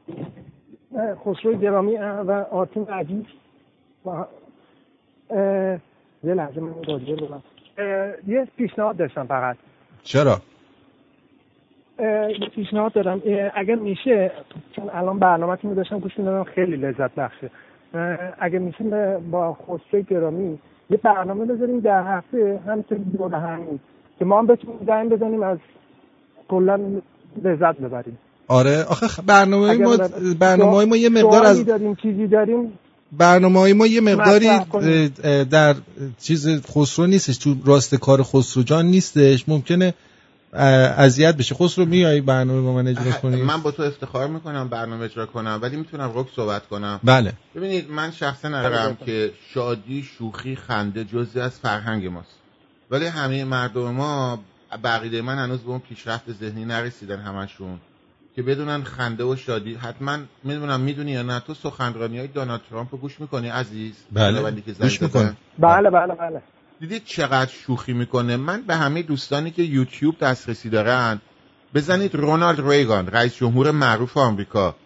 خسرو گرامی و آرتین عزیز. و یه لحظه من ببندم. اه، یه پیشنهاد داشتم فقط. چرا؟ یه پیشنهاد دارم. اگر میشه چون الان برنامه رو داشتم گوش می‌دادم خیلی لذت بخشه. اگر میشه با خسرو گرامی یه برنامه بذاریم در هفته همینطور دور همین که ما هم بتونیم زنگ بزنیم از کلا لذت ببریم آره آخه برنامه ما برنامه ما یه مقدار از داریم چیزی داریم؟ برنامه های ما یه مقداری در چیز خسرو نیستش تو راست کار خسرو جان نیستش. ممکنه اذیت بشه. خسرو میای برنامه با من اجرا کنی؟ من با تو افتخار می‌کنم برنامه اجرا کنم ولی می‌تونم رک صحبت کنم. بله. ببینید من شخصا ندارم که شادی شوخی خنده جزی از فرهنگ ماست. ولی همه مردم ما بقیده من هنوز به اون پیشرفت ذهنی نرسیدن همشون که بدونن خنده و شادی حتما می‌دونم می‌دونی یا نه تو سخنرانی های دونالد ترامپ رو گوش می‌کنی عزیز بله. گوش؟ می‌کنم. بله بله بله دیدید چقدر شوخی می‌کنه من به همه دوستانی که یوتیوب دسترسی دارن بزنید رونالد ریگان رئیس جمهور معروف آمریکا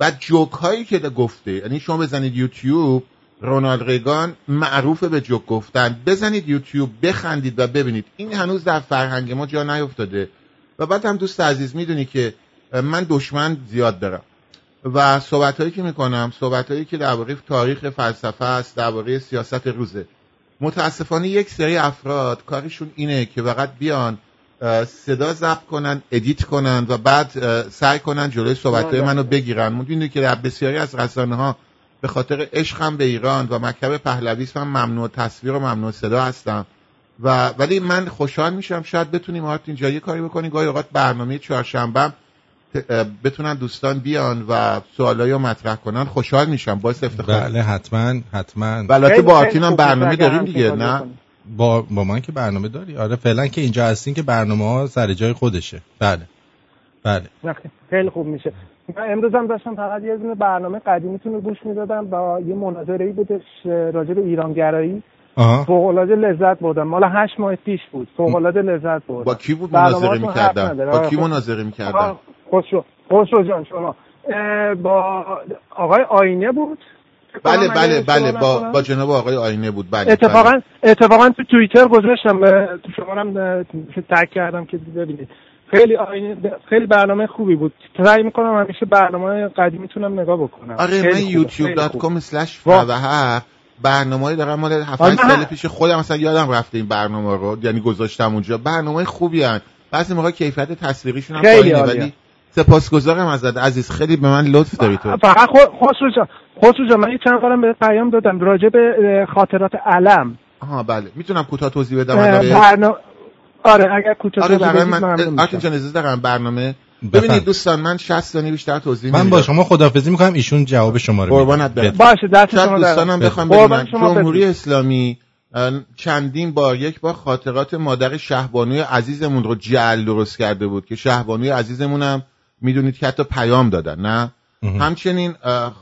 و جوک هایی که ده گفته یعنی شما بزنید یوتیوب رونالد ریگان معروف به جوک گفتن. بزنید یوتیوب بخندید و ببینید. این هنوز در فرهنگ ما جا نیفتاده. و بعد هم دوست عزیز می‌دونی که من دشمن زیاد دارم. و صحبت هایی که می‌کنم صحبت هایی که درباره تاریخ فلسفه است درباره سیاست روزه. متاسفانه یک سری افراد کارشون اینه که فقط بیان صدا ضبط کنن ادیت کنن و بعد سعی کنن جلوی صحبت های بله. منو بگیرن. می‌دونی که در بسیاری از رسانه ها به خاطر عشقم به ایران و مکتب پهلوی من ممنوع تصویر و ممنوع صدا هستم. و ولی من خوشحال میشم شاید بتونیم آرت اینجا یه کاری بکنیم. گاهی اوقات برنامه چهارشنبه بتونن دوستان بیان و سوالایی رو مطرح کنن. خوشحال میشم. باعث افتخار. بله حتما حتما. و البته با آرتین هم برنامه داریم دیگه نه. با با من که برنامه داری؟ آره فعلا که اینجا هستین که برنامه ها سر جای خودشه. بله. بله. نه، خیلی خوب میشه. من امروز هم داشتم فقط یه دونه برنامه قدیمیتون رو گوش می‌دادم با یه مناظره ای بودش راجع به ایرانگرایی. فوق العاده لذت بردم. مال هشت ماه پیش بود. فوق العاده لذت بردم. با کی بود مناظره می‌کردن. با کی. مناظره می‌کردن؟ خسرو خسرو جان شما. با آقای آینه بود؟ بله بله بله با. با جناب آقای آینه بود. بله اتفاقا بله. اتفاقا تو توییتر گذاشتم شما هم تگ کردم که ببینید. خیلی خیلی برنامه خوبی بود. سعی می‌کنم همیشه برنامه قدیمیتونم نگاه بکنم. آره من خوبه، خیلی یوتیوب دات خوب. کام سلش وا- فوهر برنامه دارم مال 7 آره، سال پیش خودم مثلا یادم رفته این برنامه رو یعنی گذاشتم اونجا. برنامه خوبی هن. بعضی موقع کیفیت تصویریشون هم پایینه. ولی سپاسگزارم ازت عزیز. خیلی به من لطف داری تو. فقط خسرو جان خسرو جان من یه چند بارم به پیام دادم راجع به خاطرات علم. آها بله. می‌تونم کوتاه توضیح بدم؟ اه، علاوه- برنا... آره اگر کوتاه آره برای من. آرتین جان برنامه. ببینید دوستان من 60 ثانیه بیشتر توضیح من با نمیدم. شما خدافزی می‌کنم ایشون جواب شما رو قربانت برم باشه دست شما دوستانم بخوام شما جمهوری. اسلامی چندین بار یک بار خاطرات مادر شهبانوی عزیزمون رو جعل درست کرده بود که شهبانوی عزیزمون هم می‌دونید که حتی پیام دادن نه همچنین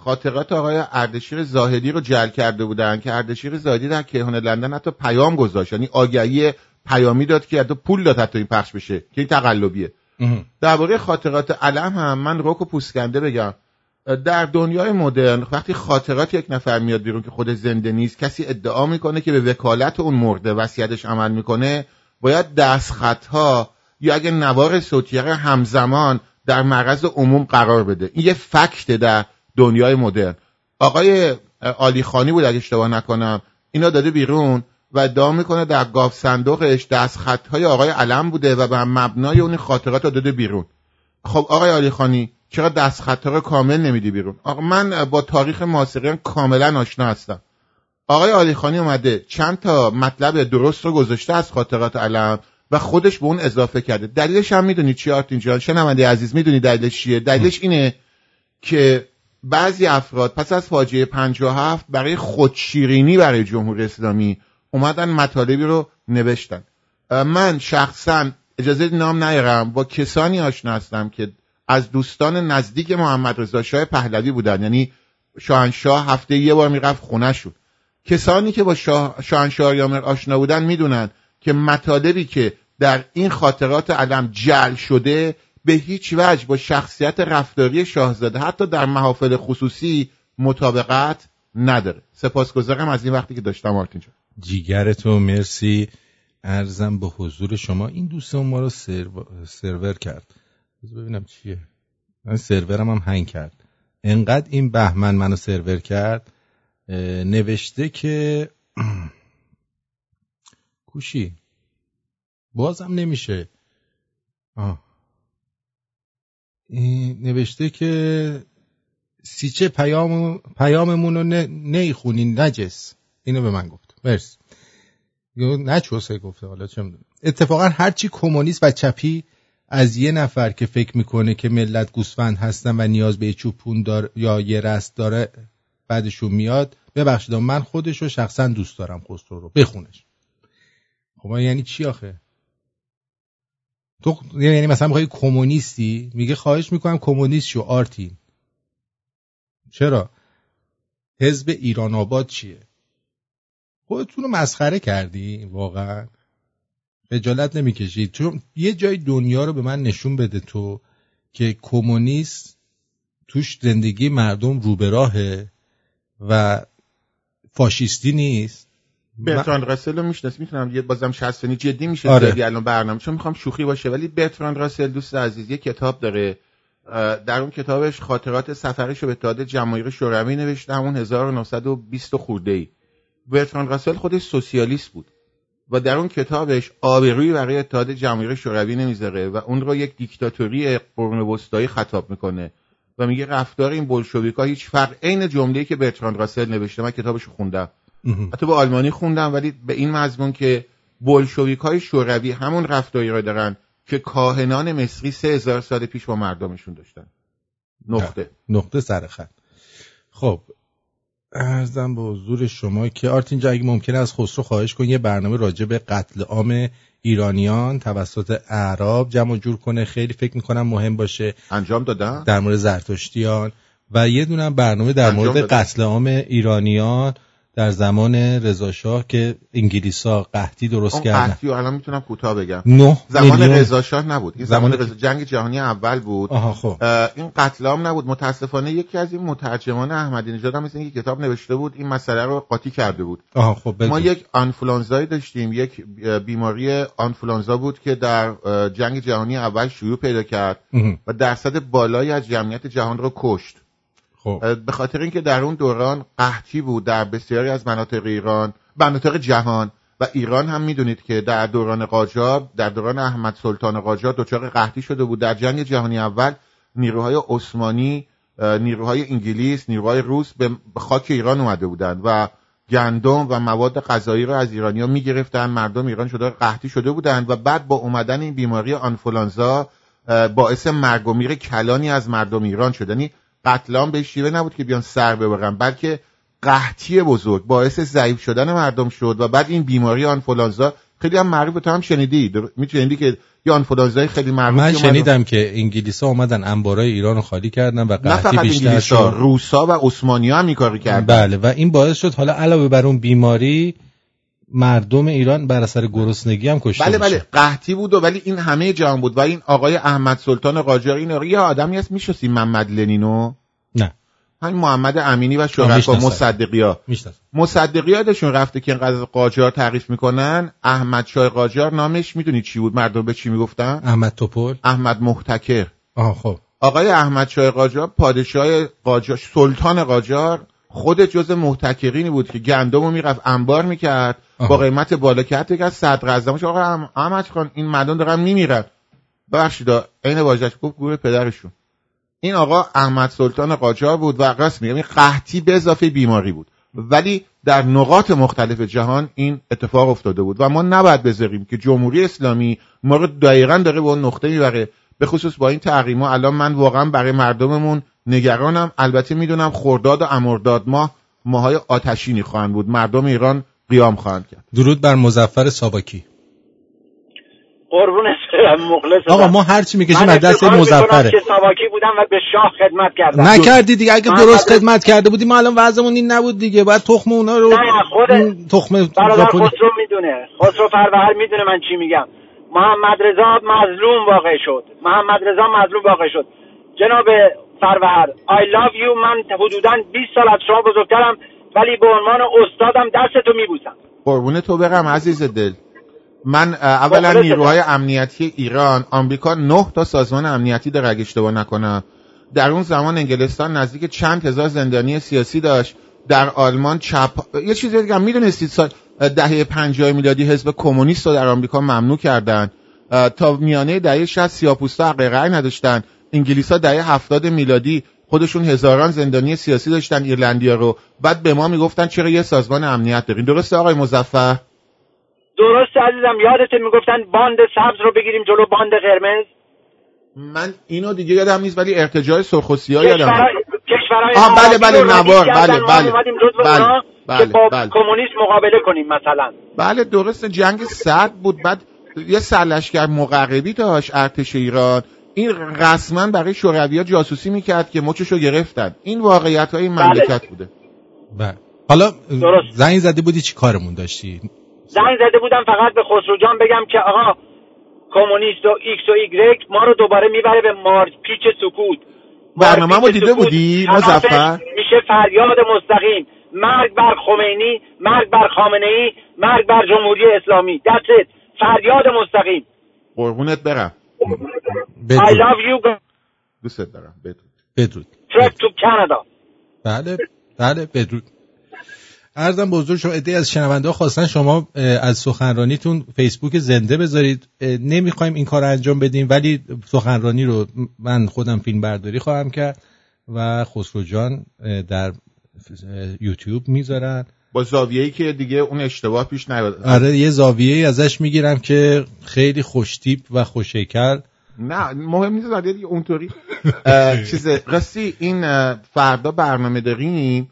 خاطرات آقای اردشیر زاهدی رو جعل کرده بودن که اردشیر زاهدی در کیهان لندن حتی پیام گذاشت یعنی آگهی پیامی داد که حتی پول داد حتی این پخش بشه که این تقلبیه. درباره خاطرات علم هم من روک و پوسکنده بگم. در دنیای مدرن وقتی خاطرات یک نفر میاد بیرون که خود زنده نیست کسی ادعا می‌کنه که به وکالت اون مرده وصیتش عمل می‌کنه باید دستخطها یا اگه نوار صوتیه همزمان در معرض عموم قرار بده. این یه فکت در دنیای مدرن. آقای آلی خانی بود اگه اشتباه نکنم اینا داده بیرون و ادعا می‌کنه در گاف صندوقش دستخطهای آقای علم بوده و بر مبنای اون خاطرات رو داده بیرون. خب آقای علی خانی چرا دستخطا رو کامل نمیدی بیرون؟ آقا من با تاریخ معاصرین کاملا آشنا هستم. آقای علی خانی اومده چند تا مطلب درست رو گذاشته از خاطرات علم و خودش به اون اضافه کرده. دلیلش هم می‌دونید چی آرتین جان؟ شنونده عزیز می‌دونید دلیلش چیه؟ دلیلش اینه که بعضی افراد پس از فاجعه 57 برای خودشیرینی برای جمهوری اسلامی اومدن مطالبی رو نوشتن. من شخصا اجازه نام نیارم. با کسانی آشنا هستم که از دوستان نزدیک محمد رضا شاه پهلوی بودن. یعنی شاهنشاه هفته یه بار می‌رفت خونه شد کسانی که با شاه شاهنشاه یامر آشنا بودن می‌دونن که مطالبی که در این خاطرات علم جل شده به هیچ وجه با شخصیت رفتاری شاهزاده حتی در محافل خصوصی مطابقت نداره. سپاسگزارم از این وقتی که داشتم آرتین جان. جیگرتو مرسی. ارزم به حضور شما. این دوستان ما رو سرو... سرور کرد. ببینم چیه. من سرورم هم هنگ کرد. انقدر این بهمن منو سرور کرد. نوشته که کوشی. بازم نمیشه. آه. نوشته که سیچه پیام پیاممون رو ن- نیخونی نجس. اینو به من گفت. مرسی. نچوسه گفته حالا چه. اتفاقا هرچی کمونیست و چپی از یه نفر که فکر می‌کنه که ملت گوسفند هستن و نیاز به چوپون دار یا یه رست داره بعدشون میاد. ببخشید من خودش رو شخصا دوست دارم خسرو رو بخونش. خب یعنی چی آخه؟ تو یعنی مثلا می‌خوای کمونیستی؟ میگه خواهش می‌کنم کمونیست شو آرتین. چرا؟ حزب ایران آباد چیه؟ خودتون رو مسخره کردی واقعا. خجالت نمی‌کشید. چون یه جای دنیا رو به من نشون بده تو که کمونیست توش زندگی مردم رو به راهه و فاشیستی نیست. برتراند راسل رو میشناس می‌تونم یه بازم 60 ثانیه جدی میشه آره. الان برنامه. چون می‌خوام شوخی باشه. ولی برتراند راسل دوست عزیز یه کتاب داره. در اون کتابش خاطرات سفرش رو به اتحاد جماهیر شوروی نوشته. همون 1920 خورده ای برتراند راسل خودش سوسیالیست بود و در اون کتابش آبرویی برای اتحاد جماهیر شوروی نمی‌ذاره و اون رو یک دیکتاتوری قرون وسطایی خطاب می‌کنه و میگه رفتار این بلشویکا هیچ فرق عین جمله‌ای که برتراند راسل نوشته. من کتابش رو خوندم حتی به آلمانی خوندم ولی به این مضمون که بلشویک های شوروی همون رفتاری را دارن که کاهنان مصری سه هزار سال پیش با مردمشون داشتن. نقطه. نقطه سر خط. خب ارزم به حضور شما که آرتین جان اگه ممکنه از خسرو خواهش کن یه برنامه راجع به قتل عام ایرانیان توسط اعراب جمع و جور کنه. خیلی فکر می‌کنم مهم باشه. انجام دادن؟ در مورد زرتشتیان. و یه دونه هم برنامه در مورد دادن. قتل عام ایرانیان. در زمان رضا شاه که انگلیسا قحطی درست کردن. قحطی الان می‌تونم کوتاه بگم. نه زمان. رضا شاه نبود. این زمان زمان رضا جنگ جهانی اول بود. آها خب. اه، این قتل عام نبود. متاسفانه یکی از این مترجمان احمدی نژاد هم مثل اینکه کتاب نوشته بود این مسئله رو قاطی کرده بود. آها خب. ما یک آنفولانزایی داشتیم. یک بیماری آنفولانزا بود که در جنگ جهانی اول شیوع پیدا کرد. و درصد بالایی از جمعیت جهان رو کشت. خب. به خاطر اینکه در اون دوران قحطی بود در بسیاری از مناطق ایران مناطق جهان و ایران هم می‌دونید که در دوران قاجار در دوران احمد سلطان قاجار دچار قحطی شده بود. در جنگ جهانی اول نیروهای عثمانی نیروهای انگلیس نیروهای روس به خاک ایران اومده بودند و گندم و مواد غذایی رو از ایرانیا می‌گرفتن مردم ایران شده قحطی شده بودند و بعد با اومدن این بیماری آنفولانزا باعث مرگ و میر کلانی از مردم ایران شد. یعنی قتلان به شیوه نبود که بیان سر ببرن بلکه قحطی بزرگ باعث ضعیف شدن مردم شد و بعد این بیماری آنفولانزا خیلی هم معروف تو هم شنیدی؟ می‌تونی که یه آنفولانزای خیلی معروف من شنیدم که انگلیسا اومدن انبارای ایران رو خالی کردن و قحطی بیشتر شد. روسا و عثمانی هم این کردن. بله و این باعث شد حالا علاوه بر اون بیماری مردم ایران بر اثر گرسنگی هم کشته بله بله. قحطی بود و ولی این همه جهان بود و این آقای احمد سلطان قاجار این یه آدمی هست می‌شناسی محمد لنینو؟ نه. همین محمد امینی و شرکا مصدقی ها مصدقی یادشون رفته که اینقدر قاجار تعریف می‌کنن. احمد شای قاجار نامش می‌دونی چی بود؟ مردم به چی می‌گفتن؟ احمد توپل. احمد محتکر آه خب. آقای احمد شای قاجار پادشاه قاجار سلطان قاجار خود جز محتکرینی بود که گندم رو می‌رفت انبار می‌کرد با قیمت بالا که از صدر اعظمش آقا احمد خان این مردم دارن میمیرن. ببخشید عین واژش گفت گور پدرشون. این آقا احمد سلطان قاجار بود و راست میگم این قحطی به اضافه بیماری بود. ولی در نقاط مختلف جهان این اتفاق افتاده بود و ما نباید بذاریم که جمهوری اسلامی ما رو دقیقا داره به اون نقطه می‌بره. به خصوص با این تحریم الان من واقعا برای مردممون نگرانم. البته می‌دونم خورداد و امرداد ماه ماهای آتشینی خواهند بود. مردم ایران قیام خواهند کرد. درود بر مزفر ساباکی. قربون مخلص آقا ما هر چی می‌کشیم از دست مزفره که ساواکی بودم و به شاه خدمت کردم. نکردی دیگه. اگه درست خدمت کرده بودی ما الان وضعمون این نبود دیگه. بعد تخم اونا رو نه خود تخم برادر خسرو می‌دونه. خسرو فروهر می‌دونه من چی میگم. محمد رضا مظلوم واقع شد. محمد رضا مظلوم واقع شد. جناب فروهر I love you. من حدودا 20 سال از شما بزرگترم ولی به عنوان استادم دستتو میبوسم. قربون تو برم عزیز دل. من اولا نیروهای امنیتی ایران آمریکا نه تا سازمان امنیتی داره اگه اشتباه نکنم. در اون زمان انگلستان نزدیک چند هزار زندانی سیاسی داشت. در آلمان چپ یه چیزی دیگه می‌دونستید سال دهه 50 میلادی حزب کمونیست رو در آمریکا ممنوع کردن. تا میانه دهه 60 سیاپوستا حق رأی نداشتن. انگلیسا دهه 70 میلادی خودشون هزاران زندانی سیاسی داشتن ایرلندیا رو. بعد به ما می‌گفتن چرا یه سازمان امنیت دارین. درسته آقای مزفر درست عزیزم. یادت می‌گفتن باند سبز رو بگیریم جلو باند قرمز؟ من اینو دیگه یادم نیست ولی ارتجاع سرخ و سیاه یادم کشورهای آه بله بله نوار بله بله. بله بله, بله. کمونیست مقابله کنیم مثلا. بله درست جنگ سرد بود. بعد یه سرلشکر مقربی داشت ارتش ایران. این رسما برای شوروی جاسوسی می‌کرد که مچشو گرفتن. این واقعیت های مملکت بوده. بله. حالا زنگ زده بودی چی کارمون داشتی؟ زنگ زده بودم فقط به خسرو جان بگم که آقا کمونیست و ایکس و ایگرک ما رو دوباره می‌بره به مارپیچ سکوت. برنامه ما دیده بودی مظفر میشه فریاد مستقیم. مرگ بر خمینی مرگ بر خامنه ای مرگ بر جمهوری اسلامی. دستت فریاد مستقیم. قربونت برم. I love you دوست دارم. بدرود. بدرود. Trek to Canada. بله بله بدرود. ارزم بزرگ شما ادهی از شنونده خواستن شما از سخنرانیتون فیسبوک زنده بذارید. نمی‌خوایم این کار انجام بدیم ولی سخنرانی رو من خودم فیلم برداری خواهم کرد و خسرو جان در یوتیوب می‌ذارن. با زاویه‌ای که دیگه اون اشتباه پیش نیاد. آره یه زاویه‌ای ازش می‌گیرم که خیلی خوشتیپ و خوشیکل نه مهم نیست ولی دیگه اونطوری. چیز راستی این فردا برنامه داریم.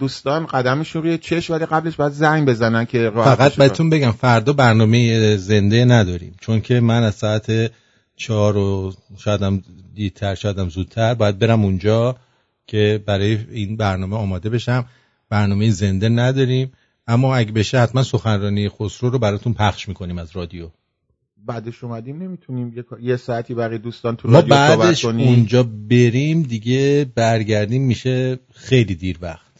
دوستان قدمشون روی چش ولی قبلش باید زنگ بزنن که فقط بهتون بگم فردا برنامه زنده نداریم. چون که من از ساعت چهار و شایدم دیرتر شایدم زودتر باید برم اونجا که برای این برنامه آماده بشم. برنامه زنده نداریم. اما اگه بشه حتما سخنرانی خسرو رو براتون پخش می‌کنیم از رادیو. بعدش اومدیم نمی‌تونیم یه ساعتی برای دوستان تو رادیو ما بعدش اونجا بریم دیگه برگردیم میشه خیلی دیر وقت.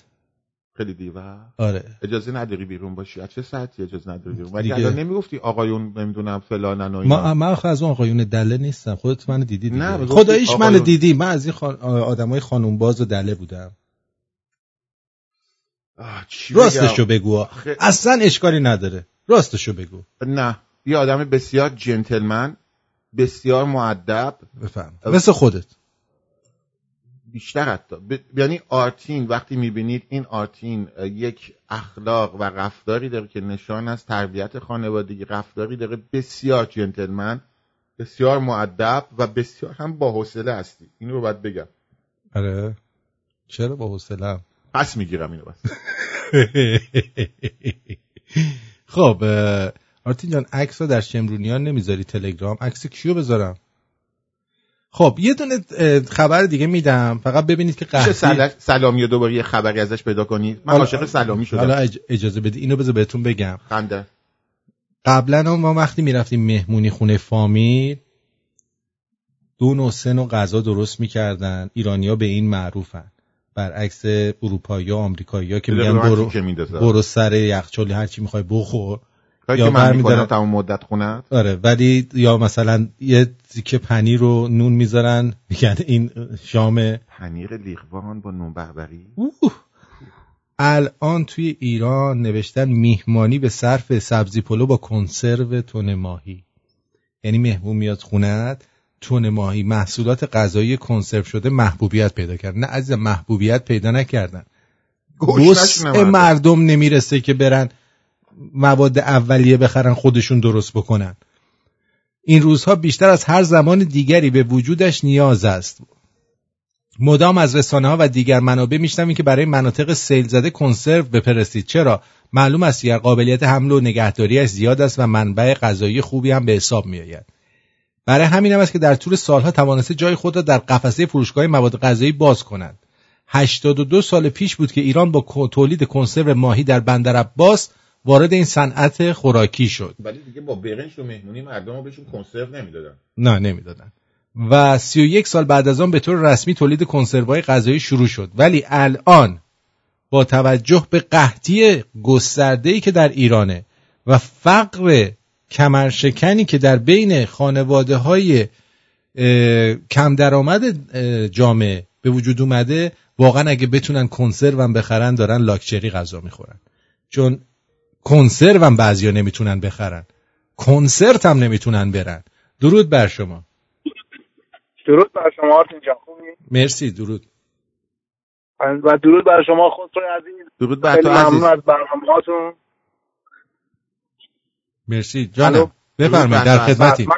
خیلی دیوه آره. اجازه نداری بیرون باشی؟ از چه ساعتی اجازه نداری بیرون؟ ولی دیگه. الان نمی‌گفتی آقایون نمی‌دونم فلانن و ما اینا. من آخه از اون آقایون دله نیستم. خودت منو دیدی دیگه. نه، خداییش منو آقایون. دیدی. من از این خان... آدمای خانوم باز و دله بودم. راستشو؟ بگو. آخه- اصلا اشکالی نداره. راستشو بگو. نه یه آدم بسیار جنتلمن بسیار معدب بفهم. مثل خودت. بیشتر حتی. ب- یعنی آرتین وقتی می‌بینید این آرتین یک اخلاق و رفتاری داره که نشان از تربیت خانوادگی رفتاری داره. بسیار جنتلمن بسیار معدب و بسیار هم با حوصله هستی. اینو رو باید بگم. آره. چرا با حوصله‌ام پس می‌گیرم اینو بس. خب آرتین جان عکس رو در شمرونیان نمی‌ذاری تلگرام؟ عکس کیو بذارم؟ خب یه دونه خبر دیگه میدم. فقط ببینید که قحطی سل- سلامی و دوباره یه خبری ازش پیدا کنید من عاشق سلامی شدم. حالا اج- اجازه بدی اینو بذار بهتون بگم. خنده. قبلا هم ما وقتی می‌رفتیم مهمونی خونه فامیل دو نوع سه نوع غذا درست می‌کردن. ایرانیا به این معروفن. برعکس اروپایی و آمریکایی که بده میگن برو. برو سر یخچالی هر چی می‌خوای بخور. یا که برمی‌دارن- تمام مدت خونه آره ولی یا مثلا یه تیکه پنیر رو نون می‌ذارن میگن این شام پنیر لیغوان با نون بربری. الان توی ایران نوشتن میهمانی به صرف سبزی پلو با کنسرو تون ماهی. یعنی مهمون میاد خونت تون ماهی محصولات غذایی کنسرو شده محبوبیت پیدا کردن. نه عزیزم محبوبیت پیدا نکردن. نمرده. مردم نمی‌رسه که برن مواد اولیه بخرن خودشون درست بکنن. این روزها بیشتر از هر زمان دیگری به وجودش نیاز است. مدام از رسانه ها و دیگر منابع میشنویم که برای مناطق سیل زده کنسرو بپرستید. چرا؟ معلوم است که قابلیت حمل و نگهداریش زیاد است و منبع غذایی خوبی هم به حساب میآید. برای همین هم است که در طول سالها توانسته جای خود را در قفسه فروشگاه مواد غذایی باز کنند 82 سال پیش بود که ایران با تولید کنسرو ماهی در بندر عباس وارد این صنعت خوراکی شد. ولی دیگه با برنج و مهمونی مردم بهشون کنسرو نمی‌دادن. نه نمی‌دادن. و 31 سال بعد از آن به طور رسمی تولید کنسروهای غذایی شروع شد. ولی الان با توجه به قحطی گسترده‌ای که در ایرانه و فقر کمرشکنی که در بین خانواده های کم درآمد جامعه به وجود اومده واقعا اگه بتونن کنسرو هم بخرن دارن لاکچری غذا می‌خورن. چون کنسرو هم بعضیا نمی‌تونن بخرن. کنسرت هم نمی‌تونن برن. درود بر شما. درود بر شما آرتین جان. خوبی؟ مرسی درود. و درود بر شما خسرو عزیز. درود بر تو ممنون عزیز. از برنامه‌هاتون. مرسی. الو. جانم بفرمایید در خدمتی. من,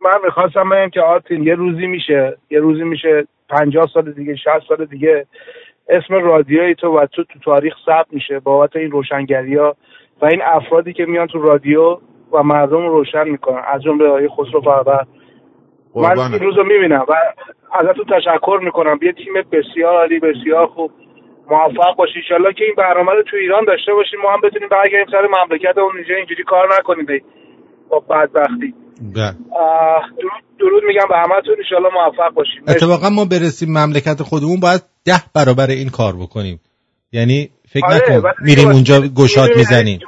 من می‌خواستم بگم که آرتین یه روزی میشه یه روزی میشه پنجاه سال دیگه 60 سال دیگه اسم رادیوی تو و تو تو تاریخ ثبت میشه بابت این روشنگری ها و این افرادی که میان تو رادیو و مردم رو روشن می‌کنن. از جمله آقای خسرو فربر. من قربانت. این روز رو می‌بینم و ازتون تشکر می‌کنم. یه تیم بسیار عالی بسیار خوب. موفق باشی. انشالله که این برنامه رو تو ایران داشته باشیم ما هم بتونیم برگردیم سر مملکتمون اینجا. اینجوری کار نکنیم به با بدبختی. بله. درود, درود میگم به همتون. انشالله موفق باشیم. اتفاقا ما برسیم مملکت خودمون باید ده برابر این کار بکنیم. یعنی فکر آره، نکن میریم اونجا گشاد می‌زنیم.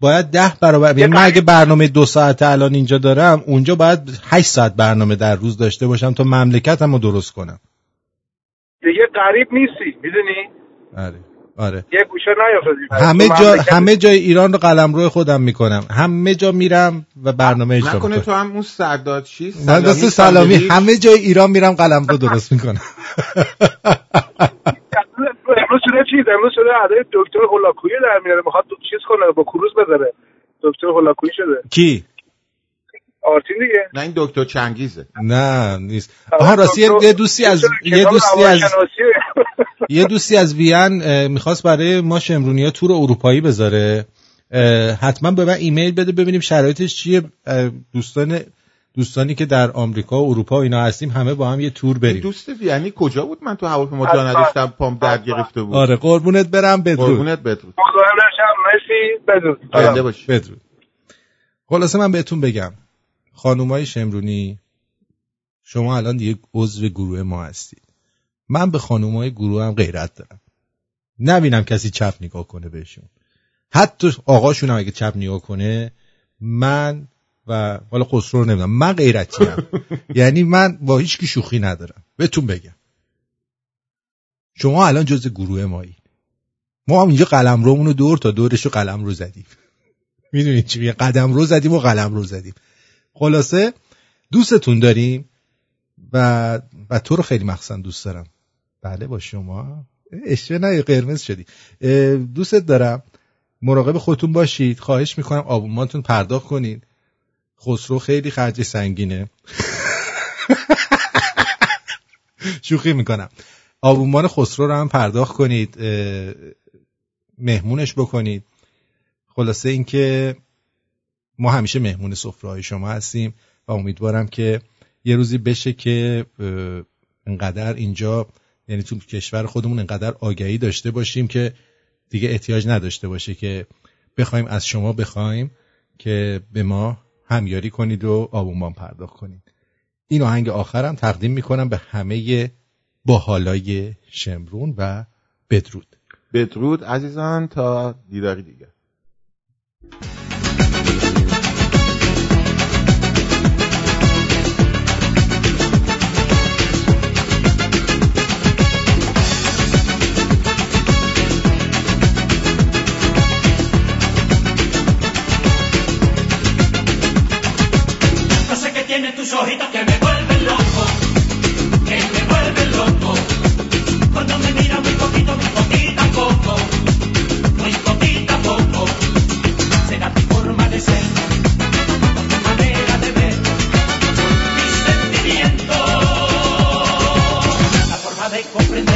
باید ده برابر یعنی من اگه برنامه دو ساعته الان اینجا دارم اونجا باید هشت ساعت برنامه در روز داشته باشم تا مملکتم رو درست کنم. دیگه قریب نیستی می‌دونی؟ آره. آره. یه گوشه همه جا همه جای ایران رو قلمرو خودم می‌کنم. همه جا میرم و برنامه اجرا نکنه می‌کنم. تو هم اون سرداد چی من دست سلامی. همه جای ایران میرم قلمرو درست می‌کنم. امروز شده چیز؟ امروز شده ادای دکتر هولاکویی در میاره. می‌خواد چیز کنه با کروز بذاره. دکتر هولاکویی شده. کی؟ آرتین دیگه. نه این دکتر چنگیزه. نه نیست. آها راستی یه دوستی از یه دوستی از یه دوستی از وین می‌خواست برای ما شمرونی تور اروپایی بذاره. حتما به من ایمیل بده ببینیم شرایطش چیه. دوستان دوستانی که در آمریکا و اروپا و اینا هستیم همه با هم یه تور بریم. دوست یعنی کجا بود؟ من تو هواپیما جا نداشتم پام درد گرفته بود. آره قربونت برم بدرود. قربونت بدرود. نشم مرسی باشی. بدرود. خلاصه من بهتون بگم خانومای شمرونی شما الان دیگه عضو گروه ما هستید. من به خانومای گروه هم غیرت دارم. نبینم کسی چپ نگاه کنه بهشون. حتی آقاشون هم اگه چپ نگاه کنه من و حالا خسرو رو نمی‌دونم من غیرتی هم. یعنی من با هیچ کی شوخی ندارم. بهتون بگم. شما الان جز گروه مایی. ما هم اینجا قلم رو دور تا دورش رو قلم رو زدیم. می‌دونید چی میگه قدم رو زدیم و قلم رو زدیم. خلاصه دوستتون داریم و و تو رو خیلی مخصن دوست دارم. بله با شما. اشوه نه قرمز شدی. دوستت دارم. مراقب خودتون باشید. خواهش می‌کنم آبوماتون پرداخت کنید. خسرو خیلی خرج سنگینه. شوخی می‌کنم. آبومان خسرو رو هم پرداخت کنید. مهمونش بکنید. خلاصه اینکه ما همیشه مهمون سفره شما هستیم و امیدوارم که یه روزی بشه که انقدر اینجا یعنی تو کشور خودمون انقدر آگهی داشته باشیم که دیگه احتیاج نداشته باشه که بخوایم از شما بخوایم که به ما همیاری کنید و آبونمان پرداخت کنید. این آهنگ آخرم تقدیم می‌کنم به همه باحالای شمرون و بدرود. بدرود عزیزان تا دیداری دیگه ojitos que me vuelven loco, que me vuelven loco. Cuando me miran muy poquito, muy poquito a poco, muy poquito a poco. Será tu forma de ser, tu manera de ver, mis sentimientos, la forma de comprender.